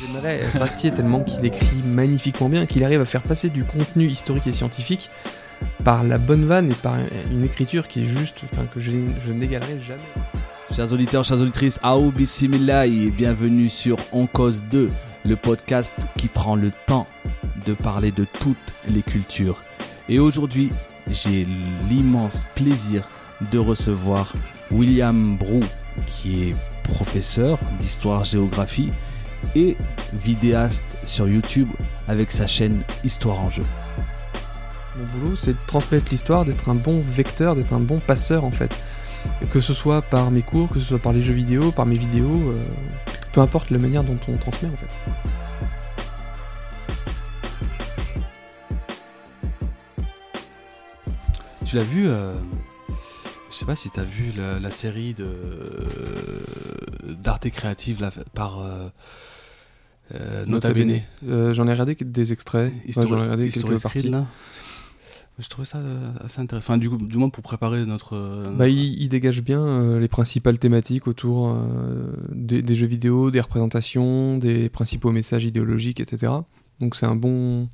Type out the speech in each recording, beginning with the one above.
J'aimerais être Astier tellement qu'il écrit magnifiquement bien, qu'il arrive à faire passer du contenu historique et scientifique par la bonne vanne et par une écriture qui est juste, enfin que je, n'égalerai jamais. Chers auditeurs, chères auditrices, Aou bienvenue sur On Cause 2, le podcast qui prend le temps de parler de toutes les cultures. Et aujourd'hui, j'ai l'immense plaisir de recevoir William Brou, qui est professeur d'histoire-géographie et vidéaste sur YouTube avec sa chaîne Histoire en jeu. Mon boulot, c'est de transmettre l'histoire, d'être un bon vecteur, d'être un bon passeur en fait. Que ce soit par mes cours, que ce soit par les jeux vidéo, par mes vidéos, euh, peu importe la manière dont on transmet en fait. Tu l'as vu euh, Je sais pas si tu as vu la, série de d'Arte Créative là, par euh, euh, Nota, Bene. J'en ai regardé des extraits. J'en ai regardé quelques parties. Là. Je trouvais ça assez intéressant. Enfin, du, du moins pour préparer notre. Bah, il, dégage bien les principales thématiques autour des, des, jeux vidéo, des représentations, des principaux messages idéologiques, etc. Donc c'est un bon,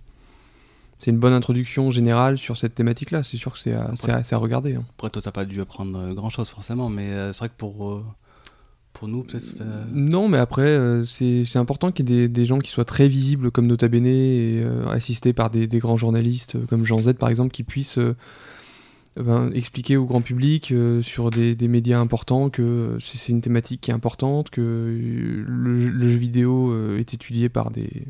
c'est une bonne introduction générale sur cette thématique-là. C'est sûr que c'est à, à, regarder. Hein. Après, toi, t'as pas dû apprendre euh, grand-chose forcément, mais euh, c'est vrai que pour, euh, pour nous, peut-être Non, mais après, c'est important qu'il y ait des, gens qui soient très visibles comme Nota Bene et assistés par des, grands journalistes comme Jean Z, par exemple, qui puissent ben, expliquer au grand public sur des, médias importants que c'est une thématique qui est importante, que le jeu vidéo est étudié par des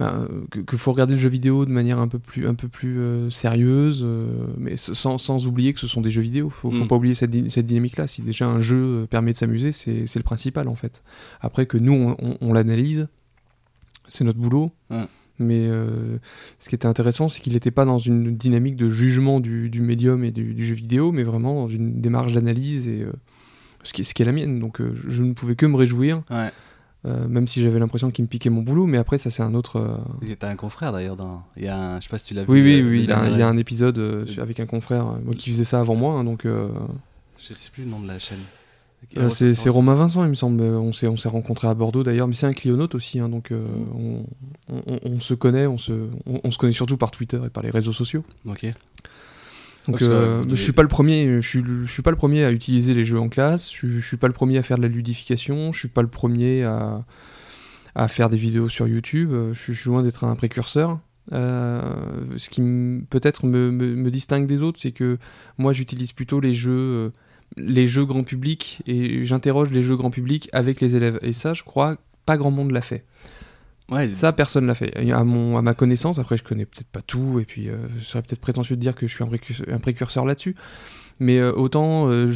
ben, qu'il faut regarder le jeu vidéo de manière un peu plus, un peu plus euh, sérieuse, euh, mais sans, sans, oublier que ce sont des jeux vidéo. Faut, faut mm. pas oublier cette, cette dynamique-là. Si déjà un jeu euh, permet de s'amuser, c'est le principal en fait. Après que nous, on, on, l'analyse, c'est notre boulot. Mais ce qui était intéressant, c'est qu'il n'était pas dans une dynamique de jugement du, du médium et du, du, jeu vidéo, mais vraiment dans une démarche d'analyse et ce, qui est, ce qui est la mienne. Donc je ne pouvais que me réjouir. Ouais euh, même si j'avais l'impression qu'il me piquait mon boulot, mais après ça c'est un autre. Euh... T'as un confrère d'ailleurs dans. Il y a un... Je sais pas si tu l'as vu. Oui oui oui. Il, y a un épisode euh, avec un confrère euh, qui faisait ça avant moi, hein, donc. Je sais plus le nom de la chaîne. c'est Romain Vincent, il me semble. On s'est on s'est rencontrés à Bordeaux d'ailleurs, mais c'est un clionaute aussi, hein, donc on, on, on, se connaît, on se on, se connaît surtout par Twitter et par les réseaux sociaux. Ok. Donc, euh, je suis pas le premier. Je suis, je suis pas le premier à utiliser les jeux en classe. Je, je, suis pas le premier à faire de la ludification. Je suis pas le premier à, à faire des vidéos sur YouTube. Euh, je, suis loin d'être un précurseur. Euh, ce qui peut-être me, me, me, distingue des autres, c'est que moi j'utilise plutôt les jeux, euh, les jeux grand public et j'interroge les jeux grand public avec les élèves. Et ça, je crois, pas grand monde l'a fait. Ça, personne l'a fait. À, mon, à ma connaissance, après, je connais peut-être pas tout, et puis euh, ce serait peut-être prétentieux de dire que je suis un, précurseur, là-dessus. Mais euh, autant euh,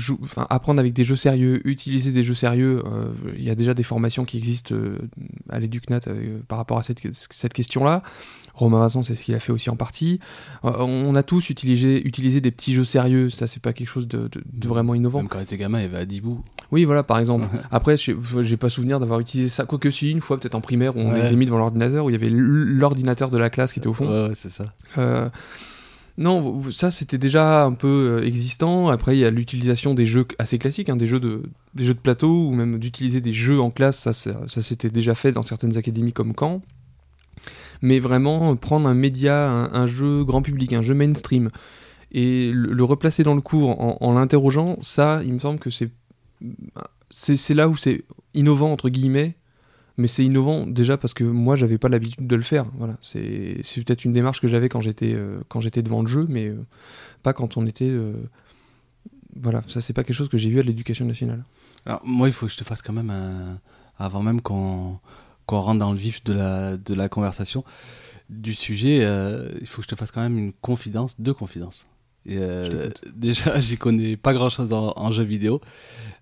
apprendre avec des jeux sérieux, utiliser des jeux sérieux, il y a déjà des formations qui existent à l'EducNat par rapport à cette, cette question-là. Romain Vincent, c'est ce qu'il a fait aussi en partie. on a tous utilisé, utilisé des petits jeux sérieux, ça c'est pas quelque chose de, de, vraiment innovant. Même quand il était gamin, il avait à Dibou. Oui, voilà, par exemple. Après, j'ai pas souvenir d'avoir utilisé ça, quoique si, une fois, peut-être en primaire, on était mis devant l'ordinateur, où il y avait l'ordinateur de la classe qui était au fond. Ouais, c'est ça. Euh, non, ça c'était déjà un peu euh, existant. Après, il y a l'utilisation des jeux assez classiques, hein, des, jeux de, des jeux de plateau, ou même d'utiliser des jeux en classe, ça, ça, s'était déjà fait dans certaines académies comme Caen. Mais vraiment, prendre un média, un, jeu grand public, un jeu mainstream, et le, replacer dans le cours en, en l'interrogeant, ça, il me semble que c'est c'est là où c'est innovant entre guillemets mais c'est innovant déjà parce que moi j'avais pas l'habitude de le faire voilà. C'est peut-être une démarche que j'avais quand j'étais euh, quand j'étais devant le jeu mais euh, pas quand on était euh, voilà. Ça c'est pas quelque chose que j'ai vu à l'éducation nationale. Alors moi il faut que je te fasse quand même avant même qu'on qu'on rentre dans le vif de la de la conversation du sujet il faut que je te fasse quand même une confidence deux confidences euh, déjà, j'y connais pas grand chose en, en jeu vidéo.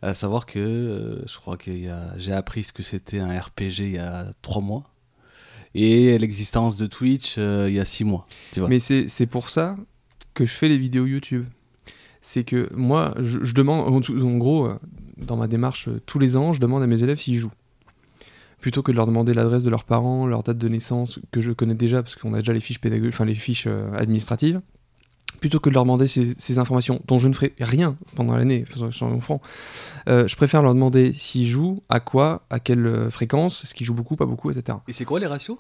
À savoir que euh, je crois que j'ai appris ce que c'était un RPG il y a trois mois. et l'existence de Twitch euh, il y a six mois. Tu vois. Mais c'est pour ça que je fais les vidéos YouTube. C'est que moi, je, je demande, en, en gros, dans ma démarche, tous les ans, je demande à mes élèves s'ils jouent. Plutôt que de leur demander l'adresse de leurs parents, leur date de naissance, que je connais déjà, parce qu'on a déjà les fiches pédagogiques, enfin les fiches administratives, plutôt que de leur demander ces, ces informations dont je ne ferai rien pendant l'année euh, je préfère leur demander s'ils jouent, à quoi, à quelle euh, fréquence, est-ce qu'ils jouent beaucoup, pas beaucoup, etc. Et c'est quoi les ratios?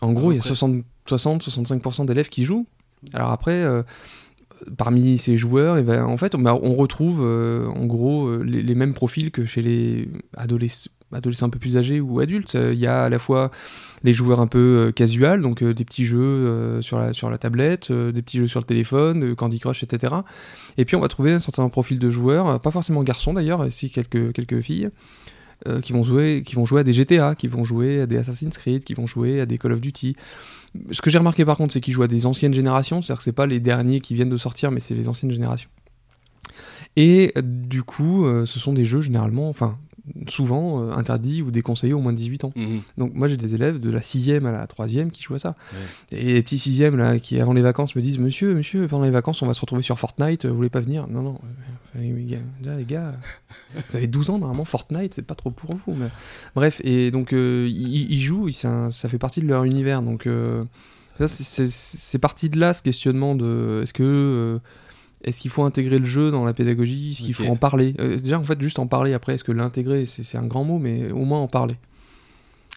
En gros, il y a près. 60 60-65% d'élèves qui jouent. Alors après, euh, parmi ces joueurs, eh ben, en fait, on, bah, on retrouve euh, en gros les, les mêmes profils que chez les adolescents, adolescents un peu plus âgés ou adultes. Euh, Il y a à la fois les joueurs un peu euh, casual, donc euh, des petits jeux sur, la, sur la tablette, des petits jeux sur le téléphone, Candy Crush, etc. Et puis on va trouver un certain profil de joueurs, pas forcément garçons d'ailleurs, aussi quelques, quelques filles. qui vont jouer qui vont jouer à des GTA, qui vont jouer à des Assassin's Creed, qui vont jouer à des Call of Duty. Ce que j'ai remarqué par contre, c'est qu'ils jouent à des anciennes générations, c'est-à-dire que c'est pas les derniers qui viennent de sortir, mais c'est les anciennes générations. Et du coup, ce sont des jeux généralement, enfin souvent euh, interdits ou déconseillés au moins de 18 ans. Donc moi j'ai des élèves de la 6e à la 3e qui jouent à ça. Et les petits 6e là qui avant les vacances me disent Monsieur, monsieur, pendant les vacances on va se retrouver sur Fortnite, vous voulez pas venir? Non, non, euh, les gars, là, les gars, vous avez 12 ans normalement, Fortnite c'est pas trop pour vous. Mais... Bref, et donc euh, ils, ils jouent, ils- c'est un- ça fait partie de leur univers. Donc euh, c'est- parti de là ce questionnement de est-ce que. Est-ce qu'il faut intégrer le jeu dans la pédagogie Est-ce qu'il faut en parler Euh, Déjà, en fait, juste en parler après, est-ce que l'intégrer, c'est un grand mot, mais au moins en parler.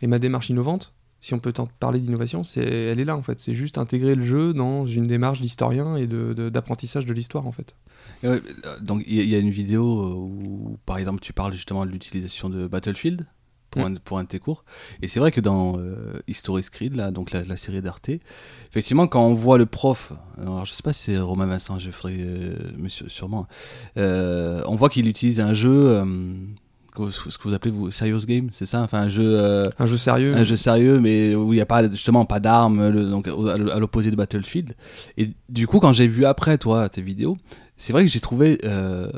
Et ma démarche innovante, si on peut parler d'innovation, c'est elle est là en fait. C'est juste intégrer le jeu dans une démarche d'historien et de- de- d'apprentissage de, l'histoire en fait. Euh, donc il y, a- il y a une vidéo euh, où, par exemple, tu parles justement de l'utilisation de Battlefield? Pour, un, pour un de tes cours. Et c'est vrai que dans euh, History Screed, là, donc la, la série d'Arte, effectivement, quand on voit le prof, alors je sais pas si c'est Romain Vincent, je ferai, euh, monsieur, sûrement, euh, on voit qu'il utilise un jeu, euh, ce que vous appelez vous, Serious Game, c'est ça? Enfin, un jeu. euh, Un jeu sérieux. un jeu sérieux, mais où il n'y a pas justement pas d'armes, donc à l'opposé de Battlefield. Et du coup, quand j'ai vu après toi tes vidéos, c'est vrai que j'ai trouvé, euh,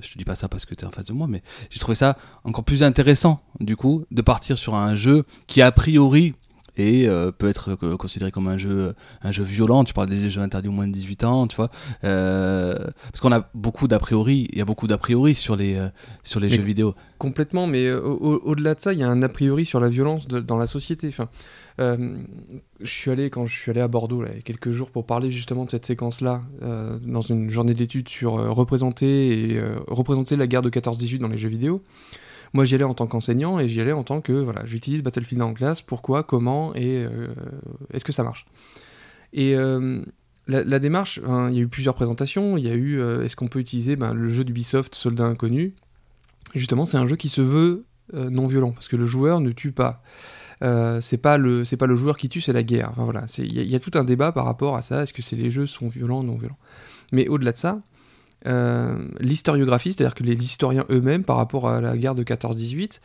je te dis pas ça parce que tu es en face de moi, mais j'ai trouvé ça encore plus intéressant du coup de partir sur un jeu qui a priori et euh, peut être euh, considéré comme un jeu un jeu violent tu parles des jeux interdits au moins de 18 ans tu vois euh, parce qu'on a beaucoup d'a priori il y a beaucoup d'a priori sur les euh, sur les Mais- jeux vidéo Complètement, mais au- au- au-delà de ça, il y a un a priori sur la violence de- dans la société. Enfin, je suis allé quand je suis allé à Bordeaux là, il y a quelques jours pour parler justement de cette séquence-là dans une journée d'études sur représenter et représenter la guerre de 14-18 dans les jeux vidéo. Moi, j'y allais en tant qu'enseignant et j'y allais en tant que voilà, j'utilise Battlefield en classe. Pourquoi, comment et euh, est-ce que ça marche? Et euh, la, démarche, hein, il y a eu plusieurs présentations. Il y a eu euh, est-ce qu'on peut utiliser ben, le jeu d'Ubisoft Soldat Inconnu? Justement, c'est un jeu qui se veut non violent parce que le joueur ne tue pas. Euh, c'est pas le c'est pas le joueur qui tue, c'est la guerre. Voilà, il y, a- tout un débat par rapport à ça. Est-ce que les jeux sont violents non violents? Mais au-delà de ça, l'historiographie, c'est-à-dire que les historiens eux-mêmes, par rapport à la guerre de 14-18,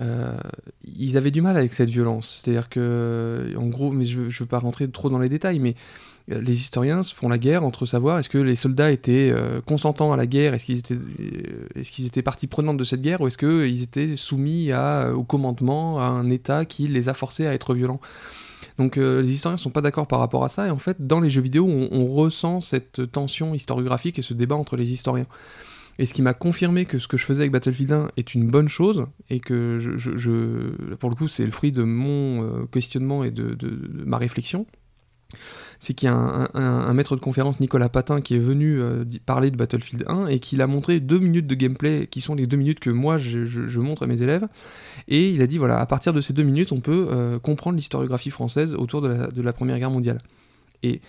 euh, ils avaient du mal avec cette violence. C'est-à-dire que, en gros, mais je ne veux pas rentrer trop dans les détails, mais euh, les historiens se font la guerre entre savoir est-ce que les soldats étaient euh, consentants à la guerre, est-ce qu'ils étaient, euh, est-ce qu'ils étaient partie prenante de cette guerre, ou est-ce qu'ils étaient soumis au commandement, à un État qui les a forcés à être violents. Donc euh, les historiens ne sont pas d'accord par rapport à ça, et en fait, dans les jeux vidéo, on, ressent cette tension historiographique et ce débat entre les historiens. Et ce qui m'a confirmé que ce que je faisais avec Battlefield 1 est une bonne chose, et que je, pour le coup, c'est le fruit de mon euh, questionnement et de ma réflexion, c'est qu'il y a un, maître de conférence, Nicolas Patin, qui est venu euh, parler de Battlefield 1 et qui a montré deux minutes de gameplay qui sont les deux minutes que moi je montre à mes élèves. Et il a dit voilà, à partir de ces deux minutes, on peut euh, comprendre l'historiographie française autour de la, de la Première Guerre mondiale. Et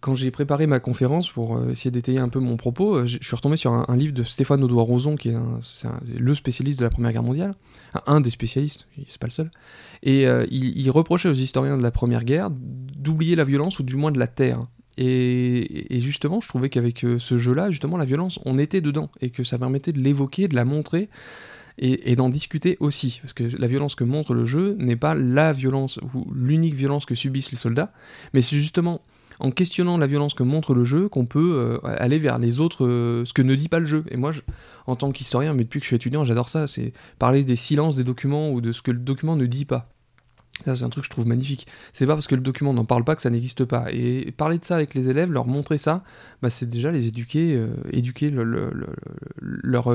quand j'ai préparé ma conférence pour euh, essayer d'étayer un peu mon propos, euh, je suis retombé sur un, livre de Stéphane Audouin-Rozon, qui est, le spécialiste de la Première Guerre mondiale, un, des spécialistes, c'est pas le seul. Et euh, il, reprochait aux historiens de la Première Guerre d'oublier la violence ou du moins de la terre. Et, justement, je trouvais qu'avec ce jeu-là, justement, la violence, on était dedans et que ça permettait de l'évoquer, de la montrer et d'en discuter aussi. Parce que la violence que montre le jeu n'est pas la violence ou l'unique violence que subissent les soldats, mais c'est justement en questionnant la violence que montre le jeu qu'on peut euh, aller vers les autres, euh, ce que ne dit pas le jeu. Et moi, en tant qu'historien, mais depuis que je suis étudiant, j'adore ça, c'est parler des silences des documents ou de ce que le document ne dit pas. Ça, c'est un truc que je trouve magnifique. C'est pas parce que le document n'en parle pas que ça n'existe pas. Et parler de ça avec les élèves, leur montrer ça, bah, c'est déjà les éduquer, euh, éduquer le- le- le- leur,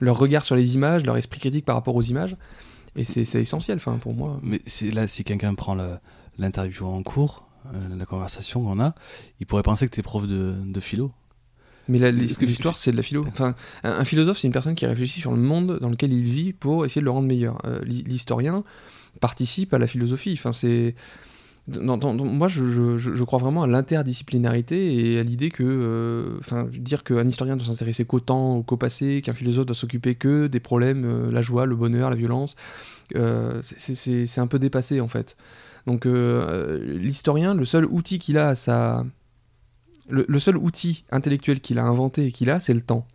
leur regard sur les images, leur esprit critique par rapport aux images. Et c'est essentiel, enfin, pour moi. Mais là, si quelqu'un prend l'interview en cours, la conversation qu'on a, il pourrait penser que tu es prof de, de philo. Mais l'histoire, c'est de la philo. Enfin, un, un philosophe, c'est une personne qui réfléchit sur le monde dans lequel il vit pour essayer de le rendre meilleur. Euh, l'hi- L'historien participe à la philosophie. Enfin, c'est. moi, je, je- je- crois vraiment à l'interdisciplinarité et à l'idée que, euh, enfin, dire qu'un historien doit s'intéresser qu'au temps, qu'au passé, qu'un philosophe doit s'occuper que des problèmes, euh, la joie, le bonheur, la violence, euh, c'est un peu dépassé en fait. Donc, euh, l'historien, le seul outil qu'il a à sa, le, seul outil intellectuel qu'il a inventé et qu'il a, c'est le temps.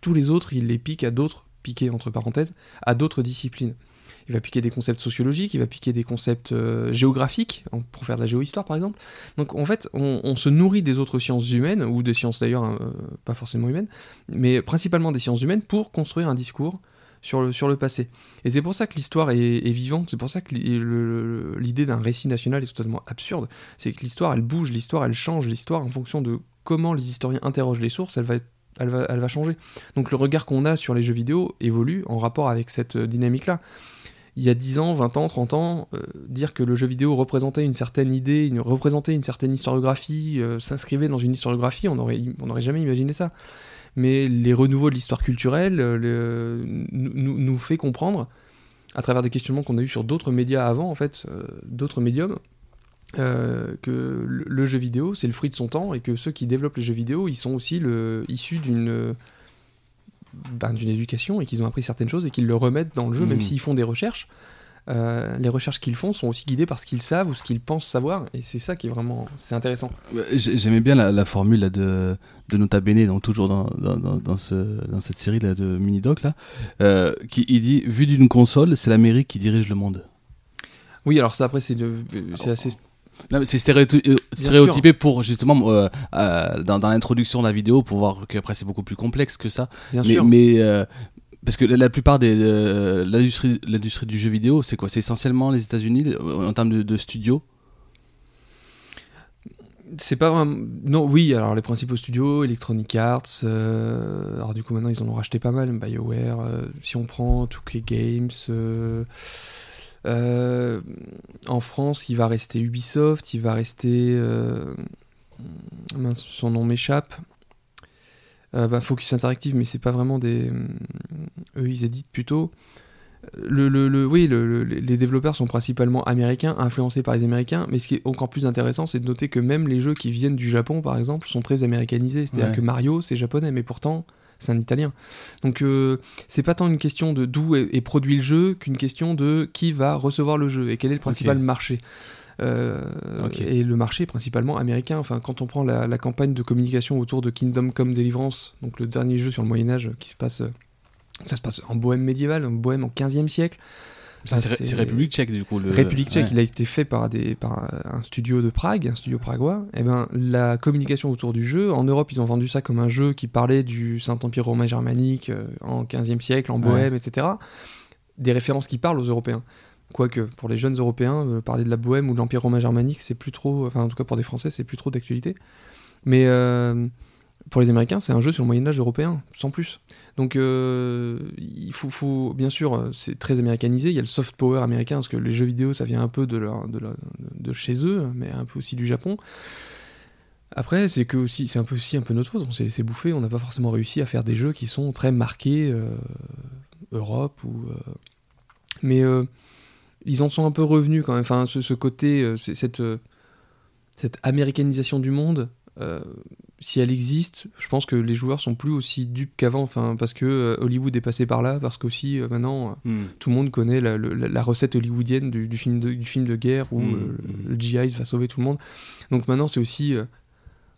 Tous les autres, il les pique à d'autres, piqués entre parenthèses, à d'autres disciplines. Il va piquer des concepts sociologiques, il va piquer des concepts euh, géographiques, pour faire de la géohistoire par exemple. Donc en fait, on, se nourrit des autres sciences humaines, ou des sciences d'ailleurs euh, pas forcément humaines, mais principalement des sciences humaines pour construire un discours sur le, sur le passé. Et c'est pour ça que l'histoire est, vivante, c'est pour ça que l'idée d'un récit national est totalement absurde. C'est que l'histoire, elle bouge, l'histoire, elle change, l'histoire, en fonction de comment les historiens interrogent les sources, elle va, elle va, elle va changer. Donc le regard qu'on a sur les jeux vidéo évolue en rapport avec cette euh, dynamique-là. Il y a 10 ans, 20 ans, 30 ans, euh, dire que le jeu vidéo représentait une certaine idée, représentait une certaine historiographie, euh, s'inscrivait dans une historiographie, on n'aurait on aurait jamais imaginé ça. Mais les renouveaux de l'histoire culturelle euh, le- nous, nous- fait comprendre, à travers des questionnements qu'on a eu sur d'autres médias avant, en fait, euh, d'autres médiums, euh, que le, le jeu vidéo, c'est le fruit de son temps, et que ceux qui développent les jeux vidéo, ils sont aussi le, issus d'une ben, d'une éducation, et qu'ils ont appris certaines choses, et qu'ils le remettent dans le jeu, même Mhm. s'ils font des recherches. Euh, les recherches qu'ils font sont aussi guidées par ce qu'ils savent ou ce qu'ils pensent savoir, et c'est ça qui est vraiment c'est intéressant. J'aimais bien la, la formule là, de, de Nota Bene, donc toujours dans, dans, dans, ce, dans cette série là, de mini-doc, là, euh, qui il dit Vu d'une console, c'est l'Amérique qui dirige le monde. Oui, alors ça après c'est assez c'est stéréoty- euh, stéréotypé pour justement euh, euh, dans, dans l'introduction de la vidéo pour voir qu'après c'est beaucoup plus complexe que ça. bien mais sûr. mais, euh, parce que la, plupart des euh, l'industrie du jeu vidéo, c'est quoi? C'est essentiellement les États-Unis en termes de, studios? C'est pas vraiment. Non, oui, alors les principaux studios, Electronic Arts, euh, alors du coup maintenant ils en ont racheté pas mal, BioWare, euh, si on prend 2K Games, euh, en France il va rester Ubisoft, il va rester. son nom m'échappe. Euh, bah, Focus Interactive, mais c'est pas vraiment des. Eux ils éditent plutôt. Le, le- le- oui, le- le- les développeurs sont principalement américains, influencés par les Américains, mais ce qui est encore plus intéressant, c'est de noter que même les jeux qui viennent du Japon, par exemple, sont très américanisés. C'est-à-dire Ouais. que Mario, c'est japonais, mais pourtant, c'est un italien. Donc, euh, c'est pas tant une question de d'où est, est produit le jeu qu'une question de qui va recevoir le jeu et quel est le principal marché. Euh. Et le marché est principalement américain. Enfin, quand on prend la, la campagne de communication autour de Kingdom Come Deliverance, donc le dernier jeu sur le Moyen Âge qui se passe, euh, ça se passe en Bohème médiévale, en Bohème au 15e siècle. Enfin, c'est République Tchèque du coup. Le... République tchèque, ouais. il a été fait par, des, par euh, un studio de Prague, un studio pragois. Et ben, la communication autour du jeu, en Europe, ils ont vendu ça comme un jeu qui parlait du Saint-Empire romain germanique euh, en 15e siècle, en Bohème, etc. Des références qui parlent aux Européens. Quoique, pour les jeunes Européens, euh, parler de la Bohème ou de l'Empire romain germanique, c'est plus trop, enfin en tout cas pour des Français, c'est plus trop d'actualité. Mais euh, pour les Américains, c'est un jeu sur le Moyen Âge européen, sans plus. Donc euh, il faut, faut- bien sûr, c'est très américanisé. Il y a le soft power américain parce que les jeux vidéo, ça vient un peu de, de, chez eux, mais un peu aussi du Japon. Après, c'est que aussi, c'est un peu aussi un peu notre faute. On s'est laissé bouffer. On n'a pas forcément réussi à faire des jeux qui sont très marqués Europe ou. Mais ils en sont un peu revenus quand même. Enfin, ce, ce côté, euh, cette euh, cette américanisation du monde. euh, si elle existe, je pense que les joueurs sont plus aussi dupes qu'avant, enfin parce que euh, Hollywood est passé par là, parce qu'aussi euh, maintenant Hmm. tout le monde connaît la, le- la- la recette hollywoodienne du, du film de, du film de guerre où Mm, euh, mm. le GI va sauver tout le monde. Donc maintenant c'est aussi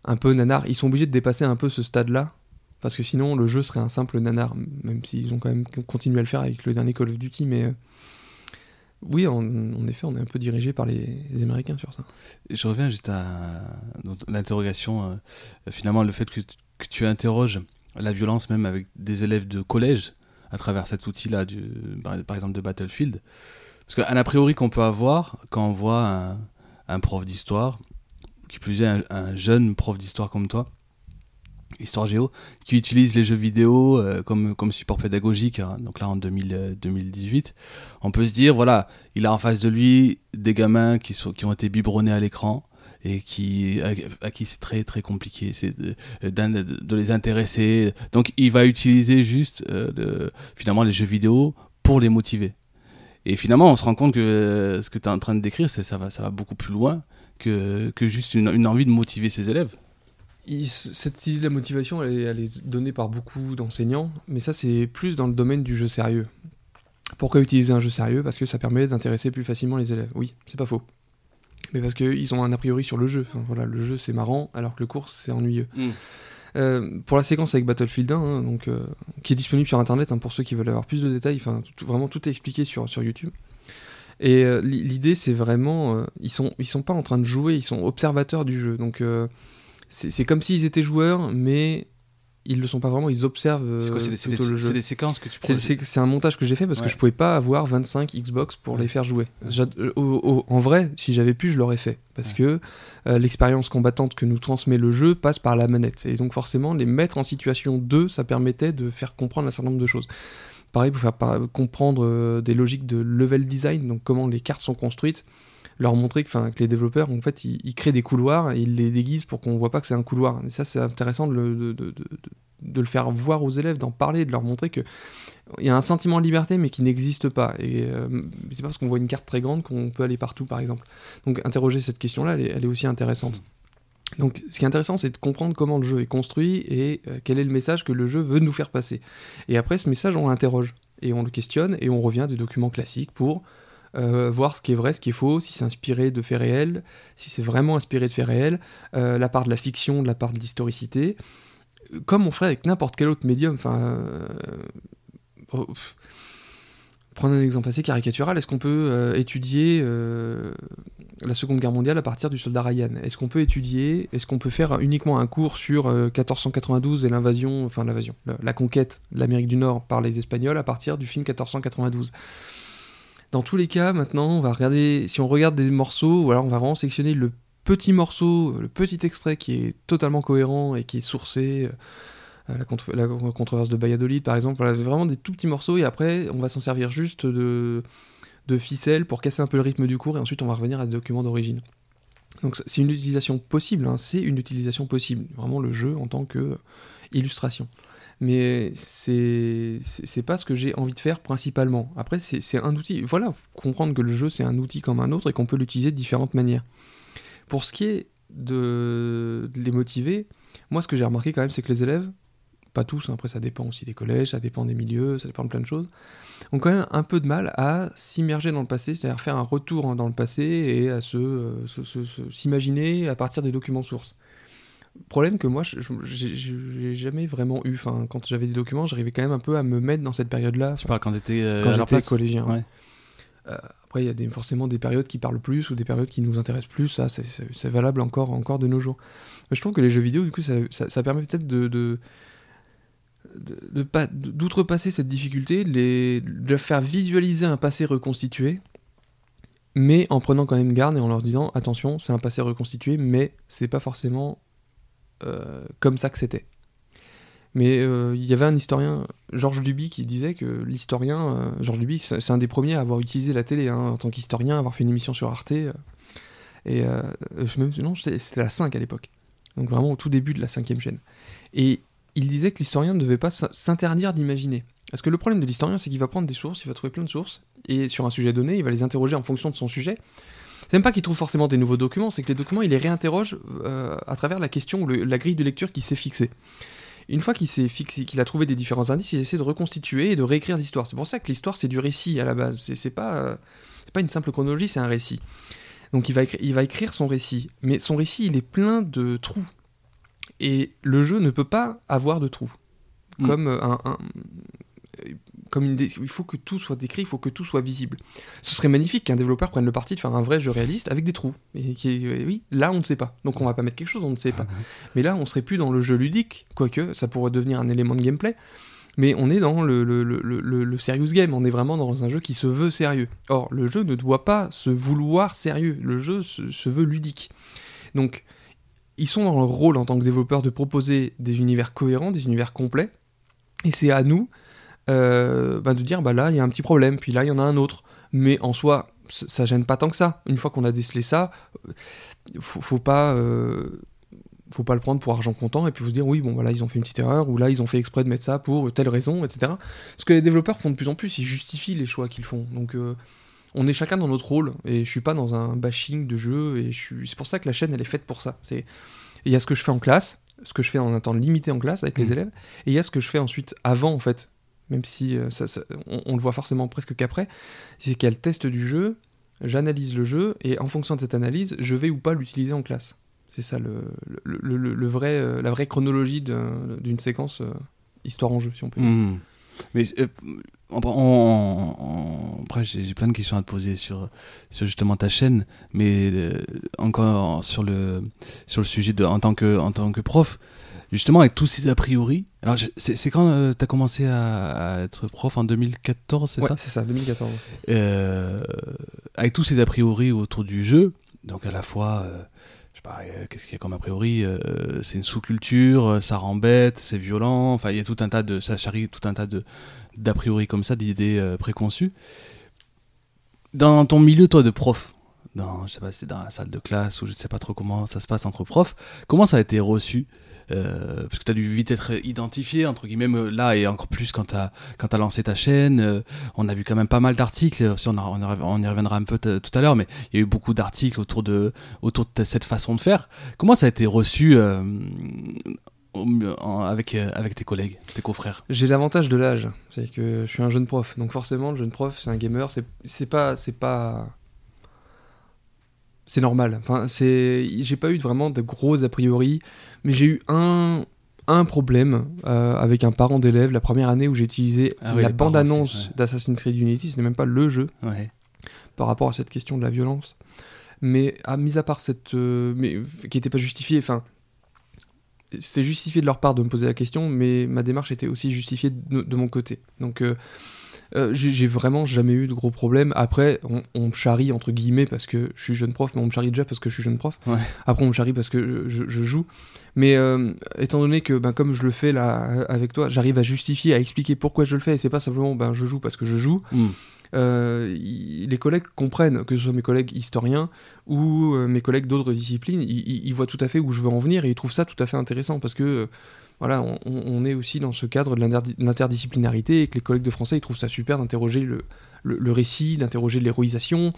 un peu nanar. Ils sont obligés de dépasser un peu ce stade-là parce que sinon le jeu serait un simple nanar, même s'ils ont quand même continué à le faire avec le dernier Call of Duty. Mais oui, en, effet, on est un peu dirigé par les, Américains sur ça. Je reviens juste à l'interrogation. euh, finalement, le fait que, tu- interroges la violence même avec des élèves de collège à travers cet outil-là, par, exemple de Battlefield. Parce qu'un a priori qu'on peut avoir quand on voit un, prof d'histoire, qui plus est un jeune prof d'histoire comme toi, Histoire Géo, qui utilise les jeux vidéo euh, comme, comme support pédagogique, hein, donc là en 2000, euh, 2018, on peut se dire, voilà, il a en face de lui des gamins qui, sont, qui ont été biberonnés à l'écran et qui, à, qui c'est très très compliqué de, d'in- de les intéresser. Donc il va utiliser juste euh, le- finalement les jeux vidéo pour les motiver. Et finalement, on se rend compte que euh, ce que tu es en train de décrire, ça va, ça va beaucoup plus loin que, que juste une envie de motiver ses élèves. Cette idée de la motivation, elle est, elle est donnée par beaucoup d'enseignants, mais ça, c'est plus dans le domaine du jeu sérieux. Pourquoi utiliser un jeu sérieux? Parce que ça permet d'intéresser plus facilement les élèves. Oui, c'est pas faux. Mais parce qu'ils ont un a priori sur le jeu. Enfin, voilà, le jeu, c'est marrant, alors que le cours, c'est ennuyeux. Mm. Euh, pour la séquence avec Battlefield 1, hein, donc, euh, qui est disponible sur Internet hein, pour ceux qui veulent avoir plus de détails, enfin, tout- vraiment tout est expliqué sur, sur YouTube. Et euh, l'i- l'idée, c'est vraiment, ils sont ils sont pas en train de jouer, ils sont observateurs du jeu. Donc c'est comme s'ils étaient joueurs, mais ils le sont pas vraiment. Ils observent C'est quoi euh, C'est des, des séquences que tu prends C'est un montage que j'ai fait parce Ouais. que je pouvais pas avoir 25 Xbox pour Ouais. les faire jouer. Ouais. Euh, en vrai, si j'avais pu, je l'aurais fait. Parce que euh, l'expérience combattante que nous transmet le jeu passe par la manette. Et donc forcément, les mettre en situation 2, ça permettait de faire comprendre un certain nombre de choses. Pareil, pour faire comprendre euh, des logiques de level design, donc comment les cartes sont construites, leur montrer que, les développeurs, en fait, ils, créent des couloirs et ils les déguisent pour qu'on voit pas que c'est un couloir. Et ça, c'est intéressant de le, de- de- de- le faire voir aux élèves, d'en parler, de leur montrer que il y a un sentiment de liberté mais qui n'existe pas. Et euh, c'est pas parce qu'on voit une carte très grande qu'on peut aller partout, par exemple. Donc interroger cette question-là, elle, est- aussi intéressante. Donc ce qui est intéressant, c'est de comprendre comment le jeu est construit et euh, quel est le message que le jeu veut nous faire passer. Et après, ce message, on l'interroge et on le questionne et on revient des documents classiques pour euh, voir ce qui est vrai, ce qui est faux, si c'est inspiré de faits réels, si c'est vraiment inspiré de faits réels, euh, la part de la fiction, de la part de l'historicité, comme on ferait avec n'importe quel autre médium. Enfin, euh, oh. Prendre un exemple assez caricatural, est-ce qu'on peut étudier la Seconde Guerre mondiale à partir du soldat Ryan? Est-ce qu'on peut étudier, est-ce qu'on peut faire uniquement un cours sur euh, 1492 et l'invasion, enfin l'invasion, la conquête de l'Amérique du Nord par les Espagnols à partir du film 1492 Dans tous les cas, maintenant, on va regarder, si on regarde des morceaux, ou alors on va vraiment sectionner le petit morceau, le petit extrait qui est totalement cohérent et qui est sourcé. euh, la, controverse de Valladolid par exemple, voilà, vraiment des tout petits morceaux et après on va s'en servir juste de, ficelle pour casser un peu le rythme du cours et ensuite on va revenir à des documents d'origine. Donc c'est- c'est une utilisation possible, hein, c'est une utilisation possible, vraiment le jeu en tant que euh, illustration. Mais c'est c'est pas ce que j'ai envie de faire principalement. Après c'est un outil, voilà, comprendre que le jeu c'est un outil comme un autre et qu'on peut l'utiliser de différentes manières. Pour ce qui est de, les motiver, moi ce que j'ai remarqué quand même c'est que les élèves pas tous, hein, après ça dépend aussi des collèges, ça dépend des milieux, ça dépend de plein de choses, ont quand même un peu de mal à s'immerger dans le passé, c'est-à-dire faire un retour hein, dans le passé et à euh, se- se- s'imaginer à partir des documents sources. Problème que moi, j'ai jamais vraiment eu. Enfin, quand j'avais des documents, j'arrivais quand même un peu à me mettre dans cette période-là. Tu parles quand leur j'étais collégien. Ouais. Euh, après, il y a des, forcément des périodes qui parlent plus ou des périodes qui nous intéressent plus. Ça, c'est- valable encore, encore de nos jours. Mais je trouve que les jeux vidéo, du coup, ça, ça- ça permet peut-être de, de, de- de pas- d'outrepasser cette difficulté, de, les, de faire visualiser un passé reconstitué, mais en prenant quand même garde et en leur disant attention, c'est un passé reconstitué, mais c'est pas forcément euh, comme ça que c'était. Mais euh, il y avait un historien, Georges Duby, qui disait que l'historien, euh, Georges Duby, c'est un des premiers à avoir utilisé la télé hein, en tant qu'historien, à avoir fait une émission sur Arte. euh, et euh, je même, non, c'était la 5 à l'époque. Donc vraiment au tout début de la cinquième chaîne. Et il disait que l'historien ne devait pas s'interdire d'imaginer. Parce que le problème de l'historien, c'est qu'il va prendre des sources, il va trouver plein de sources, et sur un sujet donné, il va les interroger en fonction de son sujet. C'est même pas qu'il trouve forcément des nouveaux documents, c'est que les documents, il les réinterroge euh, à travers la question ou le- la grille de lecture qu'il s'est fixée. Une fois qu'il s'est fixé, qu'il a trouvé des différents indices, il essaie de reconstituer et de réécrire l'histoire. C'est pour ça que l'histoire, c'est du récit à la base. C'est c'est pas, euh, c'est pas une simple chronologie, c'est un récit. Donc il va, écri- il va écrire son récit. Mais son récit, il est plein de trous. Et le jeu ne peut pas avoir de trous. Mm. Comme euh, un, un- comme une dé- il faut que tout soit décrit, il faut que tout soit visible. Ce serait magnifique qu'un développeur prenne le parti de faire un vrai jeu réaliste avec des trous. Et qui euh, oui, là on ne sait pas. Donc on va pas mettre quelque chose, on ne sait pas. Mais là on serait plus dans le jeu ludique, quoique ça pourrait devenir un élément de gameplay. Mais on est dans le, le, le, le- le serious game, on est vraiment dans un jeu qui se veut sérieux. Or, le jeu ne doit pas se vouloir sérieux, le jeu se, se veut ludique. Donc, ils sont dans leur rôle en tant que développeurs de proposer des univers cohérents, des univers complets, et c'est à nous euh, bah, de dire, bah là, il y a un petit problème, puis là, il y en a un autre. Mais en soi, ça, gêne pas tant que ça. Une fois qu'on a décelé ça, euh, faut, faut pas... euh, faut pas le prendre pour argent comptant et puis vous dire oui bon voilà ils ont fait une petite erreur ou là ils ont fait exprès de mettre ça pour telle raison etc ce que les développeurs font de plus en plus ils justifient les choix qu'ils font donc euh, on est chacun dans notre rôle et je suis pas dans un bashing de jeu et je suis c'est pour ça que la chaîne elle est faite pour ça c'est il y a ce que je fais en classe ce que je fais en un temps limité en classe avec les Mhm. élèves et il y a ce que je fais ensuite avant en fait même si euh, on, le voit forcément presque qu'après c'est qu'il y du jeu j'analyse le jeu et en fonction de cette analyse je vais ou pas l'utiliser en classe c'est ça le, vrai, euh, la vraie chronologie d'un- d'une séquence euh, histoire en jeu, si on peut dire. Mhm. Mais après, j'ai plein de questions à te poser sur, justement ta chaîne, mais encore sur le, sujet de en tant que prof, justement avec tous ces a priori. Alors, c'est quand tu as commencé à, à être prof en 2014, c'est Ouais, ça? c'est ça, 2014. Euh, Avec tous ces a priori autour du jeu, donc à la fois. euh, je sais pas, euh, qu'est-ce qu'il y a comme a priori euh, C'est une sous-culture, euh, ça rend bête, c'est violent. Enfin, il y a tout un tas de, ça charrie tout un tas de d'a priori comme ça, d'idées euh, préconçues. Dans ton milieu, toi, de prof, dans, je sais pas, si c'est dans la salle de classe ou je sais pas trop comment ça se passe entre profs, comment ça a été reçu? Euh, parce que tu as dû vite être identifié, entre guillemets, là, et encore plus quand tu as, as lancé ta chaîne. euh, on a vu quand même pas mal d'articles, si on, y reviendra un peu tout à l'heure, mais il y a eu beaucoup d'articles autour de, autour de cette façon de faire. Comment ça a été reçu euh, avec, avec tes collègues, tes confrères? J'ai l'avantage de l'âge, c'est que je suis un jeune prof, donc forcément le jeune prof c'est un gamer, c'est pas c'est pas c'est normal. Enfin c'est j'ai pas eu vraiment de gros a priori, mais j'ai eu un un problème euh, avec un parent d'élève la première année où j'ai utilisé Ah oui, la les parents bande annonce aussi, ouais. d'Assassin's Creed Unity, ce n'est même pas le jeu. Ouais. par rapport à cette question de la violence. Mais à mis à part cette, euh, mais qui n'était pas justifiée, enfin, c'était justifié de leur part de me poser la question, mais ma démarche était aussi justifiée de, de mon côté. Donc euh, euh, j'ai vraiment jamais eu de gros problèmes. Après, on, on me charrie entre guillemets parce que je suis jeune prof, mais on me charrie déjà parce que je suis jeune prof. Ouais. Après, on me charrie parce que je, je joue. Mais euh, étant donné que, ben, comme je le fais là avec toi, j'arrive à justifier, à expliquer pourquoi je le fais. Et c'est pas simplement, ben, je joue parce que je joue Hmm. euh, y- les collègues comprennent, que ce soit mes collègues historiens ou mes collègues d'autres disciplines, ils, voient tout à fait où je veux en venir et ils trouvent ça tout à fait intéressant parce que voilà, on, est aussi dans ce cadre de l'inter- de l'interdisciplinarité et que les collègues de français ils trouvent ça super d'interroger le, le- le récit, d'interroger l'héroïsation.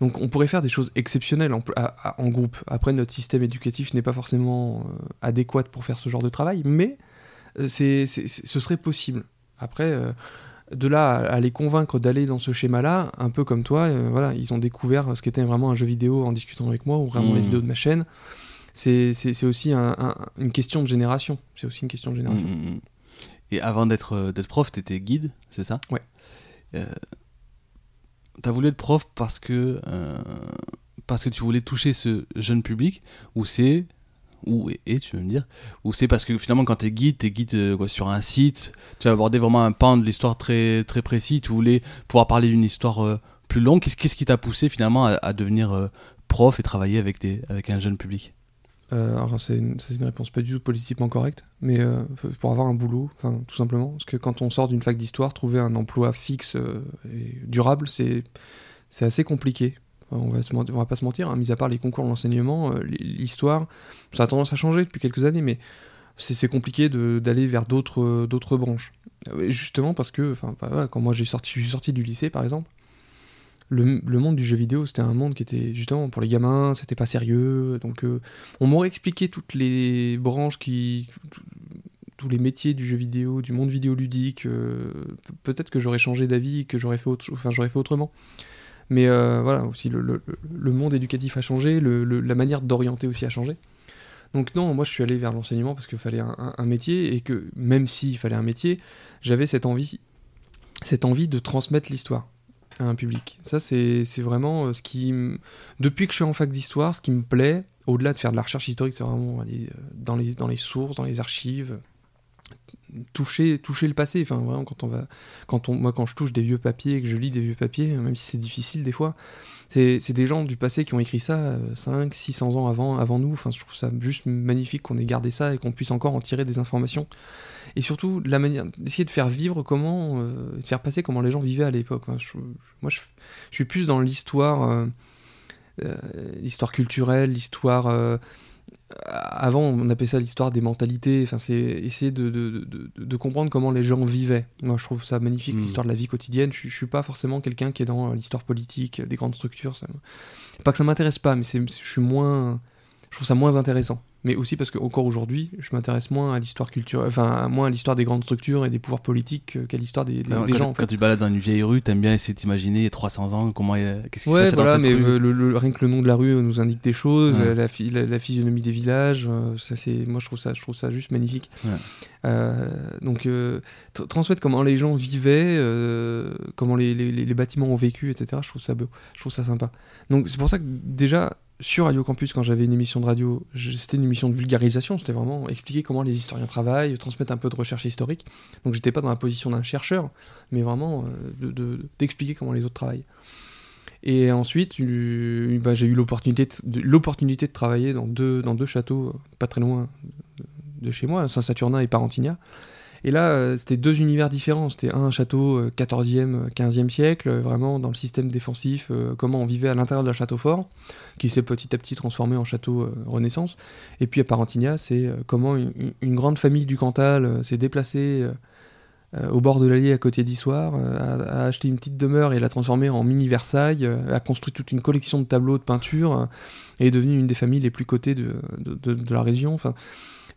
Donc on pourrait faire des choses exceptionnelles en, à- à- en groupe. Après, notre système éducatif n'est pas forcément euh, adéquat pour faire ce genre de travail, mais euh, ce serait possible. Après, euh, de là à, à les convaincre d'aller dans ce schéma-là, un peu comme toi, euh, voilà, ils ont découvert ce qu'était vraiment un jeu vidéo en discutant avec moi ou vraiment les Mhm. vidéos de ma chaîne. C'est, aussi un- un- une question de génération. C'est aussi une question de génération. Mm, mm, mm. Et avant d'être euh, prof, tu étais guide, c'est ça? Ouais. Euh, T'as voulu être prof parce que, euh, parce que tu voulais toucher ce jeune public ou c'est. Ou et, et, tu veux me dire Ou c'est parce que finalement, quand t'es guide, t'es guide euh, quoi, sur un site, tu as abordé vraiment un pan de l'histoire très, très précis, tu voulais pouvoir parler d'une histoire euh, plus longue. Qu'est-ce qui t'a poussé finalement à, à devenir euh, prof et travailler avec, des, avec un jeune public? Euh, alors c'est une, réponse pas du tout politiquement correcte, mais euh, pour avoir un boulot, enfin tout simplement, parce que quand on sort d'une fac d'histoire, trouver un emploi fixe euh, et durable, c'est c'est assez compliqué. On va va pas se mentir, hein, mis à part les concours de l'enseignement, euh, l'histoire, ça a tendance à changer depuis quelques années, mais c'est compliqué d'aller vers d'autres d'autres branches. Justement parce que, bah, quand moi j'ai sorti, je suis sorti du lycée par exemple, le, monde du jeu vidéo, c'était un monde qui était justement pour les gamins, c'était pas sérieux. Donc, euh, on m'aurait expliqué toutes les branches qui. tous les métiers du jeu vidéo, du monde vidéoludique. euh, pe- Peut-être que j'aurais changé d'avis, que j'aurais fait, autre, fait autrement. Mais euh, voilà, aussi, le, le- monde éducatif a changé, la manière d'orienter aussi a changé. Donc, non, moi je suis allé vers l'enseignement parce qu'il fallait un, un- un métier et que même s'il fallait un métier, j'avais cette envie, cette envie de transmettre l'histoire un public. Ça, c'est vraiment euh, ce qui. Depuis que je suis en fac d'histoire, ce qui me plaît, au-delà de faire de la recherche historique, c'est vraiment euh, dans les, dans les sources, dans les archives, toucher toucher le passé enfin vraiment quand on va quand on moi quand je touche des vieux papiers que je lis des vieux papiers même si c'est difficile des fois c'est des gens du passé qui ont écrit ça euh, 5 600 ans avant avant nous. Enfin je trouve ça juste magnifique qu'on ait gardé ça et qu'on puisse encore en tirer des informations. Et surtout la manière d'essayer de faire vivre comment euh, de faire passer comment les gens vivaient à l'époque. Moi je, je suis plus dans l'histoire euh, euh, l'histoire culturelle l'histoire euh, avant on appelait ça l'histoire des mentalités. Enfin c'est essayer de, de, de, de- de comprendre comment les gens vivaient. Moi je trouve ça magnifique Mm. l'histoire de la vie quotidienne. Je, je suis pas forcément quelqu'un qui est dans l'histoire politique des grandes structures ça pas que ça m'intéresse pas mais c'est je suis moins je trouve ça moins intéressant mais aussi parce que encore aujourd'hui je m'intéresse moins à l'histoire culturelle enfin moins à l'histoire des grandes structures et des pouvoirs politiques euh, qu'à l'histoire des, des- quand, des quand- gens en quand tu balades dans une vieille rue, t'aimes bien essayer a 300 ans, comment a- qu'est-ce qui se passait voilà, dans cette mais rue. euh, le, le- rien que le nom de la rue euh, nous indique des choses, Ouais. euh, la, phy- la, la physionomie des villages, euh, ça c'est, moi je trouve ça, je trouve ça juste magnifique. Ouais. Euh, donc euh, tr- transmettre comment les gens vivaient, euh, comment les, les- les- les bâtiments ont vécu, etc. Je trouve ça beau, je trouve ça sympa. Donc c'est pour ça que déjà sur Radio Campus, quand j'avais une émission de radio, c'était une émission de vulgarisation, c'était vraiment expliquer comment les historiens travaillent, transmettre un peu de recherche historique. Donc j'étais pas dans la position d'un chercheur, mais vraiment euh, de- de- d'expliquer comment les autres travaillent. Et ensuite, bah, j'ai eu l'opportunité de, travailler dans deux, dans deux châteaux, euh, pas très loin de, de chez moi, Saint-Saturnin et Parentigna. Et là, euh, c'était deux univers différents. C'était un château euh, 14e, 15e siècle, euh, vraiment dans le système défensif, euh, comment on vivait à l'intérieur d'un château fort, qui s'est petit à petit transformé en château euh, Renaissance. Et puis à Parentigna, c'est euh, comment une, grande famille du Cantal euh, s'est déplacée euh, euh, au bord de l'Allier à côté d'Issoire, euh, a, a acheté une petite demeure et l'a transformée en mini Versailles, euh, a construit toute une collection de tableaux de peinture euh, et est devenue une des familles les plus cotées de, de, de- de la région.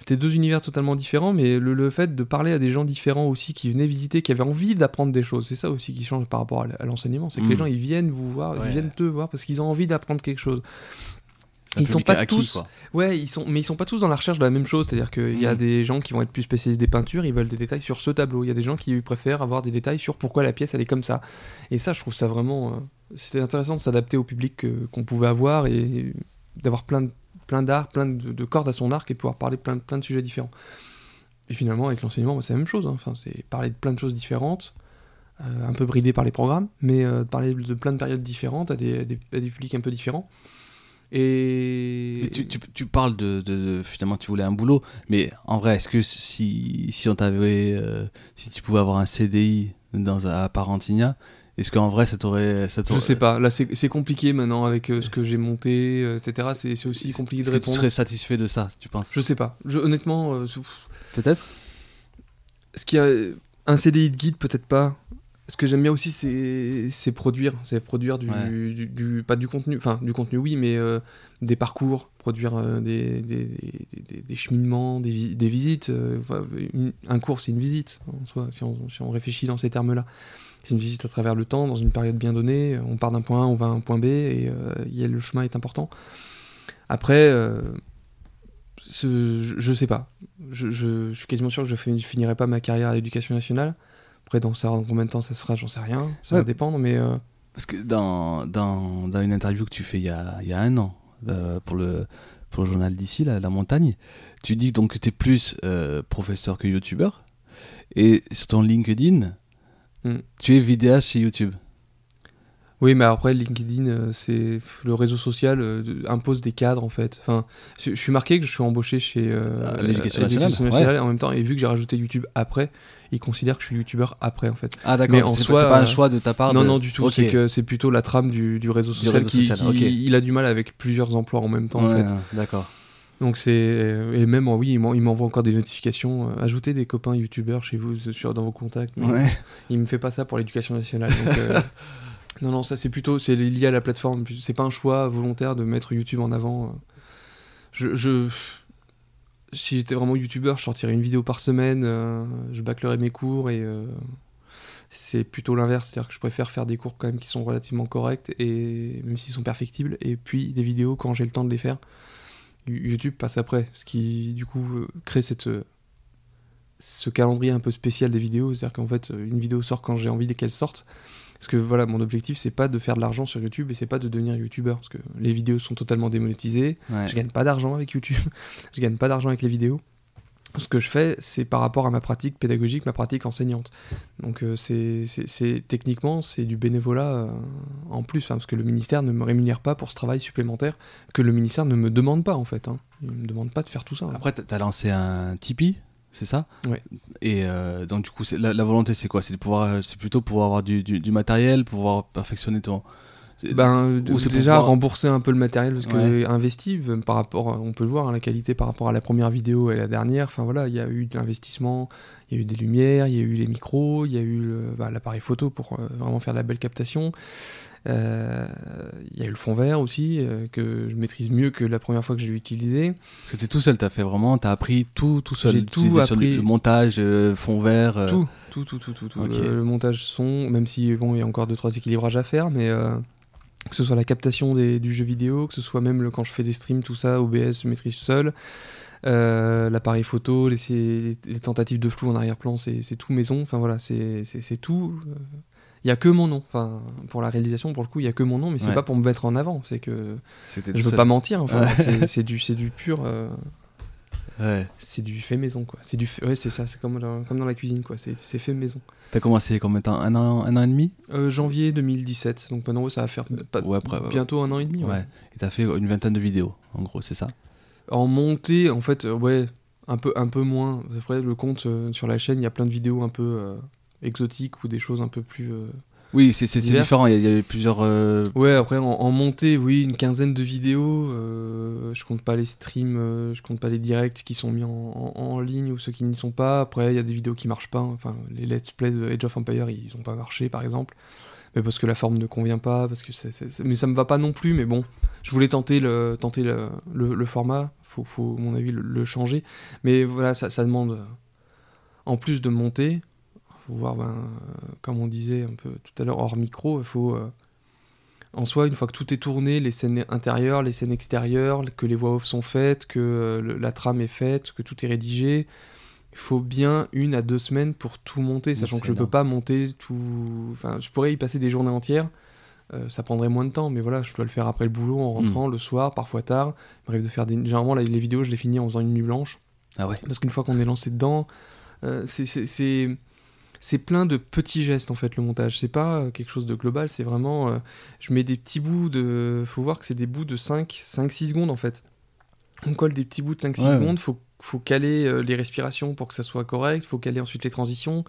C'était deux univers totalement différents, mais le, le fait de parler à des gens différents aussi qui venaient visiter, qui avaient envie d'apprendre des choses, c'est ça aussi qui change par rapport à à l'enseignement, c'est que Mm. les gens ils viennent vous voir, Ouais. ils viennent te voir parce qu'ils ont envie d'apprendre quelque chose. Un ils sont pas acquis, tous- quoi. Ouais, ils sont, mais ils sont pas tous dans la recherche de la même chose. C'est-à-dire qu'il y a Mhm. des gens qui vont être plus spécialisés des peintures, ils veulent des détails sur ce tableau. Il y a des gens qui préfèrent avoir des détails sur pourquoi la pièce elle est comme ça. Et ça, je trouve ça vraiment. euh, C'était intéressant de s'adapter au public qu'on pouvait avoir et d'avoir plein de plein d'art, plein de, de cordes à son arc et pouvoir parler plein, plein de sujets différents. Et finalement, avec l'enseignement, bah, c'est la même chose. hein. Enfin, c'est parler de plein de choses différentes. euh, un peu bridé par les programmes, mais euh, parler de plein de périodes différentes à des, publics un peu différents. Et tu, parles de, finalement tu voulais un boulot, mais en vrai est-ce que si, si on t'avait euh, si tu pouvais avoir un CDI dans à Parentigna, est-ce qu'en vrai ça t'aurait ça Je sais pas, là c'est compliqué maintenant avec euh, ce que j'ai monté, euh, etc. C'est aussi compliqué de Est-ce que tu répondre. serais satisfait de ça, tu penses? Je sais pas. Je, honnêtement, euh, Peut-être. ce a, un CDI de guide? Peut-être pas. Ce que j'aime bien aussi, c'est produire, c'est produire du, Ouais. du, du- pas du contenu, enfin du contenu oui, mais des parcours, produire des, des, des, des- des cheminements, des, vi- des visites. une- un cours, c'est une visite en soi, si on, si on réfléchit dans ces termes-là. C'est une visite à travers le temps, dans une période bien donnée. On part d'un point A, on va à un point B, et euh, il y a- le chemin est important. Après, euh, ce- je, je sais pas. Je, je- je suis quasiment sûr que je je finirai pas ma carrière à l'éducation nationale. Après, dans, ça, dans combien de temps ça sera, j'en sais rien. Ça va dépendre, mais euh, Parce que dans, dans, dans une interview que tu fais il y a, il y a un an pour, le, pour le journal d'ici, la, la montagne, tu dis donc que tu es plus euh, professeur que youtubeur. Et sur ton LinkedIn, Hmm. tu es vidéaste chez YouTube. Oui, mais après, LinkedIn, euh, c'est le réseau social euh, impose des cadres en fait. Enfin, je, suis marqué que je suis embauché chez euh, À l'Éducation à nationale, en même temps, et vu que j'ai rajouté YouTube après, ils considèrent que je suis youtubeur après en fait. Ah Mais d'accord, en c'est soi, pas, c'est pas un choix de ta part non, de- non, du tout. C'est que c'est plutôt la trame du, du réseau social réseau qui, social, qui- ok. il a du mal avec plusieurs emplois en même temps. en Ouais, fait. D'accord. Donc c'est et même oui, il m'en- il m'envoie encore des notifications. euh, ajoutez des copains youtubeurs chez vous euh, sur dans vos contacts. Mais Ouais. Il me fait pas ça pour l'éducation nationale. donc, euh, non, non, ça c'est plutôt c'est lié à la plateforme. C'est pas un choix volontaire de mettre YouTube en avant. euh. Je, je si j'étais vraiment youtubeur, je sortirais une vidéo par semaine. euh, je bâclerais mes cours et euh, c'est plutôt l'inverse, c'est-à-dire que je préfère faire des cours quand même qui sont relativement corrects et même s'ils sont perfectibles, et puis des vidéos quand j'ai le temps de les faire. You- YouTube passe après, ce qui du coup euh, crée cette euh, ce calendrier un peu spécial des vidéos, c'est-à-dire qu'en fait euh, une vidéo sort quand j'ai envie qu'elle sorte. Parce que voilà, mon objectif c'est pas de faire de l'argent sur YouTube et c'est pas de devenir youtubeur parce que les vidéos sont totalement démonétisées. Ouais. Je gagne pas d'argent avec YouTube, je gagne pas d'argent avec les vidéos. Ce que je fais, c'est par rapport à ma pratique pédagogique, ma pratique enseignante. Donc euh, c'est, techniquement, c'est du bénévolat euh, en plus, hein, parce que le ministère ne me rémunère pas pour ce travail supplémentaire que le ministère ne me demande pas en fait. Hein. Il ne me demande pas de faire tout ça. hein. Après, t'as- t'as lancé un Tipeee, c'est ça? Ouais. Et euh, donc, du coup, la, la volonté, c'est quoi? C'est de pouvoir, c'est plutôt pour avoir du, du, du matériel, pour pouvoir perfectionner ton. Ben, Ou déjà pouvoir- rembourser un peu le matériel parce que Ouais. investi euh, par rapport, on peut le voir, hein, la qualité par rapport à la première vidéo et la dernière. Enfin voilà, il y a eu de l'investissement, il y a eu des lumières, il y a eu les micros, il y a eu bah, l'appareil photo pour euh, vraiment faire de la belle captation. Euh, Il y a eu le fond vert aussi euh, que je maîtrise mieux que la première fois que je l'ai utilisé. Parce que t'es tout seul, t'as fait vraiment, t'as appris tout, tout seul. J'ai tout appris. Le montage, euh, fond vert. euh, Tout, tout, tout, tout, tout, tout. Ok. Euh, le montage son, même si bon, il y a encore deux trois équilibrages à faire, mais euh, que ce soit la captation des- du jeu vidéo, que ce soit même le, quand je fais des streams, tout ça, OBS, je maîtrise seul. Euh, L'appareil photo, les, les- les tentatives de flou en arrière-plan, c'est tout maison. Enfin voilà, c'est tout. Il y a que mon nom. Enfin, pour la réalisation, pour le coup, il y a que mon nom, mais c'est Ouais. pas pour me mettre en avant. C'est que je tout veux seul. pas mentir. Enfin, Ouais. c'est- c'est du, c'est du pur. euh, Ouais. c'est du fait maison, quoi. C'est du, fait- ouais, c'est ça. C'est comme, dans- comme dans la cuisine, quoi. C'est c'est fait maison. T'as commencé combien de temps un an, un an et demi? Euh, janvier 2017, donc maintenant ça va faire pas- Ouais, après, ouais. bientôt un an et demi. ouais. Et t'as fait une vingtaine de vidéos, en gros, c'est ça? En montée, en fait, euh, ouais, un peu, un peu moins. Après, le compte euh, sur la chaîne, il y a plein de vidéos un peu euh, exotiques ou des choses un peu plus. Oui, c'est différent. Il y, a- il y a plusieurs. euh, Ouais, après en, en montée, oui, une quinzaine de vidéos. euh, je compte pas les streams, euh, je compte pas les directs qui sont mis en, en- en ligne ou ceux qui n'y sont pas. Après, il y a des vidéos qui marchent pas. Enfin, les let's play de Age of Empire, ils ont pas marché, par exemple. Mais parce que la forme ne convient pas, parce que c'est, mais ça me va pas non plus. Mais bon, je voulais tenter le, tenter le, le- le format. Faut, faut, à mon avis, le, le changer. Mais voilà, ça, ça demande, en plus de monter, faut voir, ben, euh, comme on disait un peu tout à l'heure hors micro, il faut euh, en soi, une fois que tout est tourné, les scènes intérieures, les scènes extérieures, que les voix off sont faites, que euh, le- la trame est faite, que tout est rédigé, il faut bien une à deux semaines pour tout monter, sachant que je peux énorme. pas monter tout. Enfin, je pourrais y passer des journées entières. euh, ça prendrait moins de temps, mais voilà, je dois le faire après le boulot, en rentrant, le soir, parfois tard. Il m'arrive de faire des. Généralement, les vidéos, je les finis en faisant une nuit blanche. Ah ouais. Parce qu'une fois qu'on est lancé dedans, euh, c'est- c'est- plein de petits gestes en fait le montage. C'est pas euh, quelque chose de global, c'est vraiment. euh, je mets des petits bouts de. Faut voir que c'est des bouts de 5, 6 secondes en fait. On colle des petits bouts de 5-6 Ouais, ouais. secondes, faut, faut caler euh, les respirations pour que ça soit correct, faut caler ensuite les transitions,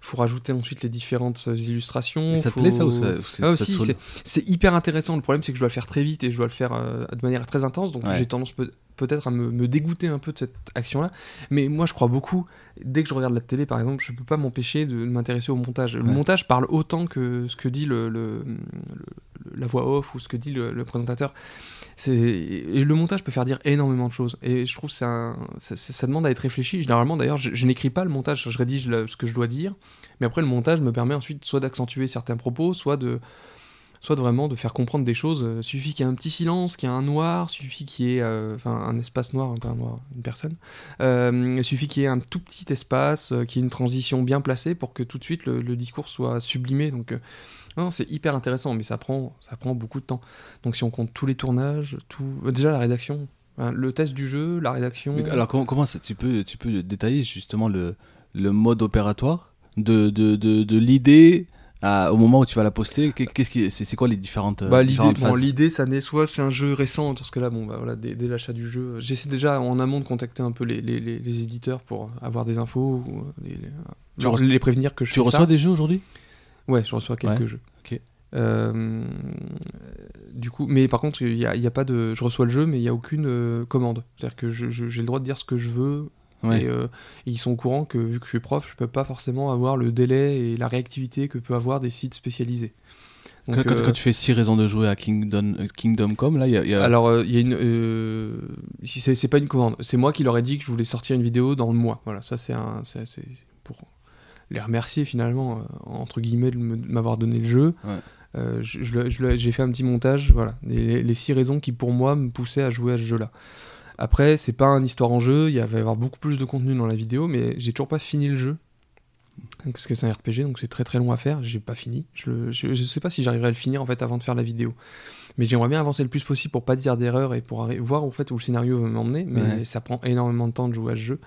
faut rajouter ensuite les différentes illustrations. Ça te plaît ça ou ça, ah ça c'est- hyper intéressant. Le problème, c'est que je dois le faire très vite et je dois le faire euh, de manière très intense. Donc, Ouais. j'ai tendance peut-être à me, me dégoûter un peu de cette action-là. Mais moi, je crois beaucoup. Dès que je regarde la télé, par exemple, je peux pas m'empêcher de m'intéresser au montage. Le Ouais. montage parle autant que ce que dit le, le- le- la voix off ou ce que dit le, le présentateur. Et le montage peut faire dire énormément de choses. Et je trouve que un- ça, demande à être réfléchi. Généralement, d'ailleurs, je, je n'écris pas le montage. Je rédige ce que je dois dire. Mais après, le montage me permet ensuite soit d'accentuer certains propos, soit de, soit vraiment de faire comprendre des choses. Euh, suffit qu'il y ait un petit silence, qu'il y ait un noir, suffit qu'il y ait euh, un espace noir, pas un noir, une personne. Euh, suffit qu'il y ait un tout petit espace, euh, qu'il y ait une transition bien placée pour que tout de suite le, discours soit sublimé. Donc non, c'est hyper intéressant, mais ça prend, ça prend beaucoup de temps. Donc si on compte tous les tournages, tout, déjà la rédaction, hein, le test du jeu, la rédaction. Alors comment, ça, tu peux tu peux détailler justement le, le mode opératoire de, de, de l'idée à- au moment où tu vas la poster Qu'est- Qu'est-ce qui c'est c'est quoi les différentes, Bah, l'idée, différentes bon, phases l'idée, ça naît soit c'est un jeu récent, parce que là, bon, bah, voilà, dès, dès l'achat du jeu, j'essaie déjà en amont de contacter un peu les, les, les- les éditeurs pour avoir des infos, ou euh, les, Tu reçois- les prévenir que je Tu reçois ça. des jeux aujourd'hui? Ouais, je reçois quelques Ouais, jeux. ok. Euh, du coup, mais par contre, il y a, il y a pas de, je reçois le jeu, mais il y a aucune euh, commande. C'est-à-dire que je- je- j'ai le droit de dire ce que je veux. Ouais. Et, euh, et ils sont au courant que vu que je suis prof, je peux pas forcément avoir le délai et la réactivité que peut avoir des sites spécialisés. Donc, quand, quand- euh, quand tu fais 6 raisons de jouer à Kingdom, euh, Kingdom Come, là, il y a. il y a- Alors, il y a une. si c'est pas une commande. C'est moi qui leur ai dit que je voulais sortir une vidéo dans le mois. Voilà, ça c'est un. pour les remercier finalement, entre guillemets, de m'avoir donné le jeu. Ouais. Euh, je- je le- je le- J'ai fait un petit montage, voilà. Les, les six raisons qui pour moi me poussaient à jouer à ce jeu-là. Après, c'est pas une histoire en jeu, il y va y avoir beaucoup plus de contenu dans la vidéo, mais j'ai toujours pas fini le jeu. Parce que c'est un RPG, donc c'est très très long à faire. J'ai pas fini. Je, le- je, je sais pas si j'arriverai à le finir en fait avant de faire la vidéo. Mais j'aimerais bien avancer le plus possible pour pas dire d'erreur et pour voir en fait où le scénario veut m'emmener. Mais Ouais. ça prend énormément de temps de jouer à ce jeu.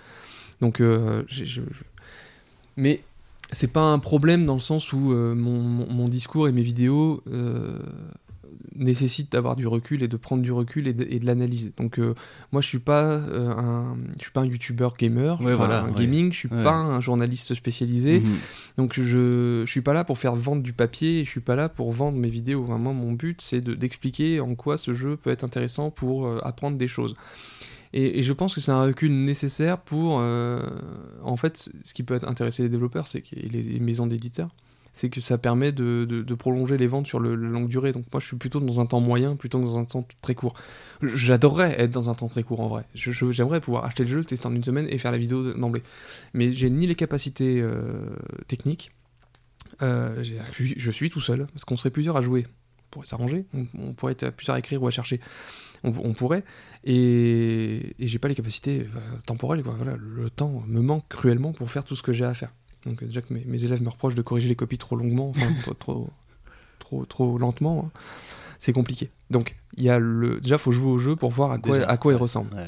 Donc, euh, je- mais c'est pas un problème dans le sens où euh, mon, mon- mon discours et mes vidéos euh, nécessitent d'avoir du recul et de prendre du recul et de, de l'analyse. Donc, euh, moi, je suis pas euh, un, je suis pas un youtubeur gamer, Ouais, enfin, voilà, un ouais. gaming. Je suis Ouais. pas un journaliste spécialisé. Mhm. Donc je, je suis pas là pour faire vendre du papier, je suis pas là pour vendre mes vidéos. Vraiment, mon but c'est de- d'expliquer en quoi ce jeu peut être intéressant pour euh, apprendre des choses. Et, et je pense que c'est un recul nécessaire pour, en fait, ce qui peut intéresser les développeurs, c'est les, les maisons d'éditeurs, c'est que ça permet de, prolonger les ventes sur le, longue durée. Donc moi, je suis plutôt dans un temps moyen, plutôt que dans un temps très court. J'adorerais être dans un temps très court en vrai. J'aimerais pouvoir acheter le jeu, le tester en une semaine et faire la vidéo d'emblée. Mais j'ai ni les capacités euh, techniques, euh, je, suis tout seul, parce qu'on serait plusieurs à jouer. On pourrait s'arranger, on, pourrait être plusieurs à écrire ou à chercher. On, pourrait. Et, et j'ai pas les capacités euh, temporelles. Voilà, le temps me manque cruellement pour faire tout ce que j'ai à faire. Donc déjà que mes, mes élèves me reprochent de corriger les copies trop longuement, enfin, trop, trop, trop, trop lentement, hein, c'est compliqué. Donc il y a le, déjà faut jouer au jeu pour voir à quoi, Déjà, à quoi il ressemble. Ouais.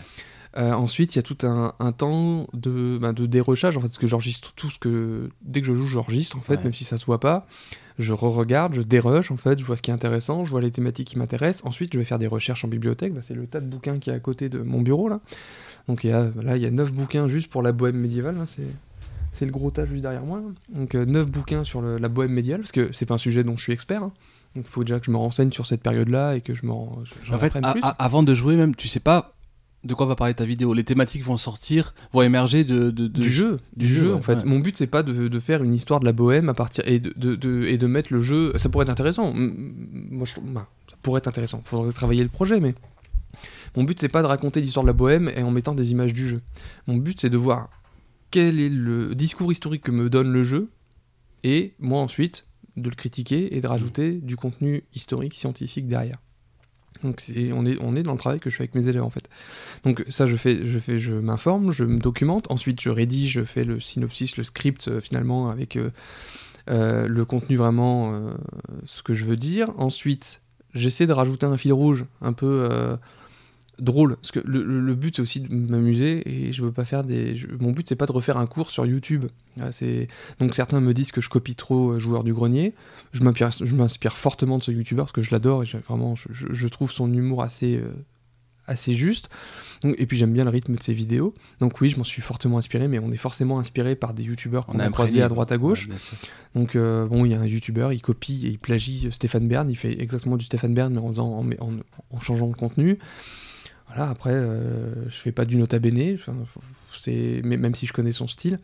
Euh, ensuite, il y a tout un, un temps de, bah, de dérochage, en fait, parce que j'enregistre tout ce que... Dès que je joue, j'enregistre, en fait, Ouais. même si ça se voit pas. Je re-regarde, je dérush, en fait, je vois ce qui est intéressant, je vois les thématiques qui m'intéressent. Ensuite, je vais faire des recherches en bibliothèque. Bah, c'est le tas de bouquins qui est à côté de mon bureau, là. Donc, y a, là, il y a 9 bouquins juste pour la bohème médiévale, c'est... C'est le gros tas juste derrière moi. Donc, 9 bouquins sur le- la bohème médiévale, parce que c'est pas un sujet dont je suis expert. hein. Donc, il faut déjà que je me renseigne sur cette période-là et que je me ren- j'en En fait, plus. avant de jouer, même, tu sais pas de quoi va parler ta vidéo. Les thématiques vont sortir, vont émerger de, de- de- du jeu, du, du jeu, jeu, en fait. ouais. Mon but c'est pas de, de faire une histoire de la bohème à partir et de, de- de- et de mettre le jeu. Ça pourrait être intéressant. Moi, je, bah, ça pourrait être intéressant. Faudrait travailler le projet, mais mon but c'est pas de raconter l'histoire de la bohème et en mettant des images du jeu. Mon but c'est de voir quel est le discours historique que me donne le jeu et moi ensuite de le critiquer et de rajouter du contenu historique scientifique derrière. Donc on est, on est dans le travail que je fais avec mes élèves en fait. Donc ça je fais, je fais, je m'informe, je me documente, ensuite je rédige, je fais le synopsis, le script euh, finalement avec euh, euh, le contenu vraiment ce que je veux dire. Ensuite j'essaie de rajouter un fil rouge un peu drôle parce que le, but c'est aussi de m'amuser et je veux pas faire des je- mon but c'est pas de refaire un cours sur YouTube. Ouais, c'est donc certains me disent que je copie trop euh, joueur du grenier. Je m'inspire je m'inspire fortement de ce youtubeur parce que je l'adore et vraiment je, trouve son humour assez euh, assez juste. Donc, et puis j'aime bien le rythme de ses vidéos. Donc oui je m'en suis fortement inspiré mais on est forcément inspiré par des youtubeurs qu'on a croisés à droite à gauche. Ouais, donc euh, bon, il y a un youtubeur, il copie et il plagie Stéphane Bern, il fait exactement du Stéphane Bern mais en, faisant- en, en- en changeant le contenu. Voilà, après, euh, je fais pas du Nota Bene, même si je connais son style.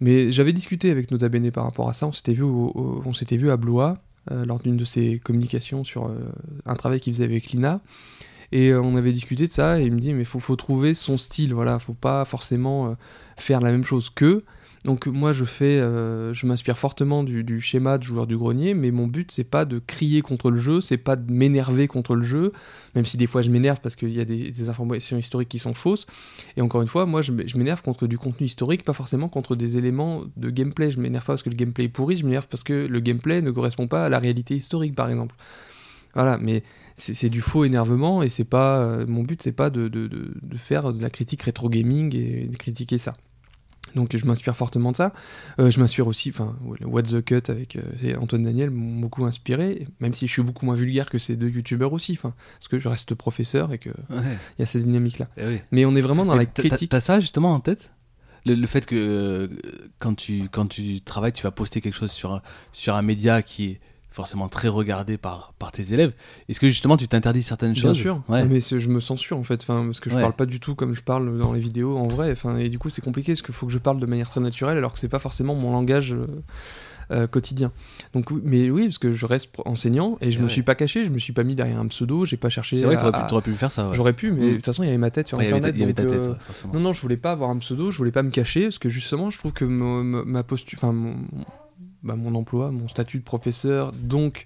Mais j'avais discuté avec Nota Bene par rapport à ça, on s'était vu, vu à Blois euh, lors d'une de ses communications sur euh, un travail qu'il faisait avec Lina. Et on avait discuté de ça et il me dit mais faut, faut trouver son style, voilà, faut pas forcément faire la même chose qu'eux. Donc moi je fais, euh, je m'inspire fortement du, schéma de joueur du grenier, mais mon but c'est pas de crier contre le jeu, c'est pas de m'énerver contre le jeu, même si des fois je m'énerve parce qu'il y a des, informations historiques qui sont fausses. Et encore une fois, moi je m'énerve contre du contenu historique, pas forcément contre des éléments de gameplay. Je m'énerve pas parce que le gameplay est pourri, je m'énerve parce que le gameplay ne correspond pas à la réalité historique par exemple. Voilà, mais c'est du faux énervement et c'est pas euh, mon but, c'est pas de faire de la critique rétro gaming et de critiquer ça. Donc je m'inspire fortement de ça. Euh, je m'inspire aussi, enfin, What the Cut avec euh, Antoine Daniel m'ont beaucoup inspiré, même si je suis beaucoup moins vulgaire que ces deux youtubeurs aussi, enfin, parce que je reste professeur et qu'il Ouais, y a cette dynamique-là. eh oui. Mais on est vraiment dans la critique. T'as ça justement en tête? Le, le fait que euh, quand, tu, quand tu travailles, tu vas poster quelque chose sur, un- sur un média qui est forcément très regardé par, par tes élèves. Est-ce que justement tu t'interdis certaines Bien choses sûr, Ouais. mais c'est- je me censure en fait, enfin, parce que je Ouais. parle pas du tout comme je parle dans les vidéos en vrai, enfin, et du coup c'est compliqué parce qu'il faut que je parle de manière très naturelle alors que c'est pas forcément mon langage euh, euh, quotidien. Donc, mais oui, parce que je reste enseignant et je Et me ouais. suis pas caché, je me suis pas mis derrière un pseudo, j'ai pas cherché. C'est vrai, t'aurais pu, t'aurais pu faire ça. ouais. J'aurais pu, mais de Mm. toute façon il y avait ma tête sur Ouais, il y avait ta- internet. il y avait ta tête, euh, ouais. Non, non, je voulais pas avoir un pseudo, je voulais pas me cacher, parce que justement, je trouve que ma posture, enfin, mon, bah, mon emploi, mon statut de professeur, donc,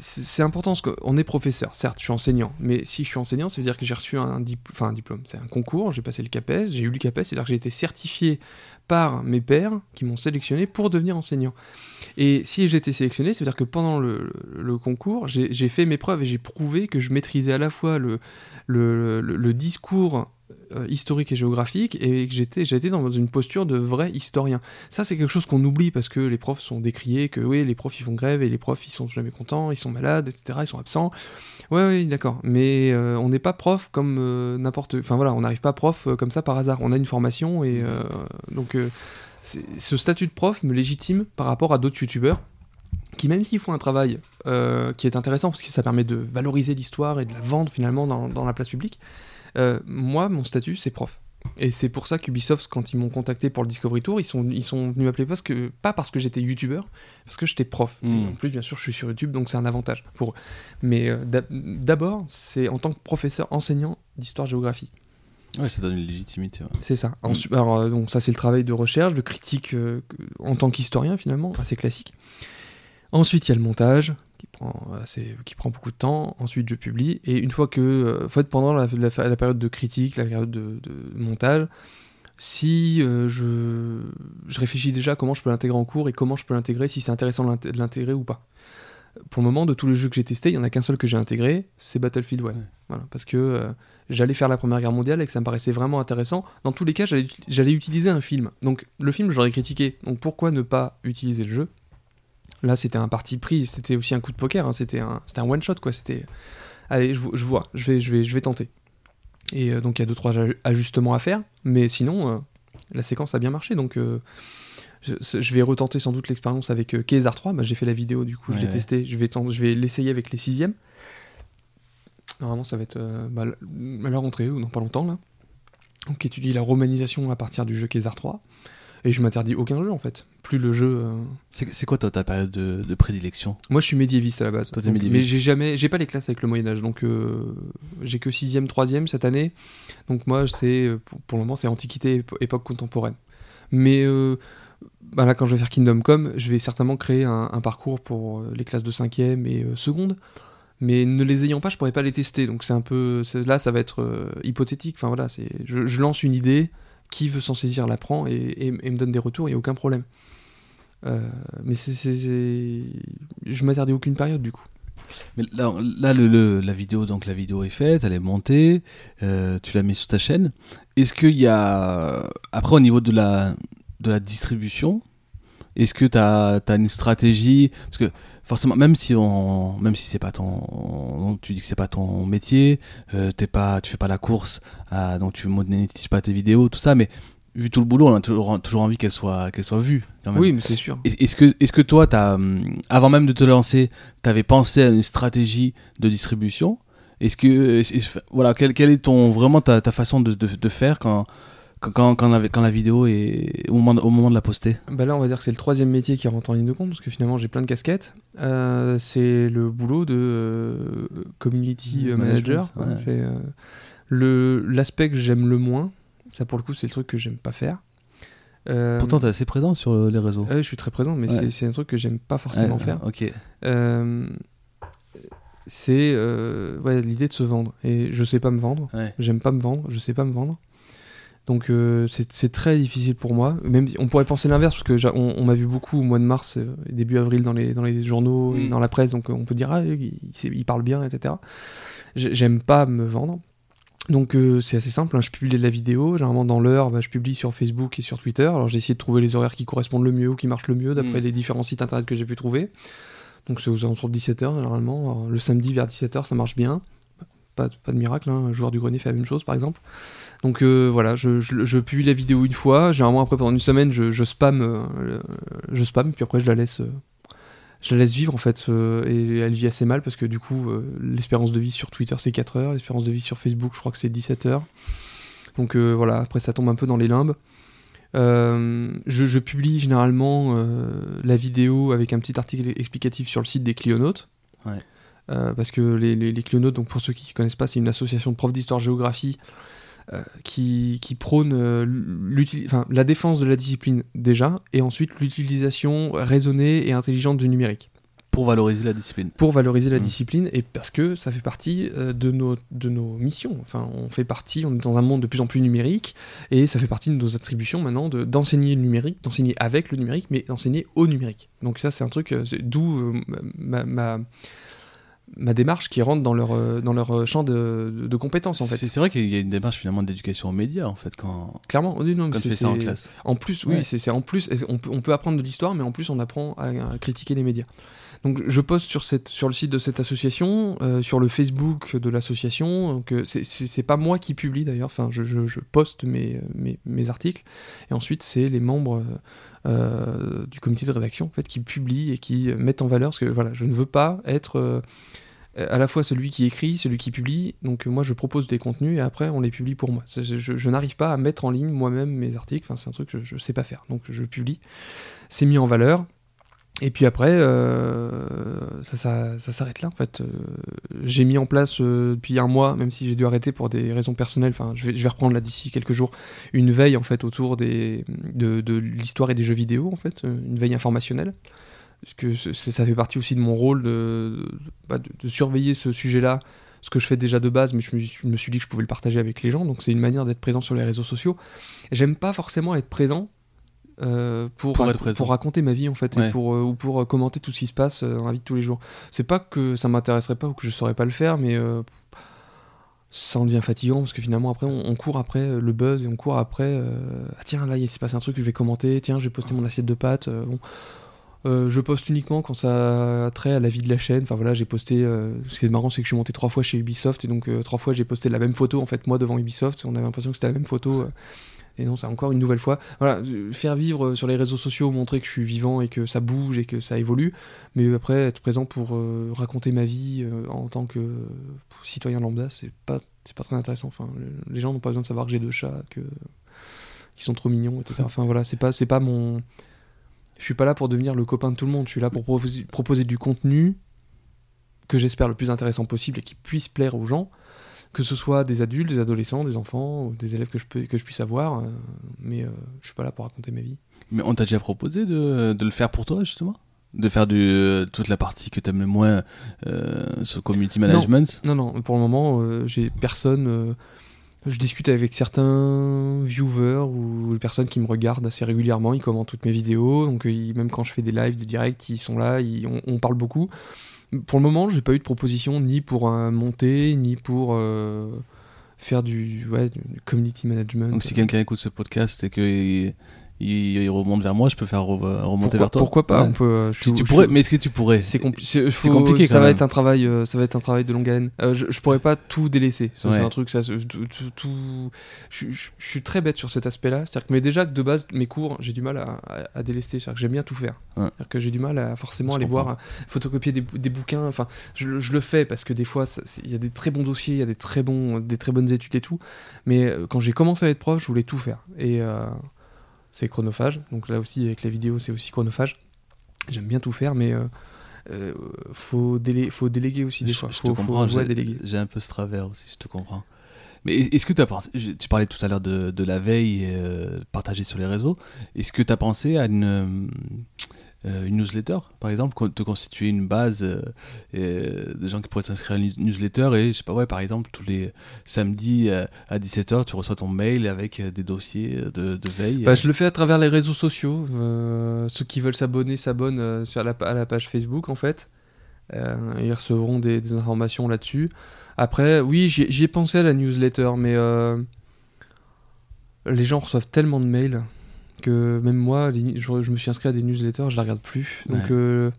c'est important, parce qu'on est professeur, certes, je suis enseignant, mais si je suis enseignant, ça veut dire que j'ai reçu un, un diplôme, c'est un concours, j'ai passé le CAPES, j'ai eu le CAPES, c'est-à-dire que j'ai été certifié par mes pairs qui m'ont sélectionné pour devenir enseignant. Et si j'ai été sélectionné, ça veut dire que pendant le, concours, j'ai fait mes preuves et j'ai prouvé que je maîtrisais à la fois le- le discours euh, historique et géographique et que j'étais j'étais dans une posture de vrai historien. Ça c'est quelque chose qu'on oublie parce que les profs sont décriés que oui les profs ils font grève et les profs ils sont jamais contents, ils sont malades, etc. Ils sont absents. Ouais oui d'accord. Mais euh, on n'est pas prof comme euh, n'importe. Enfin voilà on n'arrive pas prof comme ça par hasard. On a une formation et donc ce statut de prof me légitime par rapport à d'autres youtubeurs qui même s'ils font un travail qui est intéressant parce que ça permet de valoriser l'histoire et de la vendre finalement dans la place publique, euh, moi mon statut c'est prof. Et c'est pour ça qu'Ubisoft, quand ils m'ont contacté pour le Discovery Tour, ils sont, ils sont venus m'appeler parce que, pas parce que j'étais youtubeur, parce que j'étais prof. Mm. Et En plus, bien sûr, je suis sur YouTube, donc c'est un avantage pour eux. Mais euh, d'ab- d'abord, c'est en tant que professeur enseignant d'histoire-géographie. Ouais, ça donne une légitimité. ouais. C'est ça. Ensuite, alors, euh, donc, ça, c'est le travail de recherche, de critique euh, que- en tant qu'historien, finalement, assez classique. Ensuite, il y a le montage, qui prend, assez- qui prend beaucoup de temps. Ensuite, je publie. Et une fois que. euh, en fait, pendant la, la- la période de critique, la période de, de montage, si euh, je, je réfléchis déjà à comment je peux l'intégrer en cours et comment je peux l'intégrer, si c'est intéressant de l'int- de l'intégrer ou pas. Pour le moment, de tous les jeux que j'ai testés, il n'y en a qu'un seul que j'ai intégré, c'est Battlefield 1. Ouais. Voilà, parce que euh, j'allais faire la Première Guerre mondiale et que ça me paraissait vraiment intéressant. Dans tous les cas, j'allais utiliser un film. Donc le film, j'aurais critiqué. Donc pourquoi ne pas utiliser le jeu? Là, c'était un parti pris, c'était aussi un coup de poker, hein, c'était un, un one shot quoi. C'était, allez, je, vo- je vois, je vais, je vais, je vais tenter. Et euh, donc il y a deux trois aj- ajustements à faire, mais sinon euh, la séquence a bien marché. Donc euh, je, je vais retenter sans doute l'expérience avec Kézar 3. Bah, j'ai fait la vidéo du coup, je l'ai ouais. testé. Je vais, tenter- je vais l'essayer avec les sixièmes. Normalement, ça va être bah, à la rentrée ou dans pas longtemps là. Donc étudie la romanisation à partir du jeu Kézar 3. Et je m'interdis aucun jeu en fait. Plus le jeu. euh, C'est quoi toi, ta période de, de prédilection? Moi, je suis médiéviste à la base. Toi, t'es Donc, médiéviste. Mais j'ai jamais, j'ai pas les classes avec le Moyen Âge, donc euh, j'ai que 6ème, 3ème cette année. Donc moi, c'est euh, pour, pour le moment, c'est Antiquité, épo- époque contemporaine. Mais euh, bah là, quand je vais faire Kingdom Come, je vais certainement créer un, un parcours pour euh, les classes de 5ème et euh, seconde. Mais ne les ayant pas, je pourrais pas les tester. Donc c'est un peu, c'est- là, ça va être euh, hypothétique. Enfin voilà, c'est, je, je lance une idée, qui veut s'en saisir la prend et, me donne des retours, il y a aucun problème. Euh, mais c'est, c'est- je m'interdis aucune période du coup. Là, la vidéo, donc la vidéo est faite, elle est montée, euh, tu l'as mise sur ta chaîne. Est-ce qu'il y a après au niveau de la de la distribution, est-ce que tu as, une stratégie? Parce que forcément même si on même si c'est pas ton tu dis que c'est pas ton métier, euh, t'es pas tu fais pas la course, à, donc tu monétises pas tes vidéos, tout ça, mais vu tout le boulot, on a toujours, toujours envie qu'elle soit qu'elle soit vue. quand même. Oui, mais c'est sûr. Est- Est-ce que, est que toi, as, hum, avant même de te lancer, tu avais pensé à une stratégie de distribution? Est-ce que, est-ce- est-ce- voilà, quelle, quelle est ton, vraiment ta, ta façon de, de, de faire quand, quand, la, quand la vidéo est au moment, au moment de la poster Bah là, on va dire que c'est le troisième métier qui rentre en ligne de compte, parce que finalement, j'ai plein de casquettes. Euh, c'est le boulot de euh, community euh, manager. Ouais. Euh, le l'aspect que j'aime le moins. Ça, pour le coup, c'est le truc que j'aime pas faire. Pourtant, tu es assez présent sur le- les réseaux. je suis très présent, mais Ouais. c'est- un truc que j'aime pas forcément Ouais, faire. Ok. C'est euh, ouais, l'idée de se vendre. Et je sais pas me vendre. Ouais. J'aime pas me vendre, je sais pas me vendre. Donc euh, c'est très difficile pour moi. Même on pourrait penser l'inverse parce que on, on m'a vu beaucoup au mois de mars euh, et début avril dans les dans les journaux et Mm. dans la presse. Donc euh, on peut dire ah il, parle bien etc. J'ai- J'aime pas me vendre. Donc euh, c'est assez simple. hein. Je publie la vidéo. Généralement dans l'heure, bah, je publie sur Facebook et sur Twitter. Alors j'ai essayé de trouver les horaires qui correspondent le mieux ou qui marchent le mieux d'après Mm. les différents sites internet que j'ai pu trouver. Donc c'est aux alentours de 17h généralement. Alors, le samedi vers 17h ça marche bien. Pas, pas de miracle, hein. un joueur du grenier fait la même chose par exemple. Donc euh, voilà, je, je- je publie la vidéo une fois, généralement après pendant une semaine je, je spam, euh, je spam, puis après je la laisse, euh, je la laisse vivre en fait, et elle vit assez mal parce que du coup l'espérance de vie sur Twitter c'est 4 heures, l'espérance de vie sur Facebook je crois que c'est 17 heures. Donc voilà, après ça tombe un peu dans les limbes. Je, publie généralement la vidéo avec un petit article explicatif sur le site des Clionautes. Ouais. Parce que les, les, les Clionautes, donc pour ceux qui ne connaissent pas, c'est une association de profs d'histoire-géographie qui, qui prône euh, la défense de la discipline déjà, et ensuite l'utilisation raisonnée et intelligente du numérique Pour valoriser la discipline. pour valoriser la Mm. discipline et parce que ça fait partie euh, de, nos, de nos missions. Enfin, on fait partie, on est dans un monde de plus en plus numérique et ça fait partie de nos attributions maintenant de- d'enseigner le numérique, d'enseigner avec le numérique, mais d'enseigner au numérique. Donc ça, c'est un truc, euh, d'où euh, ma, ma, ma démarche qui rentre dans leur, euh, dans leur euh, champ de, de- de compétences en fait. C'est vrai qu'il y a une démarche finalement d'éducation aux médias en fait quand, Clairement, oui, non, quand tu fais ça en classe. En plus, oui, Ouais. c'est en plus, on peut, on peut apprendre de l'histoire, mais en plus on apprend à, à critiquer les médias. Donc je poste sur, cette, sur le site de cette association, euh, sur le Facebook de l'association. Donc euh, c'est- pas moi qui publie d'ailleurs, enfin je, je- je poste mes, mes, mes articles, et ensuite c'est les membres euh, euh, du comité de rédaction en fait qui publient et qui mettent en valeur, parce que voilà, je ne veux pas être euh, à la fois celui qui écrit, celui qui publie. Donc euh, moi je propose des contenus et après on les publie pour moi. Je, je n'arrive pas à mettre en ligne moi-même mes articles. Enfin c'est un truc que je, je sais pas faire. Donc je publie. C'est mis en valeur. Et puis après, euh, ça, ça, ça s'arrête là. En fait, Euh, j'ai mis en place euh, depuis un mois, même si j'ai dû arrêter pour des raisons personnelles. Enfin, je vais, reprendre là d'ici quelques jours une veille en fait autour des, de, l'histoire et des jeux vidéo en fait, une veille informationnelle. Parce que ça fait partie aussi de mon rôle bah, de surveiller ce sujet-là, ce que je fais déjà de base, mais je me, je me suis dit que je pouvais le partager avec les gens. Donc c'est une manière d'être présent sur les réseaux sociaux. J'aime pas forcément être présent. Euh, pour, Pour rac- être présent. pour raconter ma vie en fait Ouais. et pour, euh, ou pour euh, commenter tout ce qui se passe dans la vie de tous les jours c'est pas que ça m'intéresserait pas ou que je saurais pas le faire mais ça en devient fatigant parce que finalement après on, on court après le buzz et on court après ah tiens là il s'est passé un truc que je vais commenter tiens j'ai posté mon assiette de pâtes bon Euh, je poste uniquement quand ça a trait à la vie de la chaîne. Enfin voilà, j'ai posté. euh, ce qui est marrant, c'est que je suis monté trois fois chez Ubisoft et donc euh, trois fois j'ai posté la même photo en fait moi devant Ubisoft. On avait l'impression que c'était la même photo. Et non, c'est encore une nouvelle fois. Voilà, euh, faire vivre euh, sur les réseaux sociaux, montrer que je suis vivant et que ça bouge et que ça évolue. Mais après, être présent pour euh, raconter ma vie en tant que citoyen lambda, c'est pas, c'est pas très intéressant. Enfin, le- les gens n'ont pas besoin de savoir que j'ai deux chats, que qui sont trop mignons, etc. Enfin voilà, c'est pas, c'est pas mon. Je suis pas là pour devenir le copain de tout le monde. Je suis là pour proposer, proposer du contenu que j'espère le plus intéressant possible et qui puisse plaire aux gens, que ce soit des adultes, des adolescents, des enfants, ou des élèves que je peux, que je puisse avoir. euh, mais euh, je suis pas là pour raconter ma vie. Mais on t'a déjà proposé de, de le faire pour toi justement? De faire du, euh, toute la partie que t'aimes le moins euh, sur community management? Non, non, pour le moment, euh, j'ai personne. je discute avec certains viewers ou personnes qui me regardent assez régulièrement. Ils commentent toutes mes vidéos. Donc, ils- même quand je fais des lives, des directs, ils sont là. ils- on, on parle beaucoup. Pour le moment, j'ai pas eu de proposition ni pour euh, monter, ni pour euh, faire du, community management. Donc si quelqu'un écoute ce podcast et qu'il il, il remonte vers moi, je peux faire re- remonter pourquoi, vers toi pourquoi pas Ouais. on peut, euh, je Si suis- tu je pourrais, mais est-ce que tu pourrais? C'est compli- compliqué, Ça quand va même. être un travail, euh, ça va être un travail de longue haleine. Euh, je, je pourrais pas tout délaisser. Ouais. C'est un truc, ça, tout, Je, je- je suis très bête sur cet aspect-là. C'est-à-dire que, mais déjà de base, mes cours, j'ai du mal à, à, à délester. C'est-à-dire que j'aime bien tout faire. Ouais. C'est-à-dire que j'ai du mal à forcément aller comprends. voir, euh, photocopier des, bou- des bouquins. Enfin, je, le- je le fais parce que des fois, il y a des très bons dossiers, il y a des très bons, des très bonnes études et tout. Mais quand j'ai commencé à être prof, je voulais tout faire. Et euh, c'est chronophage. Donc là aussi, avec les vidéos, c'est aussi chronophage. J'aime bien tout faire, mais euh, euh, faut, délé- faut déléguer aussi des je, fois. je faut, te faut- comprends, ouais, j'ai un peu ce travers aussi, je te comprends. Mais est-ce que tu as pensé, tu parlais tout à l'heure de, de la veille euh, partagée sur les réseaux, est-ce que tu as pensé à une, une newsletter, par exemple, te constituer une base euh, euh, de gens qui pourraient s'inscrire à une newsletter et, je sais pas, ouais, par exemple, tous les samedis euh, à 17h, tu reçois ton mail avec euh, des dossiers de, veille Bah, je le fais à travers les réseaux sociaux. Euh, ceux qui veulent s'abonner s'abonnent euh, sur la, à la page Facebook en fait. Euh, ils recevront des, des informations là-dessus. Après, oui, j'y j'y ai pensé à la newsletter, mais euh, les gens reçoivent tellement de mails que même moi, les- je, je me suis inscrit à des newsletters, je la regarde plus. Donc, Ouais. euh,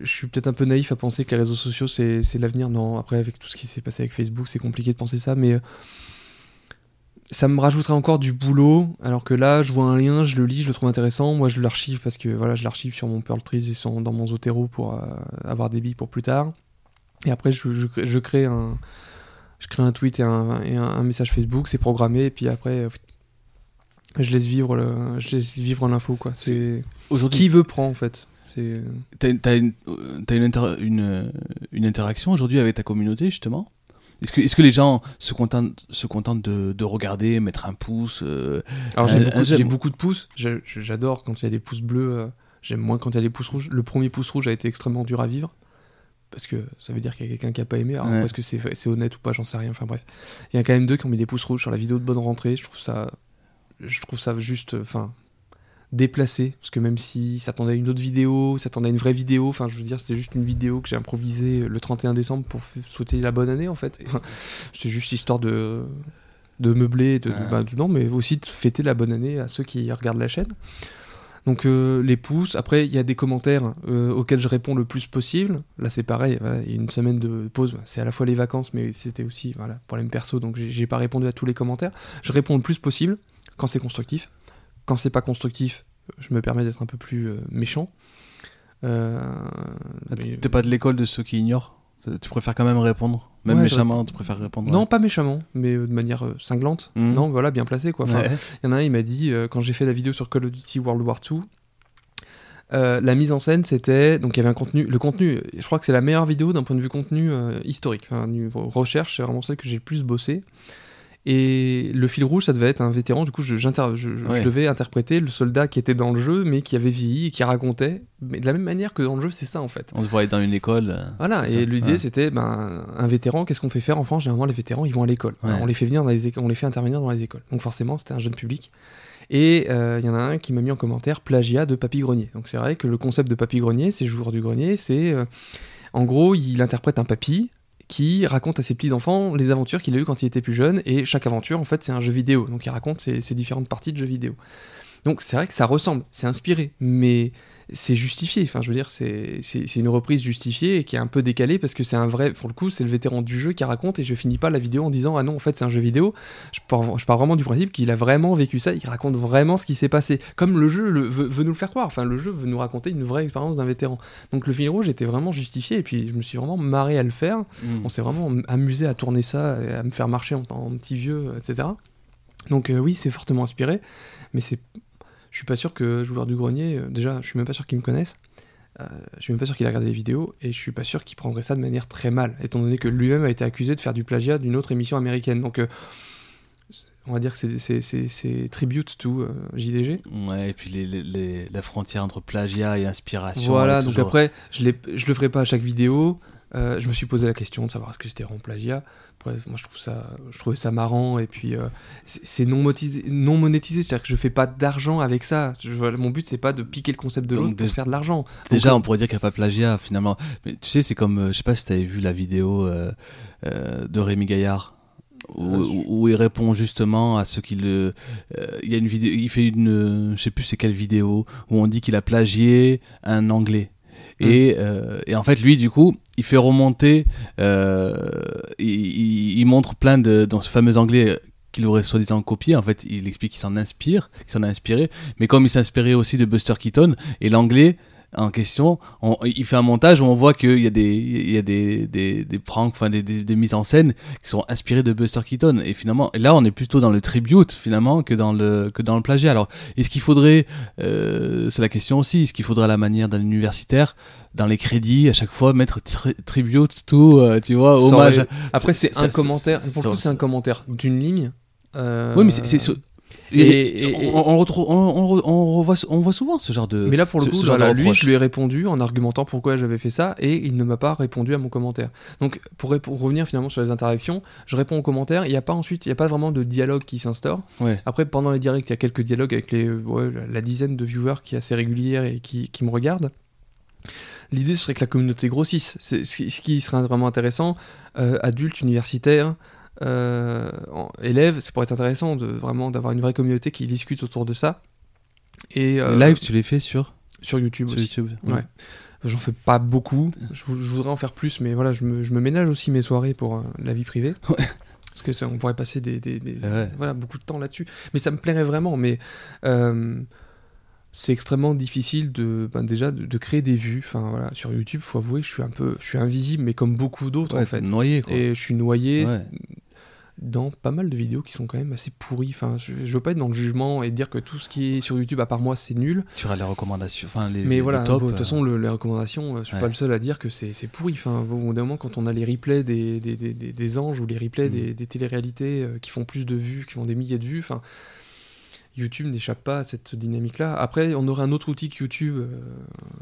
je suis peut-être un peu naïf à penser que les réseaux sociaux c'est l'avenir. Non, après, avec tout ce qui s'est passé avec Facebook, c'est compliqué de penser ça, mais. euh, ça me rajouterait encore du boulot, alors que là, je vois un lien, je le lis, je le trouve intéressant. Moi, je l'archive parce que voilà, je l'archive sur mon Pearl Trees et sur- dans mon Zotero pour euh, avoir des billes pour plus tard. Et après, je, je crée- je crée un, je crée un tweet et un, et un- un message Facebook, c'est programmé, et puis après, je laisse vivre le, je laisse vivre l'info quoi. C'est Aujourd'hui, qui veut prend en fait. C'est T'as t'as une, une, inter- une, une interaction aujourd'hui avec ta communauté, justement? Est-ce que, est que les gens se contentent, se contentent de, de regarder, mettre un pouce euh, Alors j'ai beaucoup, beaucoup de pouces. J'adore quand il y a des pouces bleus. euh, J'aime moins quand il y a des pouces rouges. Le premier pouce rouge a été extrêmement dur à vivre. Parce que ça veut dire qu'il y a quelqu'un qui a pas aimé. Alors, Ouais. Parce que c'est c'est honnête ou pas, j'en sais rien. Enfin bref. Il y a quand même deux qui ont mis des pouces rouges sur la vidéo de bonne rentrée. Je trouve ça, je trouve ça juste. Enfin. déplacé, parce que même si s'attendait à une autre vidéo, s'attendait à une vraie vidéo, enfin je veux dire c'était juste une vidéo que j'ai improvisée le 31 décembre pour souhaiter la bonne année en fait. C'était juste histoire de, de meubler, de, Ah. bah, de- non, mais aussi de fêter la bonne année à ceux qui regardent la chaîne. Donc euh, les pouces, après il y a des commentaires euh, auxquels je réponds le plus possible. Là c'est pareil, voilà, il y a une semaine de pause, bah, c'est à la fois les vacances, mais c'était aussi voilà, problème perso, donc j'ai pas répondu à tous les commentaires. Je réponds le plus possible quand c'est constructif. Quand c'est pas constructif, je me permets d'être un peu plus euh, méchant. Euh, Ah, mais- T'es pas de l'école de ceux qui ignorent? Tu préfères quand même répondre? Même Ouais, méchamment, tu préfères répondre Non, pas méchamment, mais euh, de manière euh, cinglante. Mhm. Non, voilà, bien placé quoi. Enfin, Ouais. Il y en a un, il m'a dit, euh, quand j'ai fait la vidéo sur Call of Duty World War II, euh, la mise en scène, c'était. Donc il y avait un contenu. Le contenu, je crois que c'est la meilleure vidéo d'un point de vue contenu euh, historique. Enfin, niveau recherche, c'est vraiment celle que j'ai le plus bossé. Et le fil rouge, ça devait être un vétéran. Du coup, je, j'inter- je- je- Ouais. je devais interpréter le soldat qui était dans le jeu, mais qui avait vieilli et qui racontait. Mais de la même manière que dans le jeu, c'est ça en fait. On se voyait dans une école. euh, Voilà, et l'idée ouais. c'était ben, un vétéran, qu'est-ce qu'on fait faire en France? Généralement, les vétérans ils vont à l'école. Ouais. On les fait venir dans les on les fait intervenir dans les écoles. Donc forcément, c'était un jeune public. Et euh, il y en a un qui m'a mis en commentaire plagiat de Papy Grenier. Donc c'est vrai que le concept de Papy Grenier, c'est joueur du grenier, c'est euh, en gros, il interprète un papy qui raconte à ses petits-enfants les aventures qu'il a eues quand il était plus jeune, et chaque aventure, en fait, c'est un jeu vidéo. Donc il raconte ses, différentes parties de jeux vidéo. Donc c'est vrai que ça ressemble, c'est inspiré, mais c'est justifié. Enfin, je veux dire, c'est une reprise justifiée et qui est un peu décalée parce que c'est un vrai. Pour le coup, c'est le vétéran du jeu qui raconte et je finis pas la vidéo en disant ah non, en fait, c'est un jeu vidéo. Je pars, je pars vraiment du principe qu'il a vraiment vécu ça, il raconte vraiment ce qui s'est passé. Comme le jeu le, veut, veut nous le faire croire. Enfin, le jeu veut nous raconter une vraie expérience d'un vétéran. Donc le fil rouge était vraiment justifié et puis je me suis vraiment marré à le faire. Mm. On s'est vraiment amusé à tourner ça, et à me faire marcher en, en petit vieux, etc. Donc euh, oui, c'est fortement inspiré, mais c'est, je suis pas sûr que joueur du grenier, euh, déjà, je suis même pas sûr qu'il me connaisse. Euh, je suis même pas sûr qu'il a regardé les vidéos et je suis pas sûr qu'il prendrait ça de manière très mal, étant donné que lui-même a été accusé de faire du plagiat d'une autre émission américaine. Donc, euh, on va dire que c'est- c'est- c'est c'est tribute to euh, JDG. Ouais, et puis les, les- les- la frontière entre plagiat et inspiration. Voilà, donc toujours- après, je, je le ferai pas à chaque vidéo. Euh, je me suis posé la question de savoir est-ce que c'était vraiment plagiat. Après, moi, je trouve ça, je trouvais ça marrant et puis euh, c'est non monétisé, non monétisé, c'est-à-dire que je fais pas d'argent avec ça. Je- mon but c'est pas de piquer le concept de l'autre déjà- faire de l'argent. Déjà, Donc, on pourrait dire qu'il n'y a pas plagiat finalement. Mais tu sais, c'est comme, euh, je sais pas si tu avais vu la vidéo euh, euh, de Rémi Gaillard. Où, Ah, où- il répond justement à ceux qui le. euh, Il y a une vidéo, il fait une, euh, je sais plus c'est quelle vidéo où on dit qu'il a plagié un anglais. Mm. Et, euh, et en fait, lui, du coup, il fait remonter, euh, il, montre plein de dans ce fameux anglais qu'il aurait soi-disant copié. En fait, il explique qu'il s'en inspire, qu'il s'en a inspiré. Mais comme il s'inspirait aussi de Buster Keaton et l'anglais en question, on- il fait un montage où on voit qu'il y a des, il y a des, des, des pranks, enfin des, des, des mises en scène qui sont inspirées de Buster Keaton. Et finalement, là, on est plutôt dans le tribute finalement que dans le que dans le plagiat. Alors, est-ce qu'il faudrait, euh, c'est la question aussi, est-ce qu'il faudrait à la manière d'un universitaire dans les crédits à chaque fois mettre tri- tribute tout, euh, tu vois, hommage. aurait- Après, c'est un commentaire. Pour le coup, c'est un commentaire d'une ligne. Euh, Oui, mais c'est. C'est- et- et- et- et- on, retrouve, on, on re- on revoit, on voit souvent ce genre de. Mais là, pour le ce- coup, ce genre de voilà, lui, je lui ai répondu en argumentant pourquoi j'avais fait ça, et il ne m'a pas répondu à mon commentaire. Donc, pour, revenir finalement sur les interactions, je réponds aux commentaires, il n'y a pas ensuite, il n'y a pas vraiment de dialogue qui s'instaure. Ouais. Après, pendant les directs, il y a quelques dialogues avec les, ouais, la, dizaine de viewers qui est assez régulière et qui, qui me regardent. L'idée, ce serait que la communauté grossisse. C'est ce qui- serait vraiment intéressant, euh, adultes, universitaires, élèves, ça pourrait être intéressant de vraiment d'avoir une vraie communauté qui discute autour de ça. Et euh, Live, tu les fais sur, sur YouTube sur aussi. YouTube. Ouais. J'en fais pas beaucoup. Je, vou- je voudrais en faire plus, mais voilà, je me, je me ménage aussi mes soirées pour euh, la vie privée. Ouais. Parce que ça, on pourrait passer des, des- des- Ouais. voilà, beaucoup de temps là-dessus. Mais ça me plairait vraiment. Mais euh, c'est extrêmement difficile de, ben, déjà de, de créer des vues. Enfin voilà, sur YouTube, faut avouer, je suis un peu, je suis invisible, mais comme beaucoup d'autres Ouais, en fait. noyé quoi. Et je suis noyé Ouais. dans pas mal de vidéos qui sont quand même assez pourries. Enfin, je, je veux pas être dans le jugement et dire que tout ce qui est sur YouTube, à part moi, c'est nul. Tu auras les recommandations, enfin les. Mais les voilà, de toute euh, façon, le- les recommandations, euh, je suis ouais. pas le seul à dire que c'est pourri. Enfin, au bout d'un moment, quand on a les replays des, des, des, des- des anges ou les replays Mm. des, des téléréalités euh, qui font plus de vues, qui font des milliers de vues, enfin, YouTube n'échappe pas à cette dynamique-là. Après, on aurait un autre outil que YouTube, euh,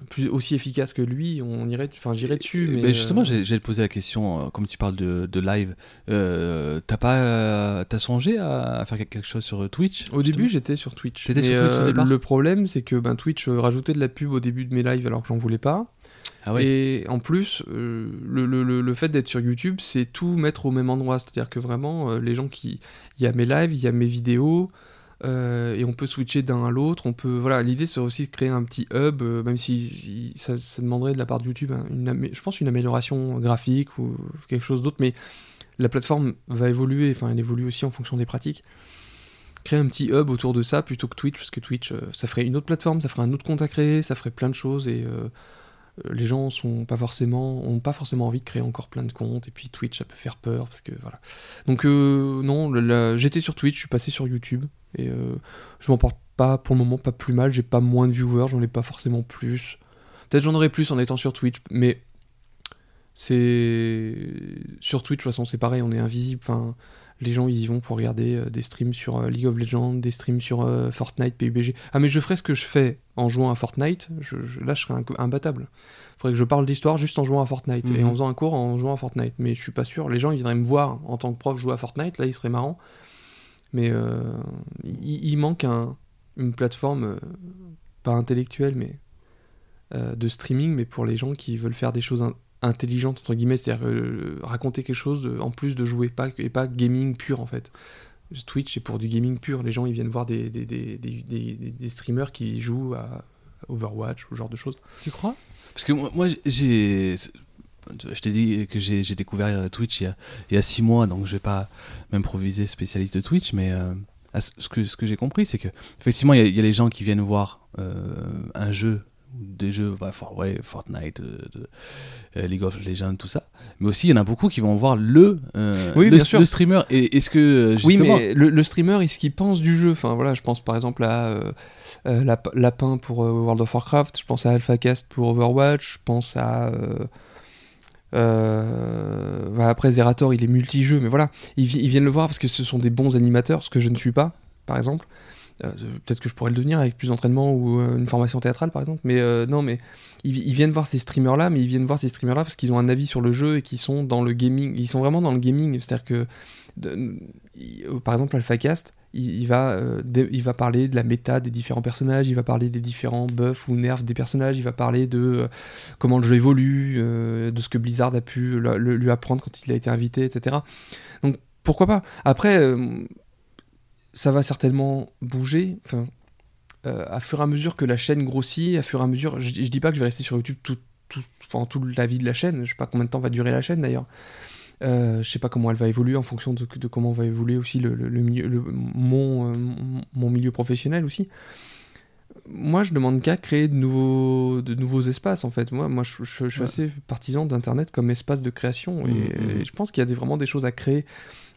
plus, aussi efficace que lui, on irait, enfin, j'irais dessus. Mais Ben, justement, euh, j'ai j'allais te poser la question, euh, comme tu parles de, de live, euh, t'as pas, t'as songé à, à faire quelque chose sur Twitch Au début, j'étais sur Twitch. T'étais sur Twitch au départ Le problème, c'est que ben, Twitch rajoutait de la pub au début de mes lives alors que j'en voulais pas. Ah ouais. Et en plus, euh, le, le- le- le fait d'être sur YouTube, c'est tout mettre au même endroit. C'est-à-dire que vraiment, euh, les gens qui. Il y a mes lives, il y a mes vidéos, euh, et on peut switcher d'un à l'autre. On peut. Voilà, l'idée, c'est aussi de créer un petit hub, euh, même si, ça, demanderait de la part de YouTube, je pense, une amélioration graphique ou quelque chose d'autre. Mais la plateforme va évoluer, enfin, elle évolue aussi en fonction des pratiques. Créer un petit hub autour de ça plutôt que Twitch, parce que Twitch, euh, ça ferait une autre plateforme, ça ferait un autre compte à créer, ça ferait plein de choses et. les gens sont pas forcément ont pas forcément envie de créer encore plein de comptes et puis Twitch ça peut faire peur parce que voilà donc non j'étais sur Twitch je suis passé sur YouTube et euh, je m'en porte pas pour le moment pas plus mal j'ai pas moins de viewers j'en ai pas forcément plus peut-être j'en aurais plus en étant sur Twitch mais c'est sur Twitch de toute façon c'est pareil on est invisible enfin les gens ils y vont pour regarder euh, des streams sur euh, League of Legends, des streams sur euh, Fortnite, PUBG. Ah mais je ferais ce que je fais en jouant à Fortnite, je, je- là je serais imbattable. Faudrait que je parle d'histoire juste en jouant à Fortnite et Mhm. en faisant un cours en jouant à Fortnite. Mais je suis pas sûr, les gens ils viendraient me voir en tant que prof jouer à Fortnite, là il serait marrant. Mais euh, il, il manque un, une plateforme, euh, pas intellectuelle, mais euh, de streaming, mais pour les gens qui veulent faire des choses in- intelligentes, entre guillemets, c'est-à-dire euh, raconter quelque chose de- en plus de jouer, pas, et pas gaming pur en fait. Twitch, c'est pour du gaming pur. Les gens, ils viennent voir des, des, des, des, des- des- des streamers qui jouent à Overwatch ou ce genre de choses. Tu crois? Parce que moi, moi, j'ai. Je t'ai dit que j'ai découvert euh, Twitch il y, a, il y a six mois, donc je vais pas m'improviser spécialiste de Twitch, mais euh, ce ce que, ce que j'ai compris, c'est que effectivement, il y, a- il y a les gens qui viennent voir euh, un jeu, des jeux, bah, for- ouais, Fortnite, euh, League of Legends, tout ça, mais aussi il y en a beaucoup qui vont voir le, Oui, le, bien sûr. le streamer. Et est-ce que Oui, mais le, le streamer, est-ce qu'il pense du jeu? Enfin voilà, je pense par exemple à Lap- Lapin pour World of Warcraft, je pense à AlphaCast pour Overwatch, je pense à. Euh, après Zerator, il est multi-jeu, mais voilà, ils, vi- ils viennent le voir parce que ce sont des bons animateurs, ce que je ne suis pas, par exemple. Euh, Peut-être que je pourrais le devenir avec plus d'entraînement ou euh, une formation théâtrale, par exemple. Mais non, mais ils, ils viennent voir ces streamers-là, mais ils viennent voir ces streamers-là parce qu'ils ont un avis sur le jeu et qu'ils sont dans le gaming. Ils sont vraiment dans le gaming, c'est-à-dire que par exemple AlphaCast il, il va euh, il va parler de la méta des différents personnages il va parler des différents buffs ou nerfs des personnages il va parler de euh, comment le jeu évolue euh, de ce que Blizzard a pu lui apprendre quand il a été invité etc donc pourquoi pas? Après ça va certainement bouger à fur et à mesure que la chaîne grossit à fur et à mesure je, je dis pas que je vais rester sur YouTube tout, tout, enfin, toute la vie de la chaîne je sais pas combien de temps va durer la chaîne d'ailleurs euh, je sais pas comment elle va évoluer en fonction de, de comment va évoluer aussi le, le- le milieu, le- mon, euh, mon- milieu professionnel aussi. Moi, je demande qu'à créer de nouveaux, de nouveaux espaces en fait. Moi, moi je, je- je suis Ouais. assez partisan d'Internet comme espace de création et, mhm. et je pense qu'il y a des, vraiment des choses à créer.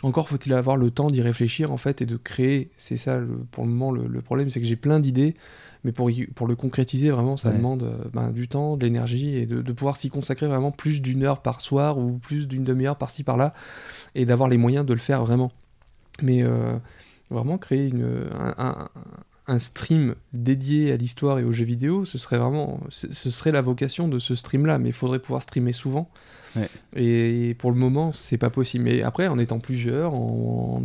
Encore faut-il avoir le temps d'y réfléchir en fait et de créer. C'est ça pour le moment le problème, c'est que j'ai plein d'idées, mais pour, y- pour le concrétiser vraiment, ça Ouais. demande euh, ben, du temps, de l'énergie et de, de pouvoir s'y consacrer vraiment plus d'une heure par soir ou plus d'une demi-heure par-ci par-là et d'avoir les moyens de le faire vraiment. Mais euh, vraiment créer une, un, un- un stream dédié à l'histoire et aux jeux vidéo, ce serait vraiment, ce serait la vocation de ce stream-là, mais il faudrait pouvoir streamer souvent. Ouais. Et pour le moment, c'est pas possible. Mais après, en étant plusieurs, en...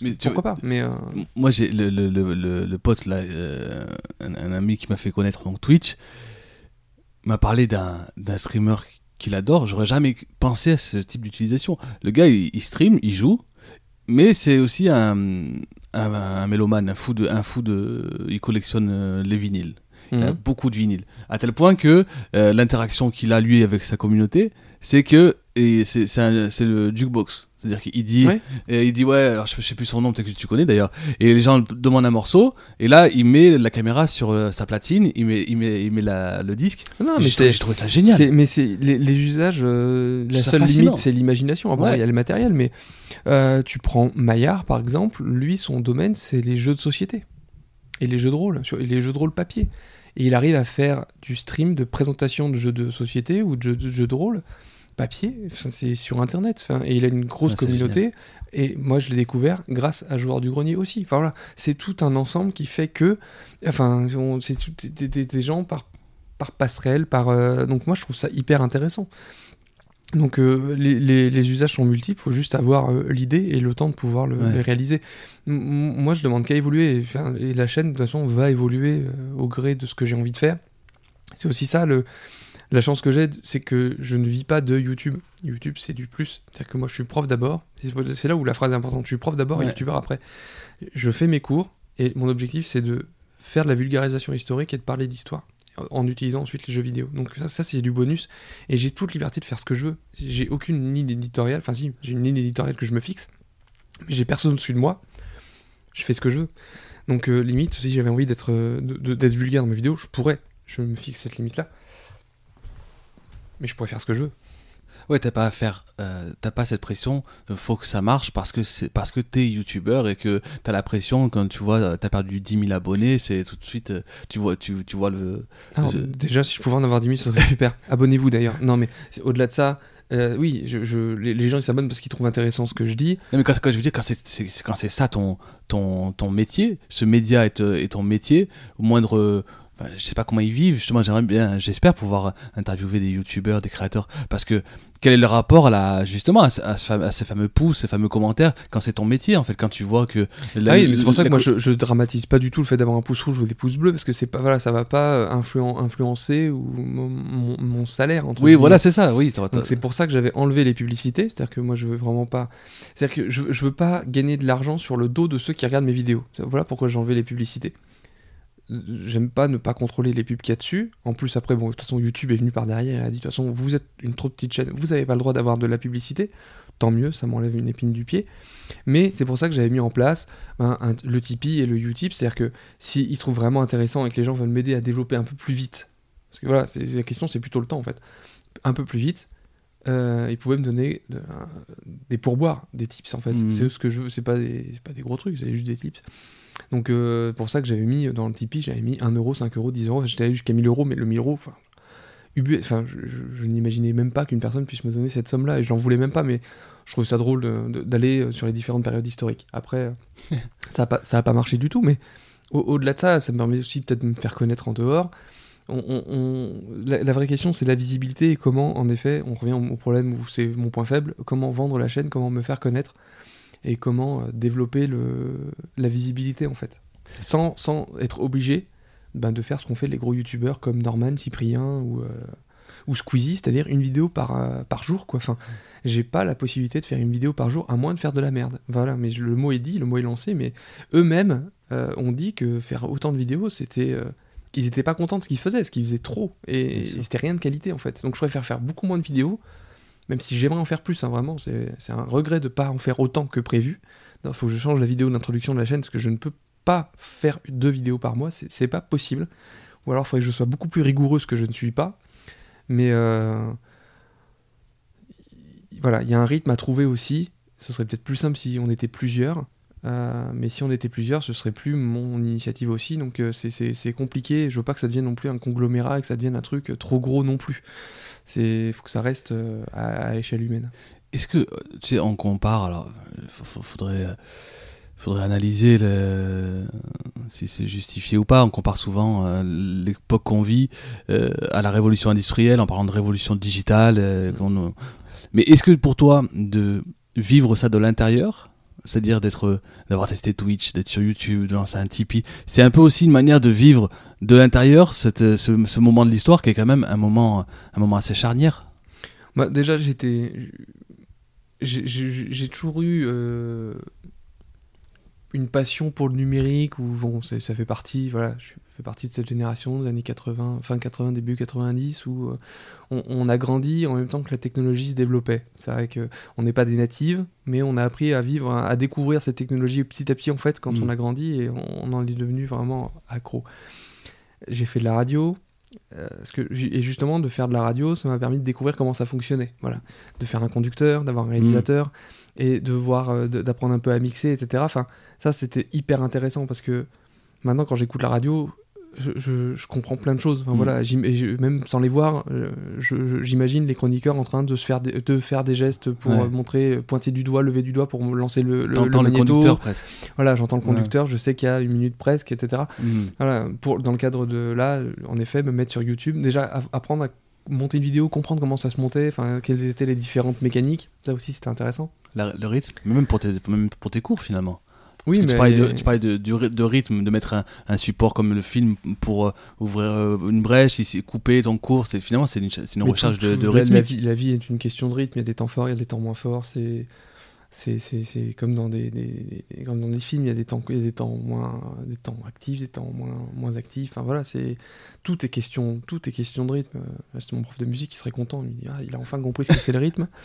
Mais pourquoi pas Mais euh, Moi, j'ai le, le, le, le, pote, là, euh, un, un ami qui m'a fait connaître donc Twitch, m'a parlé d'un d'un streamer qu'il adore. J'aurais jamais pensé à ce type d'utilisation. Le gars, il, il stream, il joue, mais c'est aussi un, un, un mélomane, un fou de, un fou de, il collectionne euh, les vinyles. Il a mhm. beaucoup de vinyles. À tel point que euh, l'interaction qu'il a, lui, avec sa communauté, c'est que c'est le jukebox. C'est-à-dire qu'il dit, et il dit ouais, alors je, je sais plus son nom, peut-être que tu connais d'ailleurs. Et les gens demandent un morceau, et là il met la caméra sur euh, sa platine, il met, il met, il met la- le disque. non, mais J'ai trouvé, ça génial. Mais c'est les, les usages, euh, la seule fascinant. limite, c'est l'imagination. Après, il y a le matériel, mais euh, tu prends Maillard, par exemple, lui, son domaine, c'est les jeux de société et les jeux de rôle, sur- les jeux de rôle papier. Et il arrive à faire du stream de présentation de jeux de société ou de jeux de, jeux de rôle papier, c'est sur internet. Enfin, et il a une grosse Ah, communauté. Et moi, je l'ai découvert grâce à Joueur du Grenier aussi. Enfin voilà, c'est tout un ensemble qui fait que, enfin, c'est des, des- des gens par, par passerelle, par. euh, donc moi, je trouve ça hyper intéressant. Donc euh, les, les- les usages sont multiples, faut juste avoir euh, l'idée et le temps de pouvoir le, Ouais. réaliser. M- moi, je demande qu'à évoluer. Et, et la chaîne, de toute façon, va évoluer au gré de ce que j'ai envie de faire. C'est aussi ça le. La chance que j'ai, c'est que je ne vis pas de YouTube. YouTube, c'est du plus. C'est-à-dire que moi, je suis prof d'abord. C'est là où la phrase est importante. Je suis prof d'abord et. YouTubeur après. Je fais mes cours et mon objectif, c'est de faire de la vulgarisation historique et de parler d'histoire en- utilisant ensuite les jeux vidéo. Donc ça, ça c'est du bonus et j'ai toute liberté de faire ce que je veux. J'ai aucune ligne éditoriale. Enfin si, j'ai une ligne éditoriale que je me fixe, mais j'ai personne au-dessus de moi. Je fais ce que je veux. Donc euh, limite, si j'avais envie d'être euh, d'être vulgaire dans mes vidéos, je pourrais. Je me fixe cette limite-là. Mais je pourrais faire ce que je veux. Ouais, t'as pas à faire, euh, t'as pas cette pression. euh, Faut que ça marche parce que c'est parce que t'es youtubeur et que t'as la pression quand tu vois, euh, t'as perdu 10 000 abonnés, c'est tout de suite, tu vois, tu, tu vois le. Alors, Déjà, si je pouvais en avoir 10 000, ce serait super. Abonnez-vous d'ailleurs. Non, mais au-delà de ça, euh, oui, je, je- les, les gens ils s'abonnent parce qu'ils trouvent intéressant ce que je dis. Non, mais quand, quand je veux dire, quand c'est, ça ton, ton, ton métier, ce média est, est ton métier, au moindre. Ben, je sais pas comment ils vivent, justement, j'aimerais bien, j'espère pouvoir interviewer des youtubeurs, des créateurs, parce que quel est le rapport à la, justement à, ce- ces fameux pouces, ces fameux commentaires, quand c'est ton métier, en fait, quand tu vois que. la- ah oui, mais c'est pour ça que moi je, je dramatise pas du tout le fait d'avoir un pouce rouge ou des pouces bleus parce que c'est pas voilà, ça va pas euh, influen- influencer ou mon, mon- mon salaire entre Oui, voilà, c'est ça, oui. c'est pour ça que j'avais enlevé les publicités, c'est-à-dire que moi je veux vraiment pas, c'est-à-dire que je, je veux pas gagner de l'argent sur le dos de ceux qui regardent mes vidéos. Voilà pourquoi j'ai enlevé les publicités. J'aime pas ne pas contrôler les pubs qu'il y a dessus. En plus après bon de toute façon YouTube est venu par derrière et a dit de toute façon vous êtes une trop petite chaîne, vous avez pas le droit d'avoir de la publicité. Tant mieux, ça m'enlève une épine du pied. Mais c'est pour ça que j'avais mis en place ben, un- le Tipeee et le Utip, c'est-à-dire que s'ils trouvent vraiment intéressant et que les gens veulent m'aider à développer un peu plus vite, parce que voilà, la question c'est plutôt le temps en fait, un peu plus vite, euh, ils pouvaient me donner euh, des pourboires, des tips en fait. Mhm. C'est ce que je veux, c'est pas, des- pas des gros trucs, c'est juste des tips. Donc euh, pour ça que j'avais mis dans le Tipeee, j'avais mis 1 euro, 5 euros, 10 euros, j'étais allé jusqu'à 1000 euros, mais le 1000 euros, enfin, Ubu- enfin, je, je- je n'imaginais même pas qu'une personne puisse me donner cette somme-là, et je n'en voulais même pas, mais je trouve ça drôle d'aller euh, sur les différentes périodes historiques. Après, euh, ça n'a pas, ça a pas marché du tout, mais au- au-delà de ça, ça me permet aussi peut-être de me faire connaître en dehors. On- on- on- la, la vraie question, c'est la visibilité et comment, en effet, on revient au problème où c'est mon point faible, comment vendre la chaîne, comment me faire connaître et comment euh, développer le, la visibilité, en fait. Sans, sans être obligé ben, de faire ce qu'ont fait les gros youtubeurs comme Norman, Cyprien ou, euh, ou Squeezie, c'est-à-dire une vidéo par, euh, par jour. Quoi. Enfin, j'ai pas la possibilité de faire une vidéo par jour, à moins de faire de la merde. Voilà, mais je- le mot est dit, le mot est lancé, mais eux-mêmes euh, ont dit que faire autant de vidéos, c'était. qu'ils étaient pas contents de ce qu'ils faisaient, ce qu'ils faisaient trop. Et, et c'était rien de qualité en fait. Donc je préfère faire beaucoup moins de vidéos, même si j'aimerais en faire plus, hein, vraiment. C'est un regret de pas en faire autant que prévu. Il faut que je change la vidéo d'introduction de la chaîne parce que je ne peux pas faire deux vidéos par mois, c'est pas possible. Ou alors il faudrait que je sois beaucoup plus rigoureux, que je ne suis pas. Mais euh, voilà, il y a un rythme à trouver aussi. Ce serait peut-être plus simple si on était plusieurs. Euh, mais si on était plusieurs, ce serait plus mon initiative aussi. Donc euh, c'est- compliqué. Je veux pas que ça devienne non plus un conglomérat et que ça devienne un truc euh, trop gros non plus. Il faut que ça reste euh, à, à échelle humaine. Est-ce que, tu sais, on compare, alors, il faudrait, faudrait analyser le- si c'est justifié ou pas. On compare souvent l'époque qu'on vit à la révolution industrielle en parlant de révolution digitale. qu'on- Mais est-ce que pour toi, de vivre ça de l'intérieur, c'est-à-dire d'être, d'avoir testé Twitch, d'être sur YouTube, de lancer un Tipeee, c'est un peu aussi une manière de vivre de l'intérieur ce, ce moment de l'histoire qui est quand même un moment, un moment assez charnière Bah, déjà, j'étais. J'ai toujours eu euh, une passion pour le numérique, ou bon, ça fait partie, voilà, fais partie de cette génération des années 80, fin 80, début 90, où euh, on, on a grandi en même temps que la technologie se développait. C'est vrai qu'on n'est pas des natives, mais on a appris à vivre, à découvrir cette technologie petit à petit, en fait, quand Mm. on a grandi, et on, on en est devenu vraiment accro. J'ai fait de la radio, euh, parce que, et justement, de faire de la radio, ça m'a permis de découvrir comment ça fonctionnait. Voilà. De faire un conducteur, d'avoir un réalisateur, et de voir, euh, d'apprendre un peu à mixer, etc. Enfin, ça, c'était hyper intéressant parce que maintenant, quand j'écoute la radio, je, je- je comprends plein de choses. Enfin, Mm. voilà, même sans les voir, euh, j'imagine les chroniqueurs en train de se faire des, de faire des gestes pour Ouais. euh, montrer, euh, pointer du doigt, lever du doigt pour lancer le, le, le conducteur presque. Voilà, j'entends le Ouais. conducteur, je sais qu'il y a une minute presque, etc. Mhm. Voilà, pour, dans le cadre de là, en effet, me mettre sur YouTube, déjà apprendre à monter une vidéo, comprendre comment ça se montait, quelles étaient les différentes mécaniques, ça aussi c'était intéressant. La- le rythme, mais même pour tes, même pour tes cours finalement. Oui, mais tu parlais, de, tu parlais de, du ry- de rythme, de mettre un, un support comme le film pour euh, ouvrir euh, une brèche, ici, couper ton cours. C'est finalement c'est une, une recherche de, rythme. La vie, la vie est une question de rythme. Il y a des temps forts, il y a des temps moins forts. C'est comme dans des, comme dans des films. Il y a des temps il y a des temps moins des temps actifs, des temps moins moins actifs. Enfin voilà, c'est tout est question tout est question de rythme. Euh, C'est mon prof de musique qui serait content. Il, dit, Ah, il a enfin compris ce que c'est le rythme.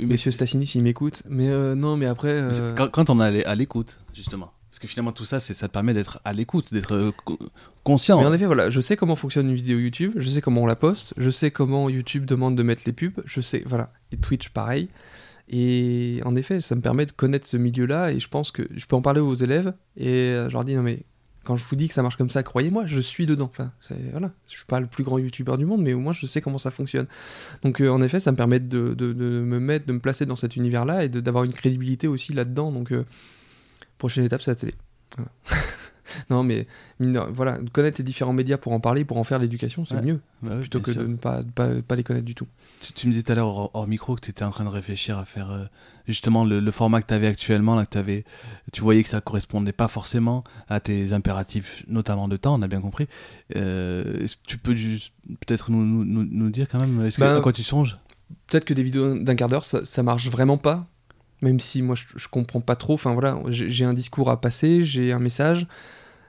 Monsieur Stassini s'il m'écoute. Mais euh, non, mais après. Euh, Quand, quand on est à l'é- à l'écoute, justement. Parce que finalement, tout ça, ça te permet d'être à l'écoute, d'être euh, co- conscient. Mais en effet, voilà, je sais comment fonctionne une vidéo YouTube, je sais comment on la poste, je sais comment YouTube demande de mettre les pubs, je sais, voilà, et Twitch pareil. Et en effet, ça me permet de connaître ce milieu-là et je pense que je peux en parler aux élèves et je leur dis non mais quand je vous dis que ça marche comme ça, croyez-moi, je suis dedans. Enfin, voilà, je suis pas le plus grand YouTuber du monde, mais au moins je sais comment ça fonctionne. Donc euh, en effet, ça me permet de, me mettre, de me placer dans cet univers-là et d'avoir une crédibilité aussi là-dedans. Donc euh, prochaine étape, c'est la télé. Voilà. non mais voilà, connaître les différents médias pour en parler, pour en faire l'éducation, c'est Ouais. mieux Bah plutôt que sûr. de ne pas, pas, les connaître du tout. Tu, tu me disais tout à l'heure hors, hors micro que tu étais en train de réfléchir à faire euh, justement le, le format que tu avais actuellement, là, que avais, tu voyais que ça correspondait pas forcément à tes impératifs, notamment de temps, on a bien compris. Euh, Est-ce que tu peux juste peut-être nous, nous, dire quand même est-ce que, Ben, à quoi tu songes? peut-être que des vidéos d'un quart d'heure, ça, ça marche vraiment pas. Même si moi je, comprends pas trop. Enfin voilà, j'ai un discours à passer, j'ai un message.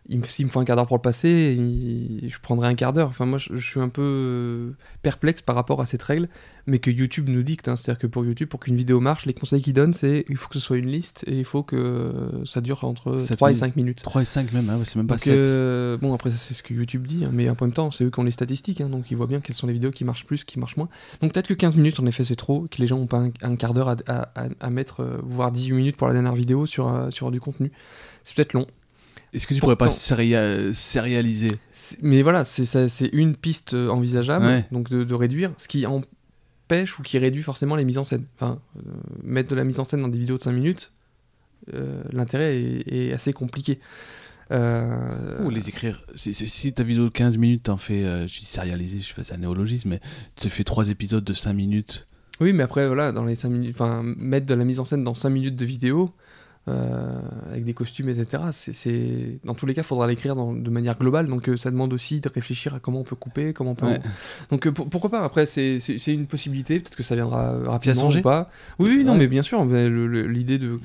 Il me- S'il me faut un quart d'heure pour le passer, il- je prendrai un quart d'heure. Enfin moi je, je suis un peu euh, perplexe par rapport à cette règle, mais que YouTube nous dicte. hein. C'est-à-dire que pour YouTube, pour qu'une vidéo marche, les conseils qu'il donne, c'est il faut que ce soit une liste et il faut que ça dure entre Sept 3 et minutes. 5 minutes. 3 et 5 même, hein, c'est même pas Donc, 7. euh, bon, après, c'est ce que YouTube dit, hein, mais en même temps, c'est eux qui ont les statistiques, donc ils voient bien quelles sont les vidéos qui marchent plus, qui marchent moins. Donc, peut-être que 15 minutes, en effet, c'est trop, que les gens n'ont pas un, un quart d'heure à, à- à- à mettre, euh, voire 18 minutes pour la dernière vidéo sur, euh, sur du contenu. C'est peut-être long. Est-ce que tu pourrais pas séria- sérialiser? Mais voilà, c'est une piste euh, envisageable, Ouais. donc de, de réduire, ce qui empêche ou qui réduit forcément les mises en scène. Enfin, euh, mettre de la mise en scène dans des vidéos de 5 minutes, euh, l'intérêt est, est assez compliqué. Euh, Ou les écrire. Si, ta vidéo de 15 minutes, t'en fais, euh, je dis sérialisé, je sais pas, c'est un néologisme, mais tu te fais 3 épisodes de 5 minutes. Oui, mais après, voilà, dans les 5 minutes, enfin, mettre de la mise en scène dans 5 minutes de vidéo, euh, avec des costumes, etc., c'est, dans tous les cas, il faudra l'écrire de manière globale, donc euh, ça demande aussi de réfléchir à comment on peut couper, comment on peut... Ouais. Donc euh, pour- pourquoi pas, après, c'est, une possibilité, peut-être que ça viendra rapidement ou pas. Oui, oui, non, Ouais. mais bien sûr, l'idée de...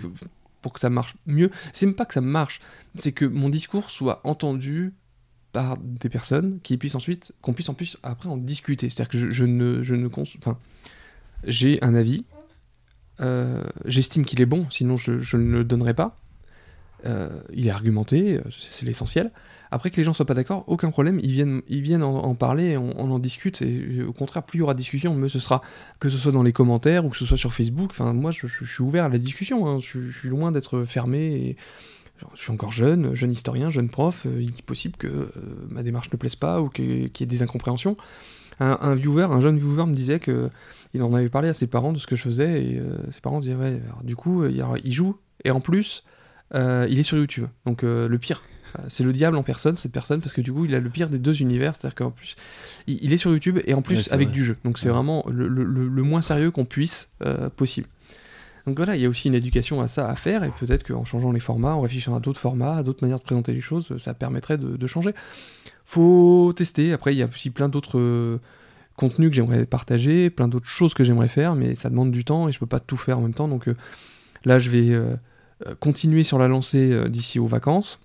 pour que ça marche mieux, c'est même pas que ça marche, c'est que mon discours soit entendu par des personnes qui puissent ensuite qu'on puisse en plus après en discuter c'est à dire que je, je ne je ne enfin j'ai un avis euh, j'estime qu'il est bon sinon je, ne le donnerai pas Euh, il est argumenté euh, c'est l'essentiel après que les gens soient pas d'accord aucun problème ils viennent ils viennent en, parler on, en discute au contraire plus il y aura discussion mieux ce sera que ce soit dans les commentaires ou que ce soit sur Facebook enfin moi je, suis ouvert à la discussion hein. je, suis loin d'être fermé je suis encore jeune, jeune historien, jeune prof, il est possible que ma démarche ne plaise pas ou qu'il y ait des incompréhensions. Un, un viewer, un jeune viewer me disait que il en avait parlé à ses parents de ce que je faisais et euh, ses parents disaient ouais, alors, du coup il, alors, il joue et en plus euh, il est sur YouTube. Donc euh, le pire, c'est le diable en personne cette personne parce que du coup il a le pire des deux univers, c'est-à-dire qu'en plus il, il est sur YouTube et en plus Ouais, avec vrai. du jeu. Donc c'est Ouais. vraiment le, le- le- le moins sérieux qu'on puisse euh, possible. Donc voilà, il y a aussi une éducation à ça à faire, et peut-être qu'en changeant les formats, en réfléchissant à d'autres formats, à d'autres manières de présenter les choses, ça permettrait de, de changer. Faut tester, après il y a aussi plein d'autres euh, contenus que j'aimerais partager, plein d'autres choses que j'aimerais faire, mais ça demande du temps, et je peux pas tout faire en même temps, donc euh, là je vais euh, continuer sur la lancée d'ici aux vacances,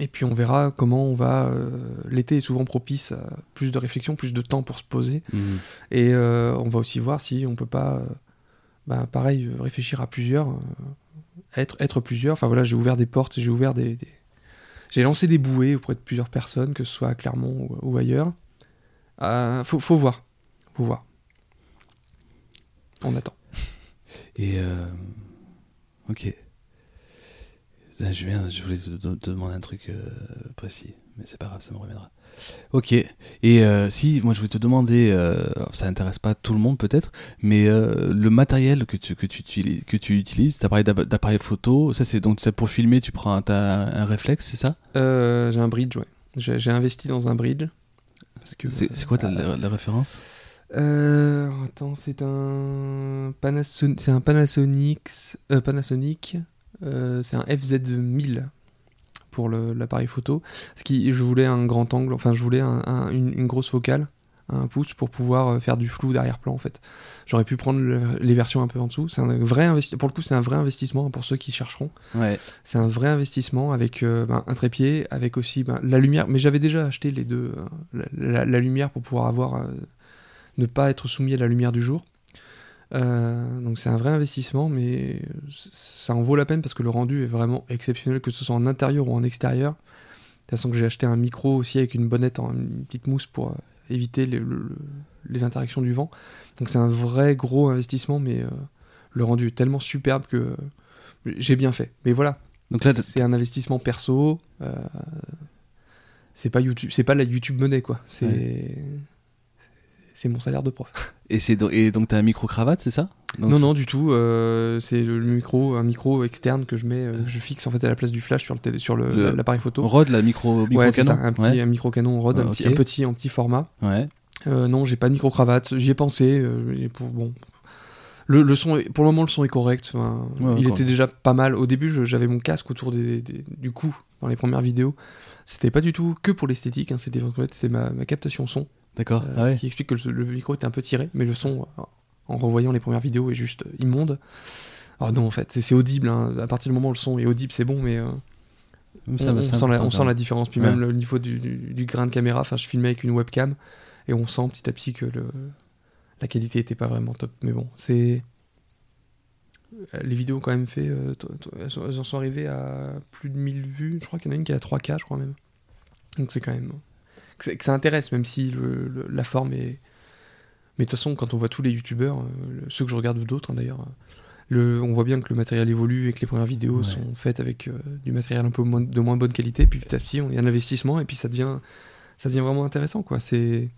et puis on verra comment on va... euh, L'été est souvent propice à plus de réflexion, plus de temps pour se poser, Mhm. et euh, on va aussi voir si on peut pas, euh, bah, pareil, réfléchir à plusieurs, être, être plusieurs. Enfin voilà, j'ai ouvert des portes, j'ai ouvert des, des- j'ai lancé des bouées auprès de plusieurs personnes, que ce soit à Clermont ou, ailleurs. Euh, faut, voir, faut voir. On attend. Et. euh, Ok. Je, voulais te demander un truc euh, précis, mais c'est pas grave, ça me reviendra. Ok, et euh, si, moi je voulais te demander, euh, alors, ça intéresse pas tout le monde peut-être, mais euh, le matériel que tu, que tu, utilises- que tu utilises, t'as parlé d'ap- d'appareil photo, ça c'est donc pour filmer, tu prends un, un réflexe, c'est ça? J'ai un bridge, ouais. J'ai j'ai investi dans un bridge. Parce que, C'est c'est quoi la, la référence? Attends, c'est un Panasonic, c'est un Panasonic, Panasonic, c'est un FZ1000 pour l'appareil photo. Ce qui, je voulais un grand angle, enfin je voulais un- un- une, une grosse focale, un pouce pour pouvoir euh, faire du flou d'arrière-plan en fait. J'aurais pu prendre le- les versions un peu en dessous. C'est un vrai investi- pour le coup c'est un vrai investissement hein, pour ceux qui chercheront. Ouais. C'est un vrai investissement avec euh, ben, un trépied, avec aussi ben, la lumière. Mais j'avais déjà acheté les deux, euh, la, la- la lumière pour pouvoir avoir, euh, ne pas être soumis à la lumière du jour. Euh, donc c'est un vrai investissement, mais ça en vaut la peine parce que le rendu est vraiment exceptionnel, que ce soit en intérieur ou en extérieur. De toute façon que j'ai acheté un micro aussi avec une bonnette, en, une petite mousse pour euh, éviter les, le- le- les interactions du vent. Donc c'est un vrai gros investissement, mais euh, le rendu est tellement superbe que j'ai bien fait. Mais voilà, Donc là, t'as- c'est un investissement perso. c'est pas YouTube, c'est pas la YouTube monnaie quoi. C'est c'est mon salaire de prof. et, c'est do- et donc t'as un micro-cravate, c'est ça? Donc, non non du tout. euh, c'est le micro, un micro externe que je mets, euh, je fixe en fait à la place du flash sur le télé, sur le- Le- l'appareil photo. Rode, la micro, micro ouais, canon ça, un petit, Ouais. un micro canon Rode, Ouais, un, petit, un petit en petit format. Ouais. Euh, non, j'ai pas de micro cravate. J'y ai pensé. euh, et pour, bon, le, le son, pour le moment, le son est correct. Enfin, Ouais, il était déjà pas mal. Au début, j'avais mon casque autour des, des- du cou dans les premières vidéos. C'était pas du tout que pour l'esthétique. hein, C'était en fait, c'est ma, ma captation son, D'accord. euh, Ah ouais. ce qui explique que le, le micro était un peu tiré, mais le son, euh, en revoyant les premières vidéos, est juste euh, immonde. Alors non, en fait, c'est audible. hein. À partir du moment où le son est audible, c'est bon, mais euh, Ça, on, sent la, on sent différence. Puis Ouais. même le niveau du, du- du grain de caméra, enfin, je filmais avec une webcam et on sent petit à petit que le, la qualité était pas vraiment top. Mais bon, c'est. Les vidéos ont quand même fait. euh, elles en sont arrivées à plus de 1000 vues. Je crois qu'il y en a une qui est à 3K, je crois même. Donc c'est quand même. Que, ça intéresse, même si le- le- la forme est. Mais de toute façon, quand on voit tous les youtubeurs, euh, ceux que je regarde ou d'autres hein, d'ailleurs, le, on voit bien que le matériel évolue et que les premières vidéos Ouais. sont faites avec euh, du matériel un peu moins- de moins bonne qualité. Puis petit à petit, il y a un investissement et puis ça devient, ça devient vraiment intéressant. Quoi. C'est...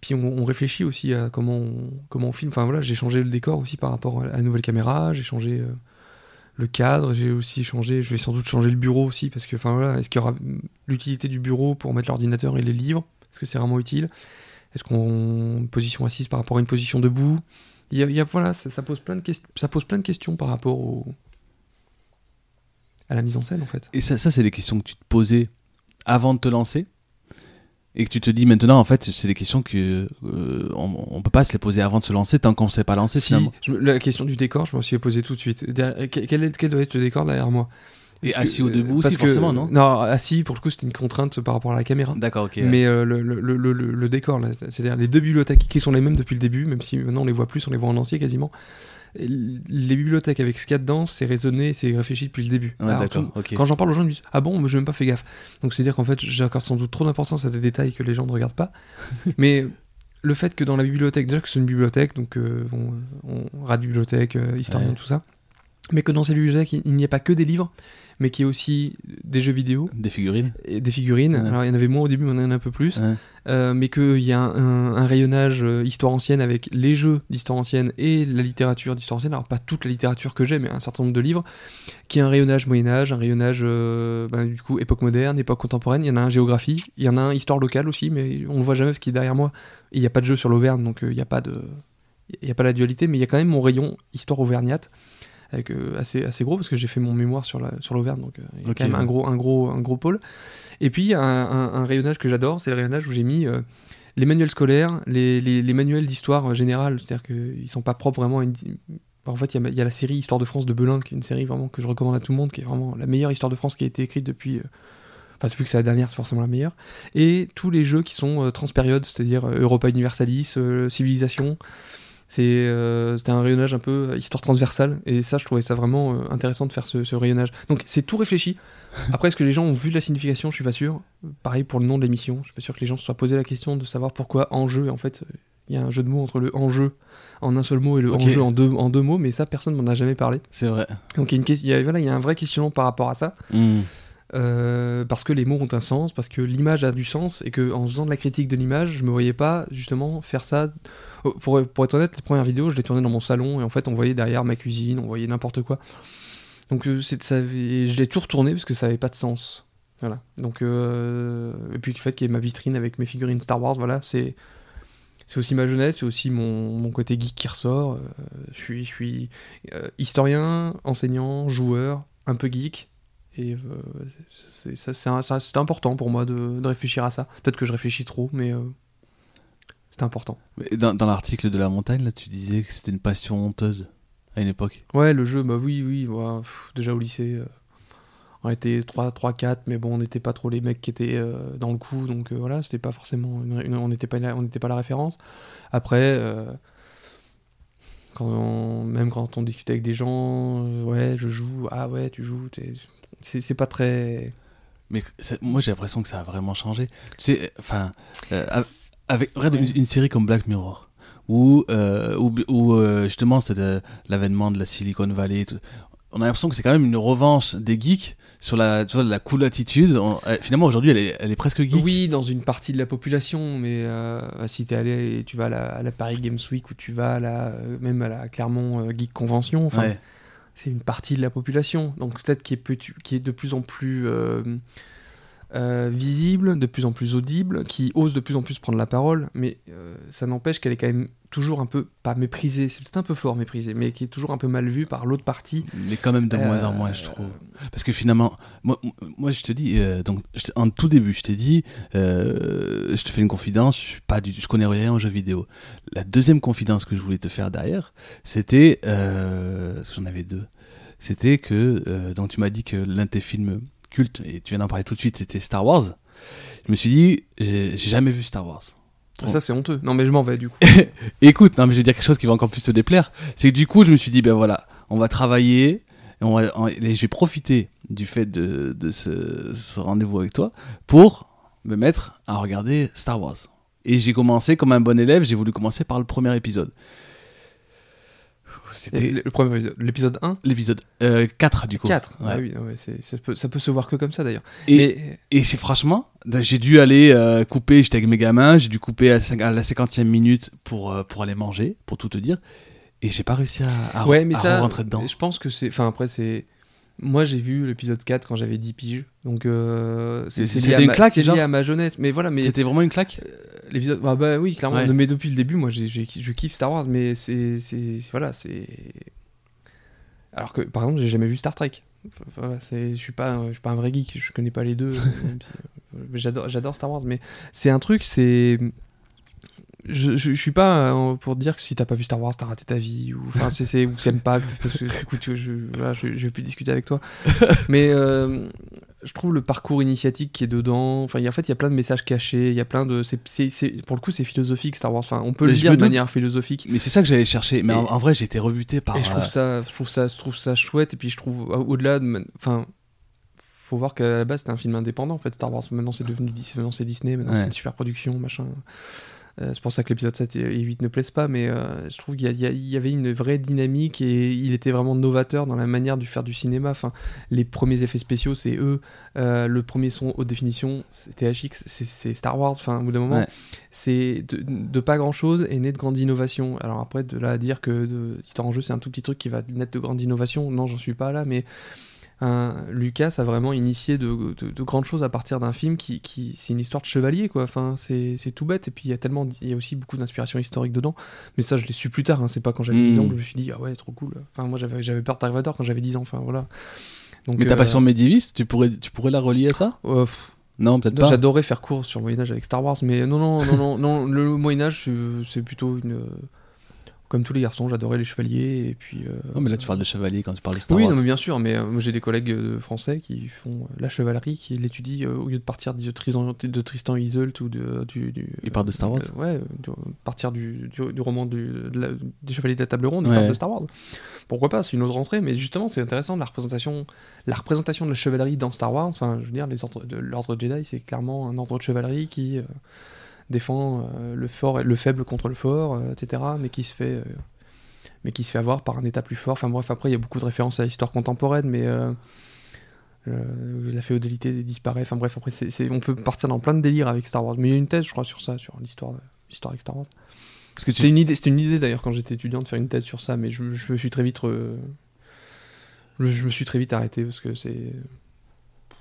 Puis on, on réfléchit aussi à comment on, comment on filme. Enfin voilà, j'ai changé le décor aussi par rapport à la nouvelle caméra, j'ai changé euh, le cadre, j'ai aussi changé, je vais sans doute changer le bureau aussi parce que enfin voilà, est-ce qu'il y aura l'utilité du bureau pour mettre l'ordinateur et les livres? Est-ce que c'est vraiment utile? Est-ce qu'on position assise par rapport à une position debout? Il y voilà, ça, pose plein de ça pose plein de questions par rapport au à la mise en scène en fait. Et ça, ça c'est des questions que tu te posais avant de te lancer? Et que tu te dis maintenant, en fait, c'est des questions que euh, on, on peut pas se les poser avant de se lancer tant qu'on ne s'est pas lancé Si, finalement. je me- la question du décor, je me suis posé tout de suite. Derrière- quel, est, quel doit être le décor derrière moi? Et assis ou que- debout parce aussi, que- forcément, non? Non, assis, pour le coup, c'était une contrainte par rapport à la caméra. D'accord, ok. ouais. Mais euh, le, le- le- le- le décor, c'est-à-dire les deux bibliothèques qui sont les mêmes depuis le début, même si maintenant on les voit plus, on les voit en entier quasiment. Les bibliothèques avec ce qu'il y a dedans, c'est raisonné, c'est réfléchi depuis le début. Ouais, Alors, tout-. Quand j'en parle aux gens, ils me disent Ah bon, mais j'ai même pas fait gaffe. Donc c'est-à-dire qu'en fait, j'accorde sans doute trop d'importance à des détails que les gens ne regardent pas. mais le fait que dans la bibliothèque, déjà que c'est une bibliothèque, donc euh, on, on rate bibliothèque, euh, historien, Ouais. tout ça, mais que dans cette bibliothèque, il, n'y a pas que des livres, mais qu'il y ait aussi des jeux vidéo Des figurines. et des figurines. Ouais. Alors il y en avait moins au début, mais on en a un peu plus. Ouais. Euh, mais qu'il y a un, un- un rayonnage euh, histoire ancienne avec les jeux d'histoire ancienne et la littérature d'histoire ancienne. Alors pas toute la littérature que j'ai, mais un certain nombre de livres. Qui a un rayonnage Moyen Âge, un rayonnage euh, ben, du coup époque moderne, époque contemporaine. Il y en a un géographie, il y en a un histoire locale aussi, mais on le voit jamais parce qu'il est derrière moi. Il n'y a pas de jeu sur l'Auvergne, donc euh, il n'y a pas de il y a pas la dualité, mais il y a quand même mon rayon histoire auvergnate. Avec, euh, assez, assez gros parce que j'ai fait mon mémoire sur la- sur l'Auvergne donc euh, il y a quand même ouais. un gros un gros un gros pôle et puis un, un- un rayonnage que j'adore, c'est le rayonnage où j'ai mis euh, les manuels scolaires, les, les- les manuels d'histoire générale, c'est-à-dire qu'ils sont pas propres vraiment à une... En fait, il y, a- il y a la série Histoire de France de Belin, qui est une série vraiment que je recommande à tout le monde, qui est vraiment la meilleure histoire de France qui a été écrite depuis... Enfin, vu que c'est la dernière, c'est forcément la meilleure. Et tous les jeux qui sont euh, transpériodes, c'est-à-dire euh, Europa Universalis, euh, Civilisation, Euh, c'était un rayonnage un peu histoire transversale, et ça, je trouvais ça vraiment euh, intéressant de faire ce, ce rayonnage. Donc, c'est tout réfléchi. Après, est-ce que les gens ont vu la signification? Je suis pas sûr. Pareil pour le nom de l'émission, je suis pas sûr que les gens se soient posé la question de savoir pourquoi enjeu. En fait, il y a un jeu de mots entre le enjeu en un seul mot et le enjeu en deux, en deux mots, mais ça, personne m'en a jamais parlé. C'est vrai. Donc, il y a, une, ques- il y a- voilà, il y a un vrai questionnement par rapport à ça. Hmm. Euh, parce que les mots ont un sens, parce que l'image a du sens, et que en faisant de la critique de l'image, je me voyais pas justement faire ça. Oh, Pour, être honnête, les premières vidéos, je les tournais dans mon salon, et en fait, on voyait derrière ma cuisine, on voyait n'importe quoi. Donc, euh, ça je l'ai tout retourné parce que ça avait pas de sens. Voilà. Donc, euh, et puis le fait qu'il y ait ma vitrine avec mes figurines Star Wars, voilà, c'est. C'est aussi ma jeunesse, c'est aussi mon, mon côté geek qui ressort. Je suis, historien, enseignant, joueur, un peu geek. Et euh, c'est- c'est important pour moi de, de réfléchir à ça. Peut-être que je réfléchis trop, mais euh, c'était important. Mais Dans, dans l'article de la montagne, là, tu disais que c'était une passion honteuse à une époque. Ouais, le jeu, bah oui, oui. pff, déjà au lycée, euh, on était 3, 3, 4, mais bon, on n'était pas trop les mecs qui étaient euh, dans le coup, donc euh, voilà, c'était pas forcément. une- une- on n'était pas, la- on pas la référence. Après. quand on- même quand on discutait avec des gens, ouais, je joue, ah ouais, tu joues, t'es- c'est pas très. Mais moi, j'ai l'impression que ça a vraiment changé. Tu sais, enfin, euh, av- avec regarde une, une série comme Black Mirror, où, euh, où, où, euh, justement c'est l'avènement de la Silicon Valley. tout. On a l'impression que c'est quand même une revanche des geeks sur la, tu vois, la cool attitude. On- finalement, aujourd'hui, elle est, elle est presque geek. Oui, dans une partie de la population, mais euh, si t'es allé, tu vas à la, à la Paris Games Week ou tu vas à la, même à la Clermont Geek Convention, enfin, Ouais. C'est une partie de la population. Donc peut-être qui est, de plus en plus euh, euh, visible, de plus en plus audible, qui ose de plus en plus prendre la parole, mais euh, ça n'empêche qu'elle est quand même toujours un peu, pas méprisée, c'est peut-être un peu fort méprisée, mais qui est toujours un peu mal vue par l'autre partie. Mais quand même de moins en Euh, moins, je trouve. Parce que finalement, moi, moi je te dis, euh, donc, je en tout début, je t'ai dit, euh, je te fais une confidence, je, suis pas du, je connais rien en jeux vidéo. La deuxième confidence que je voulais te faire derrière, c'était, euh, parce que j'en avais deux, c'était que, euh, donc tu m'as dit que l'un de tes films cultes, et tu viens d'en parler tout de suite, c'était Star Wars. Je me suis dit, j'ai jamais vu Star Wars. Bon. Ça c'est honteux. Non mais je m'en vais du coup. Écoute, non, mais je vais dire quelque chose qui va encore plus te déplaire. C'est que du coup, je me suis dit, ben voilà, on va travailler, et, on va, je vais profiter du fait de, ce rendez-vous avec toi pour me mettre à regarder Star Wars. Et j'ai commencé comme un bon élève, j'ai voulu commencer par le premier épisode. C'était Le premier épisode- L'épisode 1 l'épisode euh, 4 du coup. 4 Ouais. Ah oui, ouais, c'est- ça, peut, ça peut se voir que comme ça d'ailleurs. Et, Mais- et c'est franchement, j'ai dû aller euh, couper, j'étais avec mes gamins, j'ai dû couper à, la 50e minute pour, euh, pour aller manger, pour tout te dire. Et j'ai pas réussi à, à, ouais, mais à ça, rentrer dedans. je pense que c'est. Enfin, après, c'est. Moi, j'ai vu l'épisode 4 quand j'avais 10 piges. Donc, euh, c'est c'était une ma- claque, lié genre à ma jeunesse. Mais voilà, mais C'était vraiment une claque l'épisode. Bah, bah oui, clairement. Ouais. Mais depuis le début, moi, j'ai- j'ai- je kiffe Star Wars. Mais c'est. c'est- Voilà, c'est. Alors que, par exemple, j'ai jamais vu Star Trek. Voilà, c'est, je suis pas, je suis pas un vrai geek, je connais pas les deux. euh, j'adore, j'adore Star Wars, mais c'est un truc, c'est, je, je, je suis pas euh, pour dire que si t'as pas vu Star Wars, t'as raté ta vie, ou enfin, c'est, ou t'aimes pas, parce que du coup, tu, je, voilà, je, vais plus discuter avec toi. mais euh, je trouve le parcours initiatique qui est dedans. Enfin, il y a- en fait, il y a plein de messages cachés, il y a plein de, c'est, c'est- pour le coup, c'est philosophique Star Wars. Enfin, on peut Mais le me de doute. manière philosophique. Mais c'est ça que j'allais chercher. Mais Et- en, en vrai, j'ai été rebuté par. Et je trouve euh, ça, je trouve ça, je trouve ça chouette. Et puis je trouve au-delà de, enfin, faut voir qu'à la base c'était un film indépendant. En fait, Star Wars maintenant c'est devenu maintenant c'est Disney, maintenant Ouais. c'est une super production, machin. Euh, c'est pour ça que l'épisode 7 et et 8 ne plaisent pas, mais euh, je trouve qu'il y, avait une vraie dynamique et il était vraiment novateur dans la manière de faire du cinéma. Enfin, les premiers effets spéciaux, c'est eux. Euh, le premier son haute définition, c'est THX, c'est- Star Wars. Enfin, au bout d'un moment, Ouais. c'est de, de pas grand chose et né de grande innovation. Alors après, de là à dire que de, Histoire en jeu, c'est un tout petit truc qui va naître de grande innovation, non, j'en suis pas là, mais Lucas a vraiment initié de, de- de grandes choses à partir d'un film qui, qui c'est une histoire de chevalier, quoi. Enfin, c'est tout bête. Et puis il y a tellement, il y a aussi beaucoup d'inspiration historique dedans. Mais ça, je l'ai su plus tard. hein. C'est pas quand j'avais Mm. 10 ans que je me suis dit ah ouais, trop cool. Enfin, moi j'avais j'avais peur de quand j'avais 10 ans. Enfin voilà. Donc, Mais ta euh, passion médiéviste, tu pourrais, tu pourrais la relier à ça? Euh, Non, peut-être pas. J'adorais faire cours sur le Moyen Âge avec Star Wars, mais non, non, non, non, non le Moyen Âge, c'est plutôt une. Comme tous les garçons, j'adorais les chevaliers. Et puis, euh, Non, mais là, tu parles de chevalier quand tu parles de Star oui, Wars. mais bien sûr, mais euh, j'ai des collègues euh, français qui font euh, la chevalerie, qui l'étudient au lieu de partir de Tristan, de Tristan Isolde ou de, du, du- Ils parlent de Star Wars Ouais, de partir du, du, du roman la- des Chevaliers de la Table Ronde, ils Ouais. parlent de Star Wars. Pourquoi pas, c'est une autre rentrée, mais justement, c'est intéressant, la représentation, la représentation de la chevalerie dans Star Wars, enfin, je veux dire, l'ordre Jedi, c'est clairement un ordre de chevalerie qui défend euh, le fort, le faible contre le fort, euh, etc., mais qui se fait... euh, mais qui se fait avoir par un état plus fort. Enfin bref, après il y a beaucoup de références à l'histoire contemporaine, mais euh, euh, la féodalité disparaît. Enfin bref, après c'est, on peut partir dans plein de délires avec Star Wars. Mais il y a une thèse, je crois, sur ça, sur l'histoire, l'histoire avec Star Wars. Parce que tu- une idée, c'était une idée d'ailleurs quand j'étais étudiant de faire une thèse sur ça, mais je, je me suis très vite, je, je me suis très vite arrêté parce que c'est,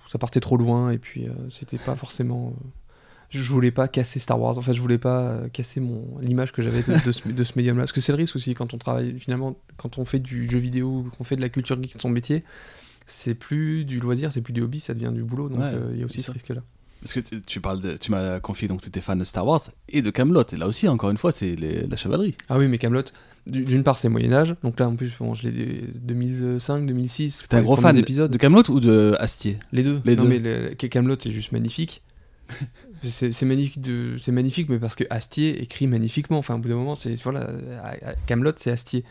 ça partait trop loin et puis euh, c'était pas forcément. euh, je voulais pas casser Star Wars. En fait, je voulais pas euh, casser mon l'image que j'avais de, de ce, de ce médium-là. Parce que c'est le risque aussi quand on travaille finalement, quand on fait du jeu vidéo, qu'on fait de la culture geek de son métier, c'est plus du loisir, c'est plus du hobby, ça devient du boulot. Donc Ouais, euh, il y a aussi ce risque-là. Parce que tu, parles de, tu m'as confié donc tu étais fan de Star Wars et de Camelot et là aussi encore une fois c'est la chevalerie. Ah oui, mais Camelot, d'une part c'est Moyen Âge, donc là en plus bon, je l'ai 2005, 2006. T'es un gros fan épisodes. de Camelot ou de Astier? Les deux. Les non, deux. mais le- Camelot c'est juste magnifique. c'est magnifique, de, c'est magnifique, mais parce que Astier écrit magnifiquement. Enfin, au bout d'un moment, c'est voilà, Camelot c'est Astier.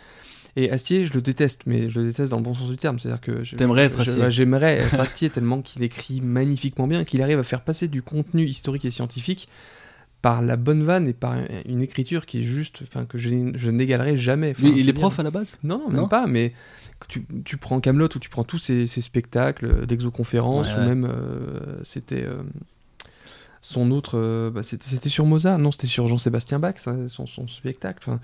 Et Astier, je le déteste, mais je le déteste dans le bon sens du terme. C'est-à-dire que T'aimerais être Astier. J'aimerais être Astier tellement qu'il écrit magnifiquement bien, qu'il arrive à faire passer du contenu historique et scientifique par la bonne vanne et par une écriture qui est juste, enfin que je, je n'égalerai jamais. Enfin, Lui je il est prof à la base? Non, non, même Non? pas, mais tu, tu prends Camelot ou tu prends tous ces, ces spectacles, l'exoconférence, Ouais, ou ouais. même euh, c'était euh, son autre. euh, bah, c'était sur Mozart, non, c'était sur Jean-Sébastien Bach, ça, son, son spectacle. Enfin,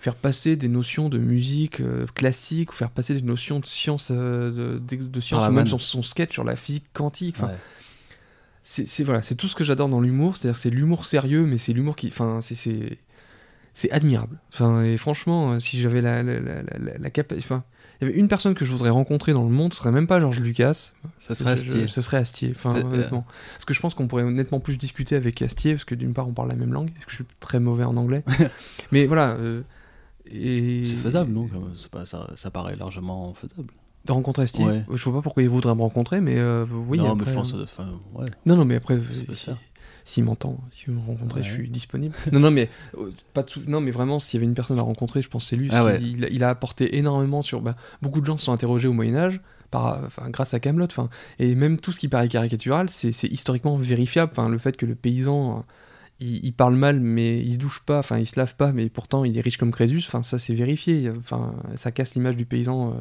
faire passer des notions de musique euh, classique, ou faire passer des notions de science, euh, de, science ou même son, son sketch sur la physique quantique. Ouais. c'est voilà, c'est tout ce que j'adore dans l'humour, c'est-à-dire c'est l'humour sérieux, mais c'est l'humour qui, enfin, c'est admirable. Enfin, et franchement, si j'avais la la, la, la, la capa- enfin, il y avait une personne que je voudrais rencontrer dans le monde, ce serait même pas Georges Lucas, Ça serait je- Astier. ce serait Astier. Enfin, honnêtement, parce que je pense qu'on pourrait honnêtement plus discuter avec Astier, parce que d'une part on parle la même langue, parce que je suis très mauvais en anglais, mais voilà. euh, et C'est faisable non pas- ça, ça paraît largement faisable. de rencontrer Astier. Ouais. Je vois pas pourquoi il voudrait me rencontrer, mais euh, oui. non après, mais je pense euh, ouais. Non, non, mais après, Ça peut se faire. S'il m'entend, s'il veut me rencontrer, Ouais. je suis disponible. non, non, mais euh, pas de sou- non, mais vraiment, s'il y avait une personne à rencontrer, je pense que c'est lui. Ah ouais. il, a- il a apporté énormément sur. bah, beaucoup de gens se sont interrogés au Moyen Âge. Par, enfin, grâce à Camelot, enfin, et même tout ce qui paraît caricatural, c'est historiquement vérifiable. Enfin, le fait que le paysan, il, il parle mal, mais il se douche pas, enfin, il se lave pas, mais pourtant il est riche comme Crésus. Enfin, ça c'est vérifié. Enfin, ça casse l'image du paysan, euh,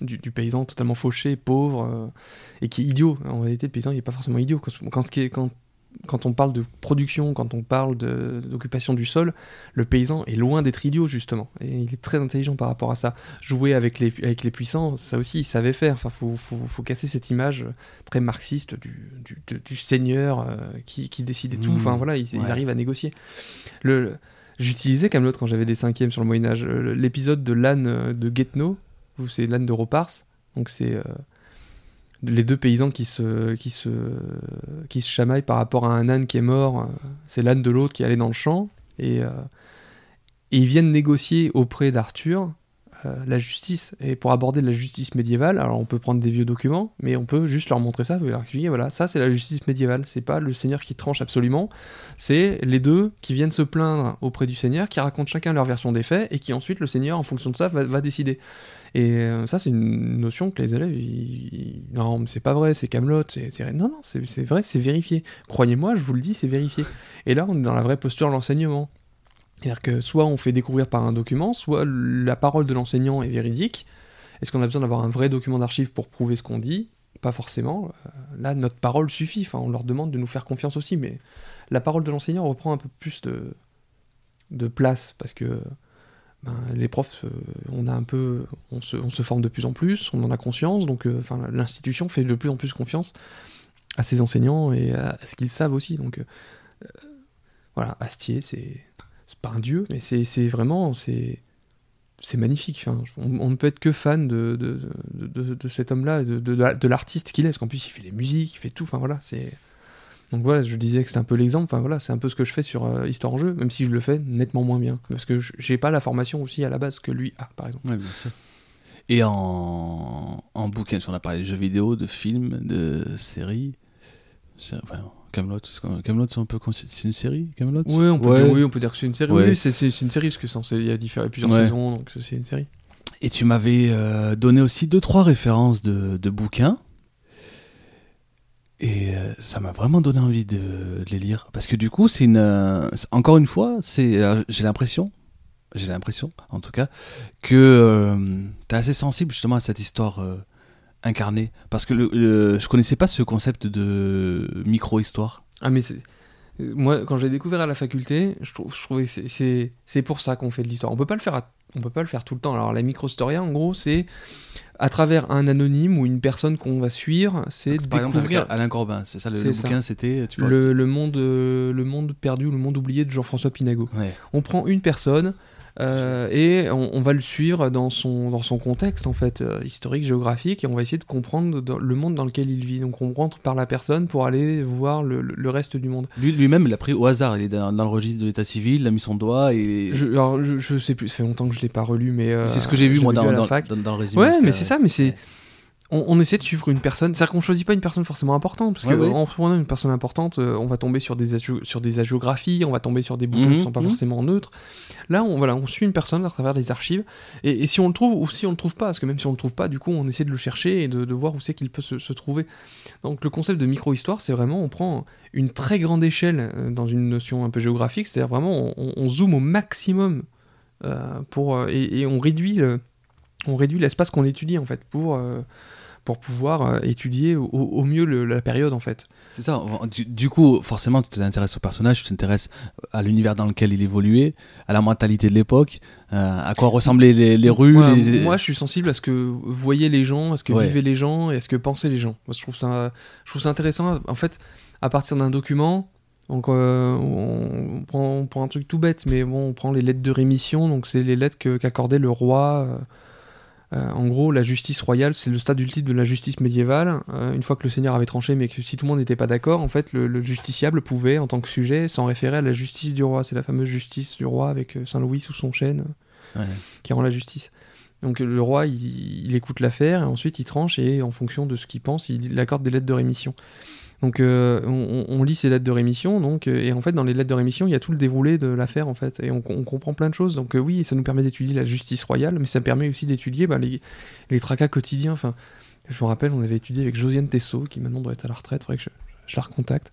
du, du paysan totalement fauché, pauvre, euh, et qui est idiot. En réalité, le paysan, il est pas forcément idiot. Quand, quand, quand, quand on parle de production, quand on parle d'occupation du sol, le paysan est loin d'être idiot, justement. Et il est très intelligent par rapport à ça. Jouer avec les, avec les puissants, ça aussi, il savait faire. Enfin, faut, faut, faut casser cette image très marxiste du, du, de- du seigneur euh, qui, qui décidait tout. Mmh. Enfin, voilà, ils, ils Ouais. arrivent à négocier. Le, J'utilisais Camelot quand j'avais des cinquièmes sur le Moyen-Âge. Le- L'épisode de l'âne euh, de Guetno, où c'est l'âne de Ropars. Donc, c'est. euh, les deux paysans qui se, chamaillent par rapport à un âne qui est mort. euh, C'est l'âne de l'autre qui est allé dans le champ. Et, euh, ils viennent négocier auprès d'Arthur euh, la justice. Et pour aborder la justice médiévale, alors on peut prendre des vieux documents, mais on peut juste leur montrer ça, leur expliquer voilà, ça c'est la justice médiévale. C'est pas le seigneur qui tranche absolument. C'est les deux qui viennent se plaindre auprès du seigneur, qui racontent chacun leur version des faits, et qui ensuite le seigneur, en fonction de ça, va décider. Et euh, ça, c'est une notion que les élèves, non, mais c'est pas vrai, c'est Camelot, c'est non, non, c'est vrai, c'est vérifié. Croyez-moi, je vous le dis, c'est vérifié. Et là, on est dans la vraie posture de l'enseignement. C'est-à-dire que soit on fait découvrir par un document, soit la parole de l'enseignant est véridique. Est-ce qu'on a besoin d'avoir un vrai document d'archives pour prouver ce qu'on dit? Pas forcément. Euh, Là, notre parole suffit. Enfin, on leur demande de nous faire confiance aussi, mais la parole de l'enseignant reprend un peu plus de, de place parce que ben, les profs, euh, on se, forme de plus en plus, on en a conscience, donc euh, l'institution fait de plus en plus confiance à ses enseignants et à, ce qu'ils savent aussi. Donc euh, voilà, Astier, c'est pas un dieu, mais c'est vraiment c'est magnifique. On, ne peut être que fan de, cet homme-là, de, de l'artiste qu'il est, parce qu'en plus il fait les musiques, il fait tout. Enfin voilà, c'est Donc voilà, je disais que c'est un peu l'exemple. Enfin voilà, c'est un peu ce que je fais sur euh, Histoire en jeu, même si je le fais nettement moins bien, parce que je- j'ai pas la formation aussi à la base que lui a, par exemple. Ouais, bien sûr. Et en, en bouquin, on a parlé de jeux vidéo, de films, de séries. Enfin, Camelot, Camelot, c'est un peu c'est une série, Camelot? Oui, on peut Ouais. dire, oui, on peut dire que c'est une série. Ouais. Oui, c'est une série parce que il y a différents- plusieurs Ouais. saisons, donc c'est une série. Et tu m'avais euh, donné aussi deux trois références de, de bouquins. Et euh, ça m'a vraiment donné envie de, les lire. Parce que du coup, c'est une. euh, encore une fois, c'est, euh, j'ai l'impression, j'ai l'impression en tout cas, que tu es assez sensible justement à cette histoire euh, incarnée. Parce que le, le- je connaissais pas ce concept de micro-histoire. Ah mais euh, moi quand j'ai découvert à la faculté, je, trouvais que c'est- pour ça qu'on fait de l'histoire. On peut peut pas le faire tout le temps. Alors la microstoria en gros, c'est à travers un anonyme ou une personne qu'on va suivre, c'est Par exemple, avec découvrir Alain Corbin, c'est ça le, le bouquin, c'était. Le, le monde euh, le monde perdu ou le monde oublié de Jean-François Pinago. Ouais. On prend une personne euh, et on, on va le suivre dans son, dans son contexte en fait euh, historique, géographique et on va essayer de comprendre dans- le monde dans lequel il vit. Donc on rentre par la personne pour aller voir le, le- le reste du monde. Lui, lui-même, il l'a pris au hasard. Il est dans, dans le registre de l'état civil, il a mis son doigt et. Je, alors, je, je sais plus, ça fait longtemps que je l'ai pas relu, mais euh, c'est ce que j'ai vu moi dans, dans, le résumé. Ouais, mais c'est ça, mais c'est. On, on essaie de suivre une personne, c'est-à-dire qu'on choisit pas une personne forcément importante, parce Ouais, que ouais. en une personne importante, euh, on va tomber sur des, sur des hagiographies, on va tomber sur des bouquins Mhm, qui sont pas mhm. forcément neutres. Là, on, voilà, on suit une personne à travers des archives, et, et si on le trouve ou si on le trouve pas, parce que même si on le trouve pas, du coup, on essaie de le chercher et de, de voir où c'est qu'il peut se, se trouver. Donc le concept de micro-histoire, c'est vraiment, on prend une très grande échelle euh, dans une notion un peu géographique, c'est-à-dire vraiment, on, on zoome au maximum euh, pour, et, et on réduit le- on réduit l'espace qu'on étudie en fait pour euh, pour pouvoir euh, étudier au, au mieux le- la période en fait. C'est ça. Du, du coup, forcément, tu t'intéresses au personnage, tu t'intéresses à l'univers dans lequel il évoluait, à la mentalité de l'époque, euh, à quoi ressemblaient les, les rues. Moi, les- moi, je suis sensible à ce que voyaient les gens, à ce que Ouais. vivaient les gens et à ce que pensaient les gens. Moi, je trouve ça je trouve ça intéressant en fait à partir d'un document. Donc euh, on, prend, on prend un truc tout bête, mais bon, on prend les lettres de rémission, donc c'est les lettres qu'accordait le roi. Euh, en gros, la justice royale, c'est le stade ultime de la justice médiévale. Euh, une fois que le seigneur avait tranché, mais que si tout le monde n'était pas d'accord, en fait, le, le justiciable pouvait, en tant que sujet, s'en référer à la justice du roi. C'est la fameuse justice du roi avec euh, Saint-Louis sous son chêne Ouais. qui rend la justice. Donc le roi, il, il écoute l'affaire et ensuite il tranche et en fonction de ce qu'il pense, il, il accorde des lettres de rémission. Donc euh, on, lit ces lettres de rémission, donc euh, et en fait dans les lettres de rémission, il y a tout le déroulé de l'affaire en fait, et on, comprend plein de choses. Donc euh, oui, ça nous permet d'étudier la justice royale, mais ça permet aussi d'étudier bah, les, tracas quotidiens. Enfin, je me rappelle, on avait étudié avec Josiane Tessot, qui maintenant doit être à la retraite, faudrait que je, la recontacte,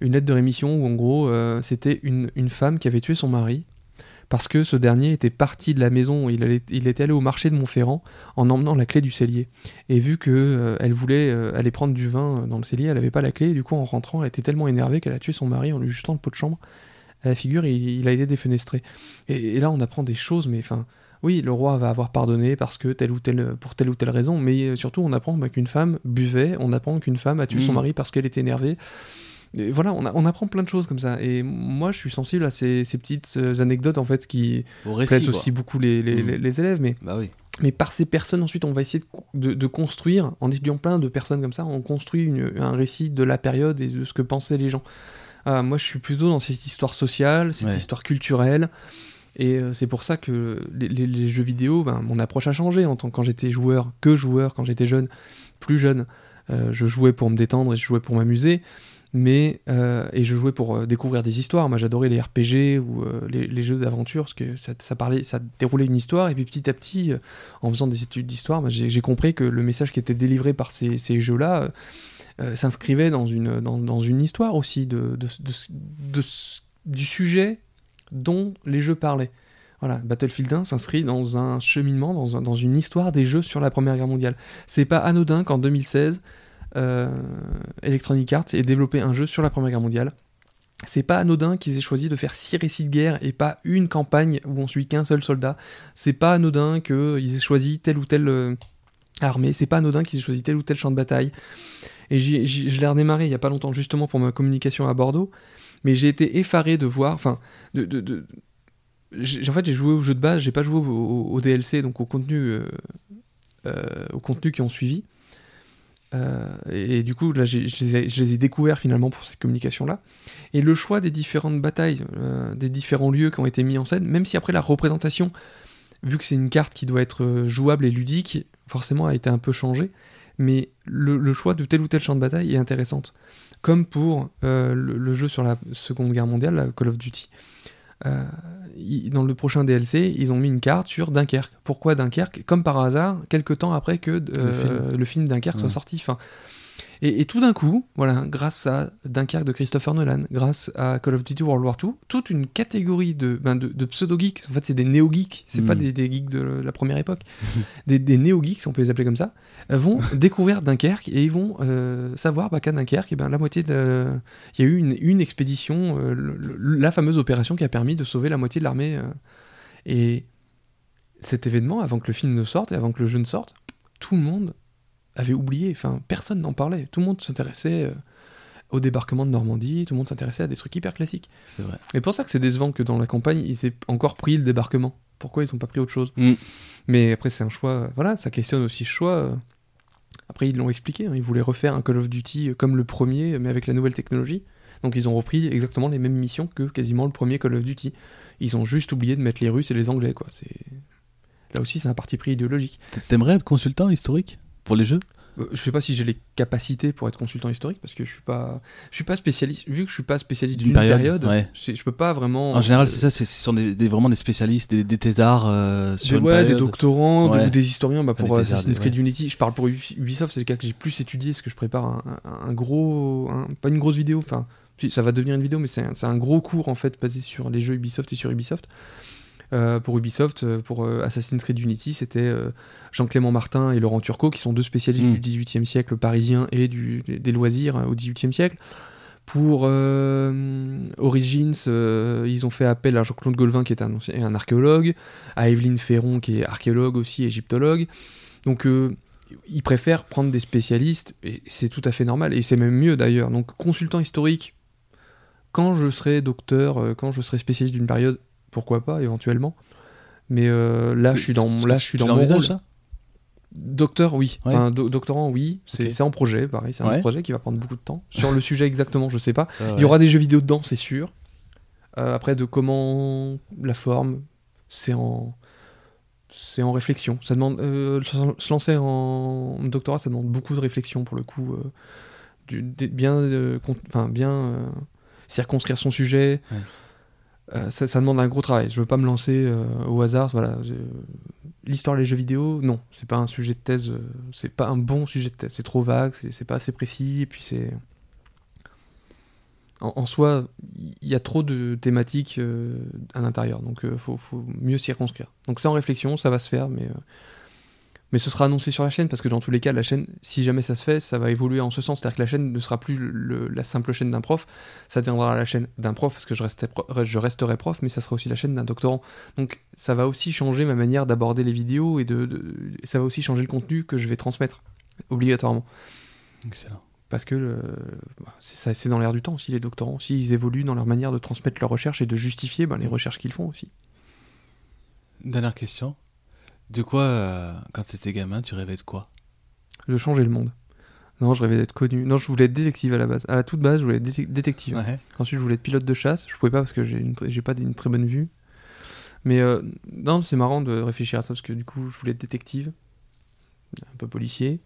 une lettre de rémission où en gros c'était une femme qui avait tué son mari parce que ce dernier était parti de la maison, il, allait- il était allé au marché de Montferrand en emmenant la clé du cellier. Et vu que euh, elle voulait euh, aller prendre du vin euh, dans le cellier, elle n'avait pas la clé, et du coup en rentrant, elle était tellement énervée qu'elle a tué son mari en lui jetant le pot de chambre à la figure, et il, il a été défenestré. Et, et là on apprend des choses, mais enfin, oui, le roi va avoir pardonné parce que telle ou telle, pour telle ou telle raison, mais surtout on apprend bah, qu'une femme buvait, on apprend qu'une femme a tué son Mhm. mari parce qu'elle était énervée. Et voilà, on, a- on apprend plein de choses comme ça. Et moi, je suis sensible à ces, ces petites euh, anecdotes en fait qui récit. plaisent quoi. aussi beaucoup les, les- les- les élèves. Mais, Bah oui. mais par ces personnes, ensuite, on va essayer de, co- de- de construire, en étudiant plein de personnes comme ça, on construit une- un récit de la période et de ce que pensaient les gens. Ah, moi, je suis plutôt dans cette histoire sociale, cette Ouais. histoire culturelle. Et euh, c'est pour ça que les, les- les jeux vidéo, ben, mon approche a changé. En tant quand j'étais joueur, que joueur, quand j'étais jeune, plus jeune, euh, je jouais pour me détendre et je jouais pour m'amuser. Mais euh, et je jouais pour euh, découvrir des histoires. Moi, j'adorais les RPG ou euh, les, jeux d'aventure parce que ça, parlait, ça déroulait une histoire. Et puis petit à petit, en faisant des études d'histoire, j'ai compris que le message qui était délivré par ces, jeux-là s'inscrivait dans une, dans, une histoire aussi de, du sujet dont les jeux parlaient. Voilà, Battlefield 1 s'inscrit dans un cheminement, dans, dans une histoire des jeux sur la Première Guerre mondiale. C'est pas anodin qu'en 2016, euh, Electronic Arts ait développé un jeu sur la Première Guerre mondiale. C'est pas anodin qu'ils aient choisi de faire six récits de guerre et pas une campagne où on suit qu'un seul soldat. C'est pas anodin qu'ils aient choisi telle ou telle euh, armée. C'est pas anodin qu'ils aient choisi tel ou tel champ de bataille. Et j'y- je l'ai redémarré il y a pas longtemps justement pour ma communication à Bordeaux. Mais j'ai été effaré de voir, enfin, de, de- de- en fait, j'ai joué au jeu de base, j'ai pas joué au, DLC, donc au contenu, euh, euh, au contenu qui ont suivi. Euh, et, du coup, là, je les, ai, découverts finalement pour cette communication-là. Et le choix des différentes batailles, euh, des différents lieux qui ont été mis en scène, même si après la représentation, vu que c'est une carte qui doit être euh, jouable et ludique, forcément a été un peu changée. Mais le, choix de tel ou tel champ de bataille est intéressante. Comme pour le, jeu sur la Seconde Guerre mondiale, Call of Duty. Euh, dans le prochain DLC, ils ont mis une carte sur Dunkerque. Pourquoi Dunkerque? Comme par hasard, quelques temps après que euh, le, film. Dunkerque soit sorti. Enfin, et, et tout d'un coup, voilà, grâce à Dunkerque de Christopher Nolan, grâce à Call of Duty World War II, toute une catégorie de, ben, de, de pseudo-geeks, en fait c'est des néo-geeks, c'est Mm. pas des, des geeks de la première époque, des, des néo-geeks, on peut les appeler comme ça, euh, vont découvrir Dunkerque et ils vont euh, savoir bah, qu'à Dunkerque, eh ben, la moitié de... Il y a eu une, une expédition, euh, le- le- la fameuse opération qui a permis de sauver la moitié de l'armée. euh, et cet événement, avant que le film ne sorte et avant que le jeu ne sorte, tout le monde avait oublié, enfin personne n'en parlait, tout le monde s'intéressait euh, au débarquement de Normandie, tout le monde s'intéressait à des trucs hyper classiques. C'est vrai. Et pour ça que c'est décevant que dans la campagne, ils aient encore pris le débarquement. Pourquoi ils n'ont pas pris autre chose? Mm. Mais après, c'est un choix, euh, voilà, ça questionne aussi ce choix. euh. Après, ils l'ont expliqué, hein, ils voulaient refaire un Call of Duty comme le premier, mais avec la nouvelle technologie. Donc ils ont repris exactement les mêmes missions que quasiment le premier Call of Duty. Ils ont juste oublié de mettre les Russes et les Anglais, quoi. C'est Là aussi, c'est un parti pris idéologique. T'aimerais être consultant historique? Pour les jeux Euh, Je sais pas si j'ai les capacités pour être consultant historique parce que je suis pas, je suis pas spécialiste. Vu que je suis pas spécialiste D'une période, période, ouais. je peux pas vraiment. En général, euh, c'est ça, c'est- ce sont des, des- vraiment des spécialistes, des, des thésards euh, Des, sur une ouais, des doctorants Ouais. ou des historiens bah, pour des thésards, Assassin's des- Creed Unity. Je parle pour Ubi- Ubisoft, c'est le cas que j'ai plus étudié parce que je prépare un, gros, un- pas une grosse vidéo, enfin ça va devenir une vidéo, mais c'est un, c'est un gros cours en fait basé sur les jeux Ubisoft et sur Ubisoft. Euh, pour Ubisoft, euh, pour euh, Assassin's Creed Unity, c'était euh, Jean-Clément Martin et Laurent Turcot qui sont deux spécialistes Mm. du XVIIIe siècle parisien et du, des loisirs au XVIIIe siècle. Pour Origins, ils ont fait appel à Jean-Claude Golvin, qui est un, un archéologue, à Evelyne Ferron, qui est archéologue aussi, égyptologue. Donc, ils préfèrent prendre des spécialistes, et c'est tout à fait normal, et c'est même mieux d'ailleurs. Donc, consultant historique, quand je serai docteur, quand je serai spécialiste d'une période, pourquoi pas, éventuellement. Mais euh, là, je suis dans, là, je suis dans mon rôle. ça? Docteur, oui. Ouais. Enfin, do- doctorant, oui. C'est Ok. c'est en projet, pareil. C'est un Ouais. projet qui va prendre beaucoup de temps. Sur le sujet exactement, je sais pas. Il y aura des jeux vidéo dedans, c'est sûr. Euh, après, de comment la forme, c'est en c'est en réflexion. Ça demande euh, se lancer en doctorat, ça demande beaucoup de réflexion pour le coup. du- bien, enfin bien circonscrire son sujet. Euh, ça, demande un gros travail. Je veux pas me lancer euh, au hasard. Voilà. L'histoire des jeux vidéo, non, c'est pas un sujet de thèse. euh, c'est pas un bon sujet de thèse. C'est trop vague. C'est pas assez précis. Puis c'est en, soi, il y a trop de thématiques à l'intérieur, donc faut, faut mieux circonscrire. Donc c'est en réflexion, ça va se faire, mais, mais ce sera annoncé sur la chaîne, parce que dans tous les cas, la chaîne, si jamais ça se fait, ça va évoluer en ce sens. C'est-à-dire que la chaîne ne sera plus le- la simple chaîne d'un prof, ça deviendra la chaîne d'un prof, parce que je, restais pro- je resterai prof, mais ça sera aussi la chaîne d'un doctorant. Donc ça va aussi changer ma manière d'aborder les vidéos, et de, de- ça va aussi changer le contenu que je vais transmettre, obligatoirement. Excellent. Parce que le- bah, c'est dans l'air du temps aussi, les doctorants. aussi ils évoluent dans leur manière de transmettre leurs recherches et de justifier ben, les recherches qu'ils font aussi. Dernière question. De quoi, euh, quand t'étais gamin, tu rêvais de quoi? De changer le monde. Non, je rêvais d'être connu. Non, je voulais être détective à la base. À la toute base, je voulais être détec- détective. Ouais. Ensuite, je voulais être pilote de chasse. Je pouvais pas parce que j'ai pas une très bonne vue. Mais euh, non, c'est marrant de réfléchir à ça parce que du coup, je voulais être détective, un peu policier.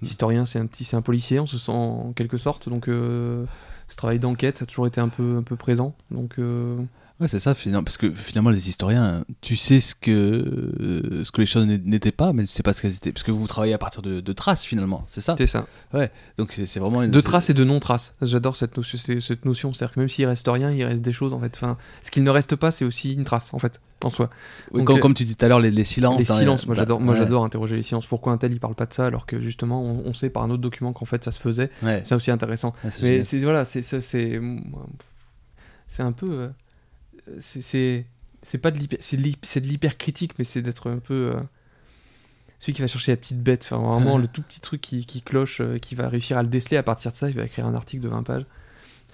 Historien, c'est un petit, c'est un policier, on se sent en quelque sorte. Donc, euh, ce travail d'enquête a toujours été un peu, un peu présent. Donc, euh, Ouais, c'est ça, finalement, parce que finalement, les historiens, tu sais ce que, euh, ce que les choses n'é- n'étaient pas, mais tu sais pas ce qu'elles étaient. Parce que vous travaillez à partir de, de traces, finalement, c'est ça? C'est ça. Donc c'est vraiment une. De traces et de non-traces. J'adore cette Cette notion. C'est-à-dire que même s'il reste rien, il reste des choses en fait. Enfin, ce qu'il ne reste pas, c'est aussi une trace en fait, en soi. Oui, Donc, comme, euh, comme tu dis tout à l'heure, les, les silences. les dans silences, moi bah, j'adore. Moi ouais, j'adore interroger les silences. Pourquoi un tel il parle pas de ça alors que justement on, on sait par un autre document qu'en fait ça se faisait. Ouais, C'est aussi intéressant. Mais c'est voilà, c'est c'est c'est un peu. euh, c'est c'est pas de l'hyper, c'est de critique, mais c'est d'être un peu euh, celui qui va chercher la petite bête. Enfin vraiment le tout petit truc qui, qui cloche, euh, qui va réussir à le déceler. À partir de ça, il va écrire un article de 20 pages.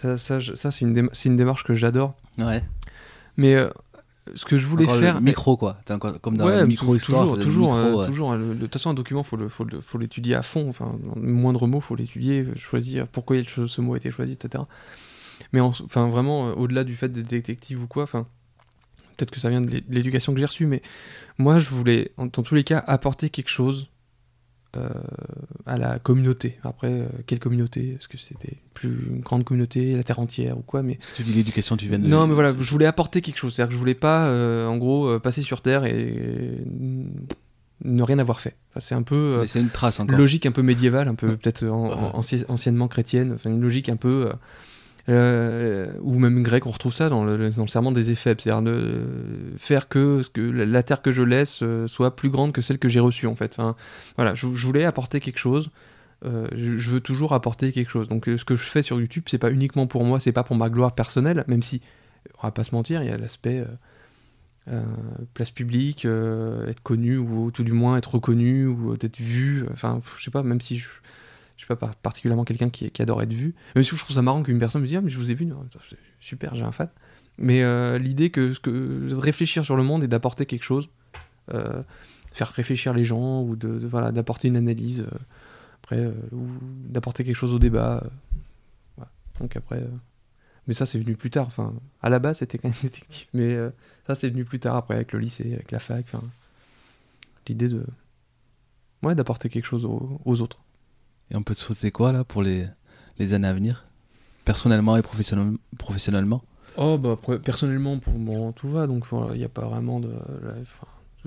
Ça, ça, je- ça c'est une, déma- une démarche que j'adore. Ouais. Mais euh, ce que je voulais Encore le faire. micro quoi. Comme dans Ouais, le micro histoire. toujours, micro, euh, toujours. Le- De toute façon, un document, faut le, faut le- faut l'étudier à fond. Enfin, moindre mot, faut l'étudier, choisir pourquoi il- ce mot a été choisi, etc. Mais en- enfin, vraiment, euh, au-delà du fait d'être détective ou quoi, enfin, peut-être que ça vient de l'é- de l'éducation que j'ai reçue, mais moi, je voulais, dans tous les cas, apporter quelque chose euh, à la communauté. Après, euh, quelle communauté? Est-ce que c'était plus une grande communauté, la terre entière ou quoi? Mais que tu dis l'éducation, tu viens de. non, mais voilà, je voulais apporter quelque chose. C'est-à-dire que je voulais pas, euh, en gros, passer sur Terre et ne rien avoir fait. Enfin, c'est un peu c'est une trace encore. logique un peu médiévale, un peu peut-être en- en- anci- anciennement chrétienne. Enfin, une logique un peu. Euh, euh, ou même grecque, on retrouve ça dans le, dans serment des éphèbes, c'est-à-dire de faire que, que la, terre que je laisse euh, soit plus grande que celle que j'ai reçue en fait. Enfin, voilà, je, voulais apporter quelque chose. Euh, je, veux toujours apporter quelque chose. Donc euh, ce que je fais sur YouTube, c'est pas uniquement pour moi, c'est pas pour ma gloire personnelle, même si on va pas se mentir, il y a l'aspect euh, euh, place publique, euh, être connu ou tout du moins être reconnu ou d'être vu. Enfin, je sais pas, même si je, je suis pas par- particulièrement quelqu'un qui, qui adore être vu. Même si je trouve ça marrant qu'une personne me dise ah mais je vous ai vu, super, j'ai un fan. Mais euh, l'idée que, que de réfléchir sur le monde et d'apporter quelque chose, euh, faire réfléchir les gens ou de, voilà d'apporter une analyse euh, après euh, ou d'apporter quelque chose au débat. Donc après, mais ça c'est venu plus tard. Enfin, à la base c'était quand même détective, mais ça c'est venu plus tard après avec le lycée, avec la fac. L'idée de ouais d'apporter quelque chose aux autres. Et on peut te souhaiter quoi là pour les, les années à venir? Personnellement et professionnel- professionnellement? Oh bah personnellement pour bon tout va. Donc voilà il n'y a pas vraiment de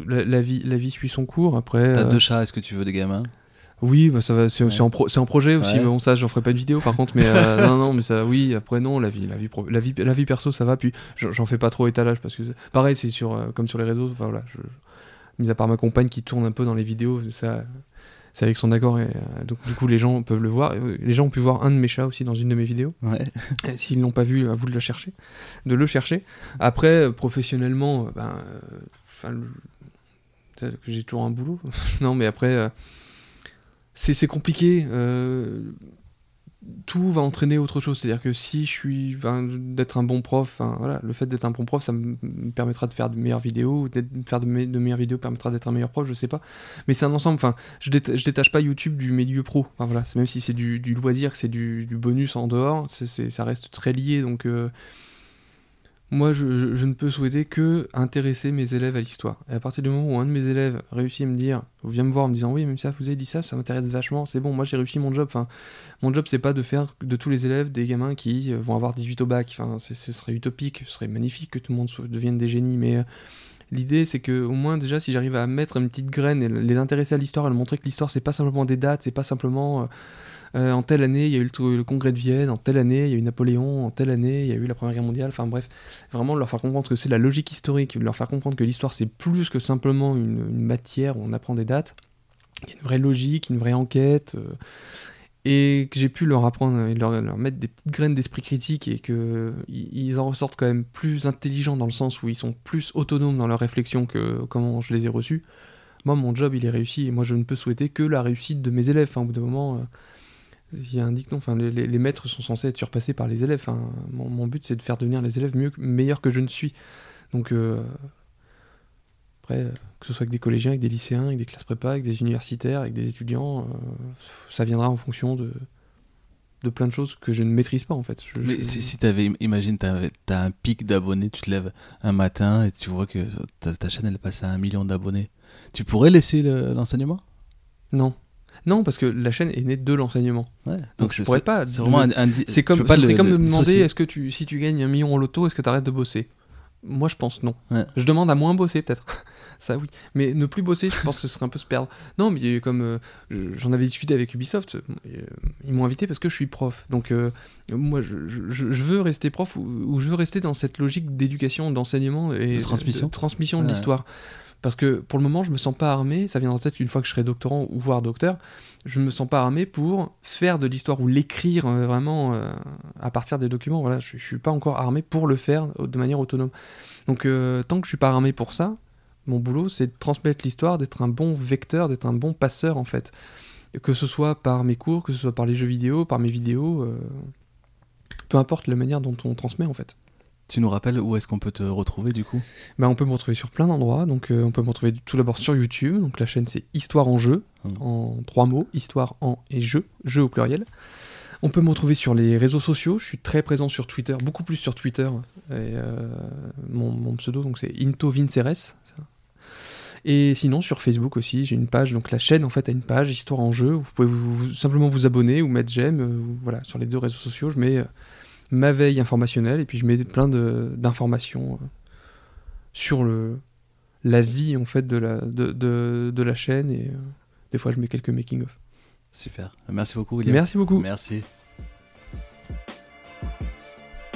la, vie la vie suit son cours. Après T'as euh, deux chats, est-ce que tu veux des gamins? Oui bah ça va c'est Ouais. en, pro- c'est en projet aussi Ouais. mais bon ça j'en ferai pas de vidéo par contre mais euh, non non mais ça oui après non la vie la vie pro- la vie la vie perso ça va. Puis j'en fais pas trop étalage parce que pareil c'est sur euh, comme sur les réseaux enfin voilà je, mis à part ma compagne qui tourne un peu dans les vidéos ça c'est avec son accord et euh, donc du coup les gens peuvent le voir les gens ont pu voir un de mes chats aussi dans une de mes vidéos Ouais. S'ils l'ont pas vu, à vous de le chercher, de le chercher. Après, euh, professionnellement, euh, ben, le- j'ai toujours un boulot. non, mais après, c'est c'est compliqué. Tout va entraîner autre chose. C'est-à-dire que si je suis d'être un bon prof, voilà, le fait d'être un bon prof, ça me me permettra de faire de meilleures vidéos, de faire de, me- de meilleures vidéos permettra d'être un meilleur prof, je sais pas. Mais c'est un ensemble. Enfin, je, je détache pas YouTube du milieu pro. Voilà, même si c'est du, loisir, que c'est du, bonus en dehors, ça reste très lié. Donc, euh, moi, je, je- ne peux souhaiter que intéresser mes élèves à l'histoire. Et à partir du moment où un de mes élèves réussit à me dire, vient me voir en me disant, oui, même ça, vous avez dit ça, ça m'intéresse vachement, c'est bon, moi j'ai réussi mon job. Enfin, mon job, c'est pas de faire de tous les élèves des gamins qui euh, vont avoir 18 au bac. Enfin, ce serait utopique, ce serait magnifique que tout le monde devienne des génies, mais. euh, L'idée, c'est que au moins déjà, si j'arrive à mettre une petite graine et les intéresser à l'histoire, et leur montrer que l'histoire, c'est pas simplement des dates, c'est pas simplement euh, euh, en telle année il y a eu le, congrès de Vienne, en telle année il y a eu Napoléon, en telle année il y a eu la Première Guerre mondiale. Enfin bref, vraiment leur faire comprendre que c'est la logique historique, leur faire comprendre que l'histoire c'est plus que simplement une, matière où on apprend des dates. Il y a une vraie logique, une vraie enquête. euh, et que j'ai pu leur apprendre leur, mettre des petites graines d'esprit critique et que ils en ressortent quand même plus intelligents dans le sens où ils sont plus autonomes dans leur réflexion que comment je les ai reçus. Moi, mon job, il est réussi et moi, je ne peux souhaiter que la réussite de mes élèves. Enfin, au bout d'un moment, euh, il y a un dicton. Enfin, les, maîtres sont censés être surpassés par les élèves. Enfin, mon, mon but, c'est de faire devenir les élèves mieux, meilleurs que je ne suis. Donc, euh, après, euh, que ce soit avec des collégiens, avec des lycéens, avec des classes prépa, avec des universitaires, avec des étudiants, euh, ça viendra en fonction de, de plein de choses que je ne maîtrise pas en fait. Je- Mais je- si, si t'avais, imagine, t'as, t'as un pic d'abonnés, tu te lèves un matin et tu vois que ta, ta chaîne elle passe à un million d'abonnés. Tu pourrais laisser le- l'enseignement? Non. Non, parce que la chaîne est née de l'enseignement. Ouais. Donc, je c'est- pourrais pas C'est vraiment comme, pas le- comme le me demander est-ce que tu, si tu gagnes un million au loto, est-ce que tu arrêtes de bosser? Moi, je pense non. Ouais. Je demande à moins bosser, peut-être. Ça, oui. Mais ne plus bosser, je pense que ce serait un peu se perdre. Non, mais comme. euh, je- J'en avais discuté avec Ubisoft. euh, Ils m'ont invité parce que je suis prof. Donc, euh, moi, je, je- je veux rester prof ou, ou je veux rester dans cette logique d'éducation, d'enseignement et De transmission. transmission de l'histoire. Parce que pour le moment, je me sens pas armé. Ça viendra peut-être une fois que je serai doctorant ou voire docteur. Je me sens pas armé pour faire de l'histoire ou l'écrire euh, vraiment euh, à partir des documents. Voilà, je, je suis pas encore armé pour le faire de manière autonome. Donc, euh, tant que je suis pas armé pour ça, mon boulot, c'est de transmettre l'histoire, d'être un bon vecteur, d'être un bon passeur en fait. Que ce soit par mes cours, que ce soit par les jeux vidéo, par mes vidéos, peu importe la manière dont on transmet en fait. Tu nous rappelles où est-ce qu'on peut te retrouver du coup? Bah, on peut me retrouver sur plein d'endroits. Donc, euh, on peut me retrouver tout d'abord sur YouTube. Donc, la chaîne c'est Histoire en jeu, Mhm. en trois mots Histoire en et jeu, jeu au pluriel. On peut me retrouver sur les réseaux sociaux. Je suis très présent sur Twitter, beaucoup plus sur Twitter. Et, euh, mon, mon pseudo, donc c'est Into Vinceres. Et sinon, sur Facebook aussi, j'ai une page. Donc, la chaîne en fait a une page Histoire en jeu. Vous pouvez vous- vous- simplement vous abonner ou mettre j'aime. euh, voilà, sur les deux réseaux sociaux, je mets ma veille informationnelle et puis je mets plein de- d'informations euh, sur le, la vie en fait de la, de, de, de la chaîne et euh, des fois je mets quelques making of. Super. Merci beaucoup, William. Merci beaucoup. Merci.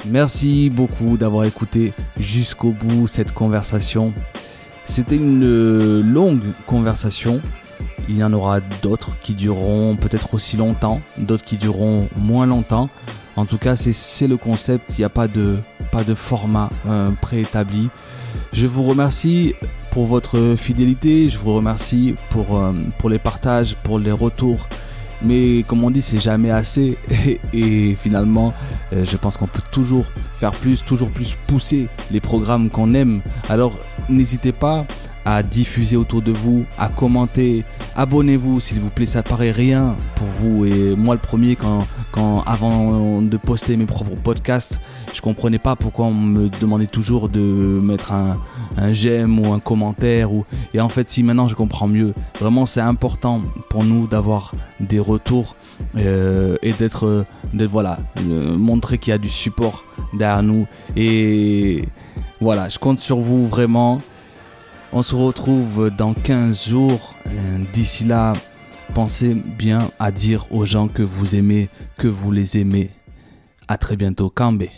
Merci beaucoup d'avoir écouté jusqu'au bout cette conversation. C'était une euh, longue conversation. Il y en aura d'autres qui dureront peut-être aussi longtemps, d'autres qui dureront moins longtemps. En tout cas, c'est- le concept. Il n'y a pas de, pas de format euh, préétabli. Je vous remercie pour votre fidélité. Je vous remercie pour, euh, pour les partages, pour les retours. Mais comme on dit, c'est jamais assez. Et, et finalement, euh, je pense qu'on peut toujours faire plus, toujours plus pousser les programmes qu'on aime. Alors, n'hésitez pas à diffuser autour de vous, à commenter, abonnez-vous s'il vous plaît, ça paraît rien pour vous. Et moi le premier quand, quand avant de poster mes propres podcasts, je comprenais pas pourquoi on me demandait toujours de mettre un, un j'aime ou un commentaire ou et en fait si maintenant je comprends mieux, vraiment c'est important pour nous d'avoir des retours euh, et d'être voilà, montrer qu'il y a du support derrière nous. Et voilà, je compte sur vous vraiment. On se retrouve dans 15 jours. Euh, D'ici là, pensez bien à dire aux gens que vous aimez, que vous les aimez. À très bientôt, Kambé.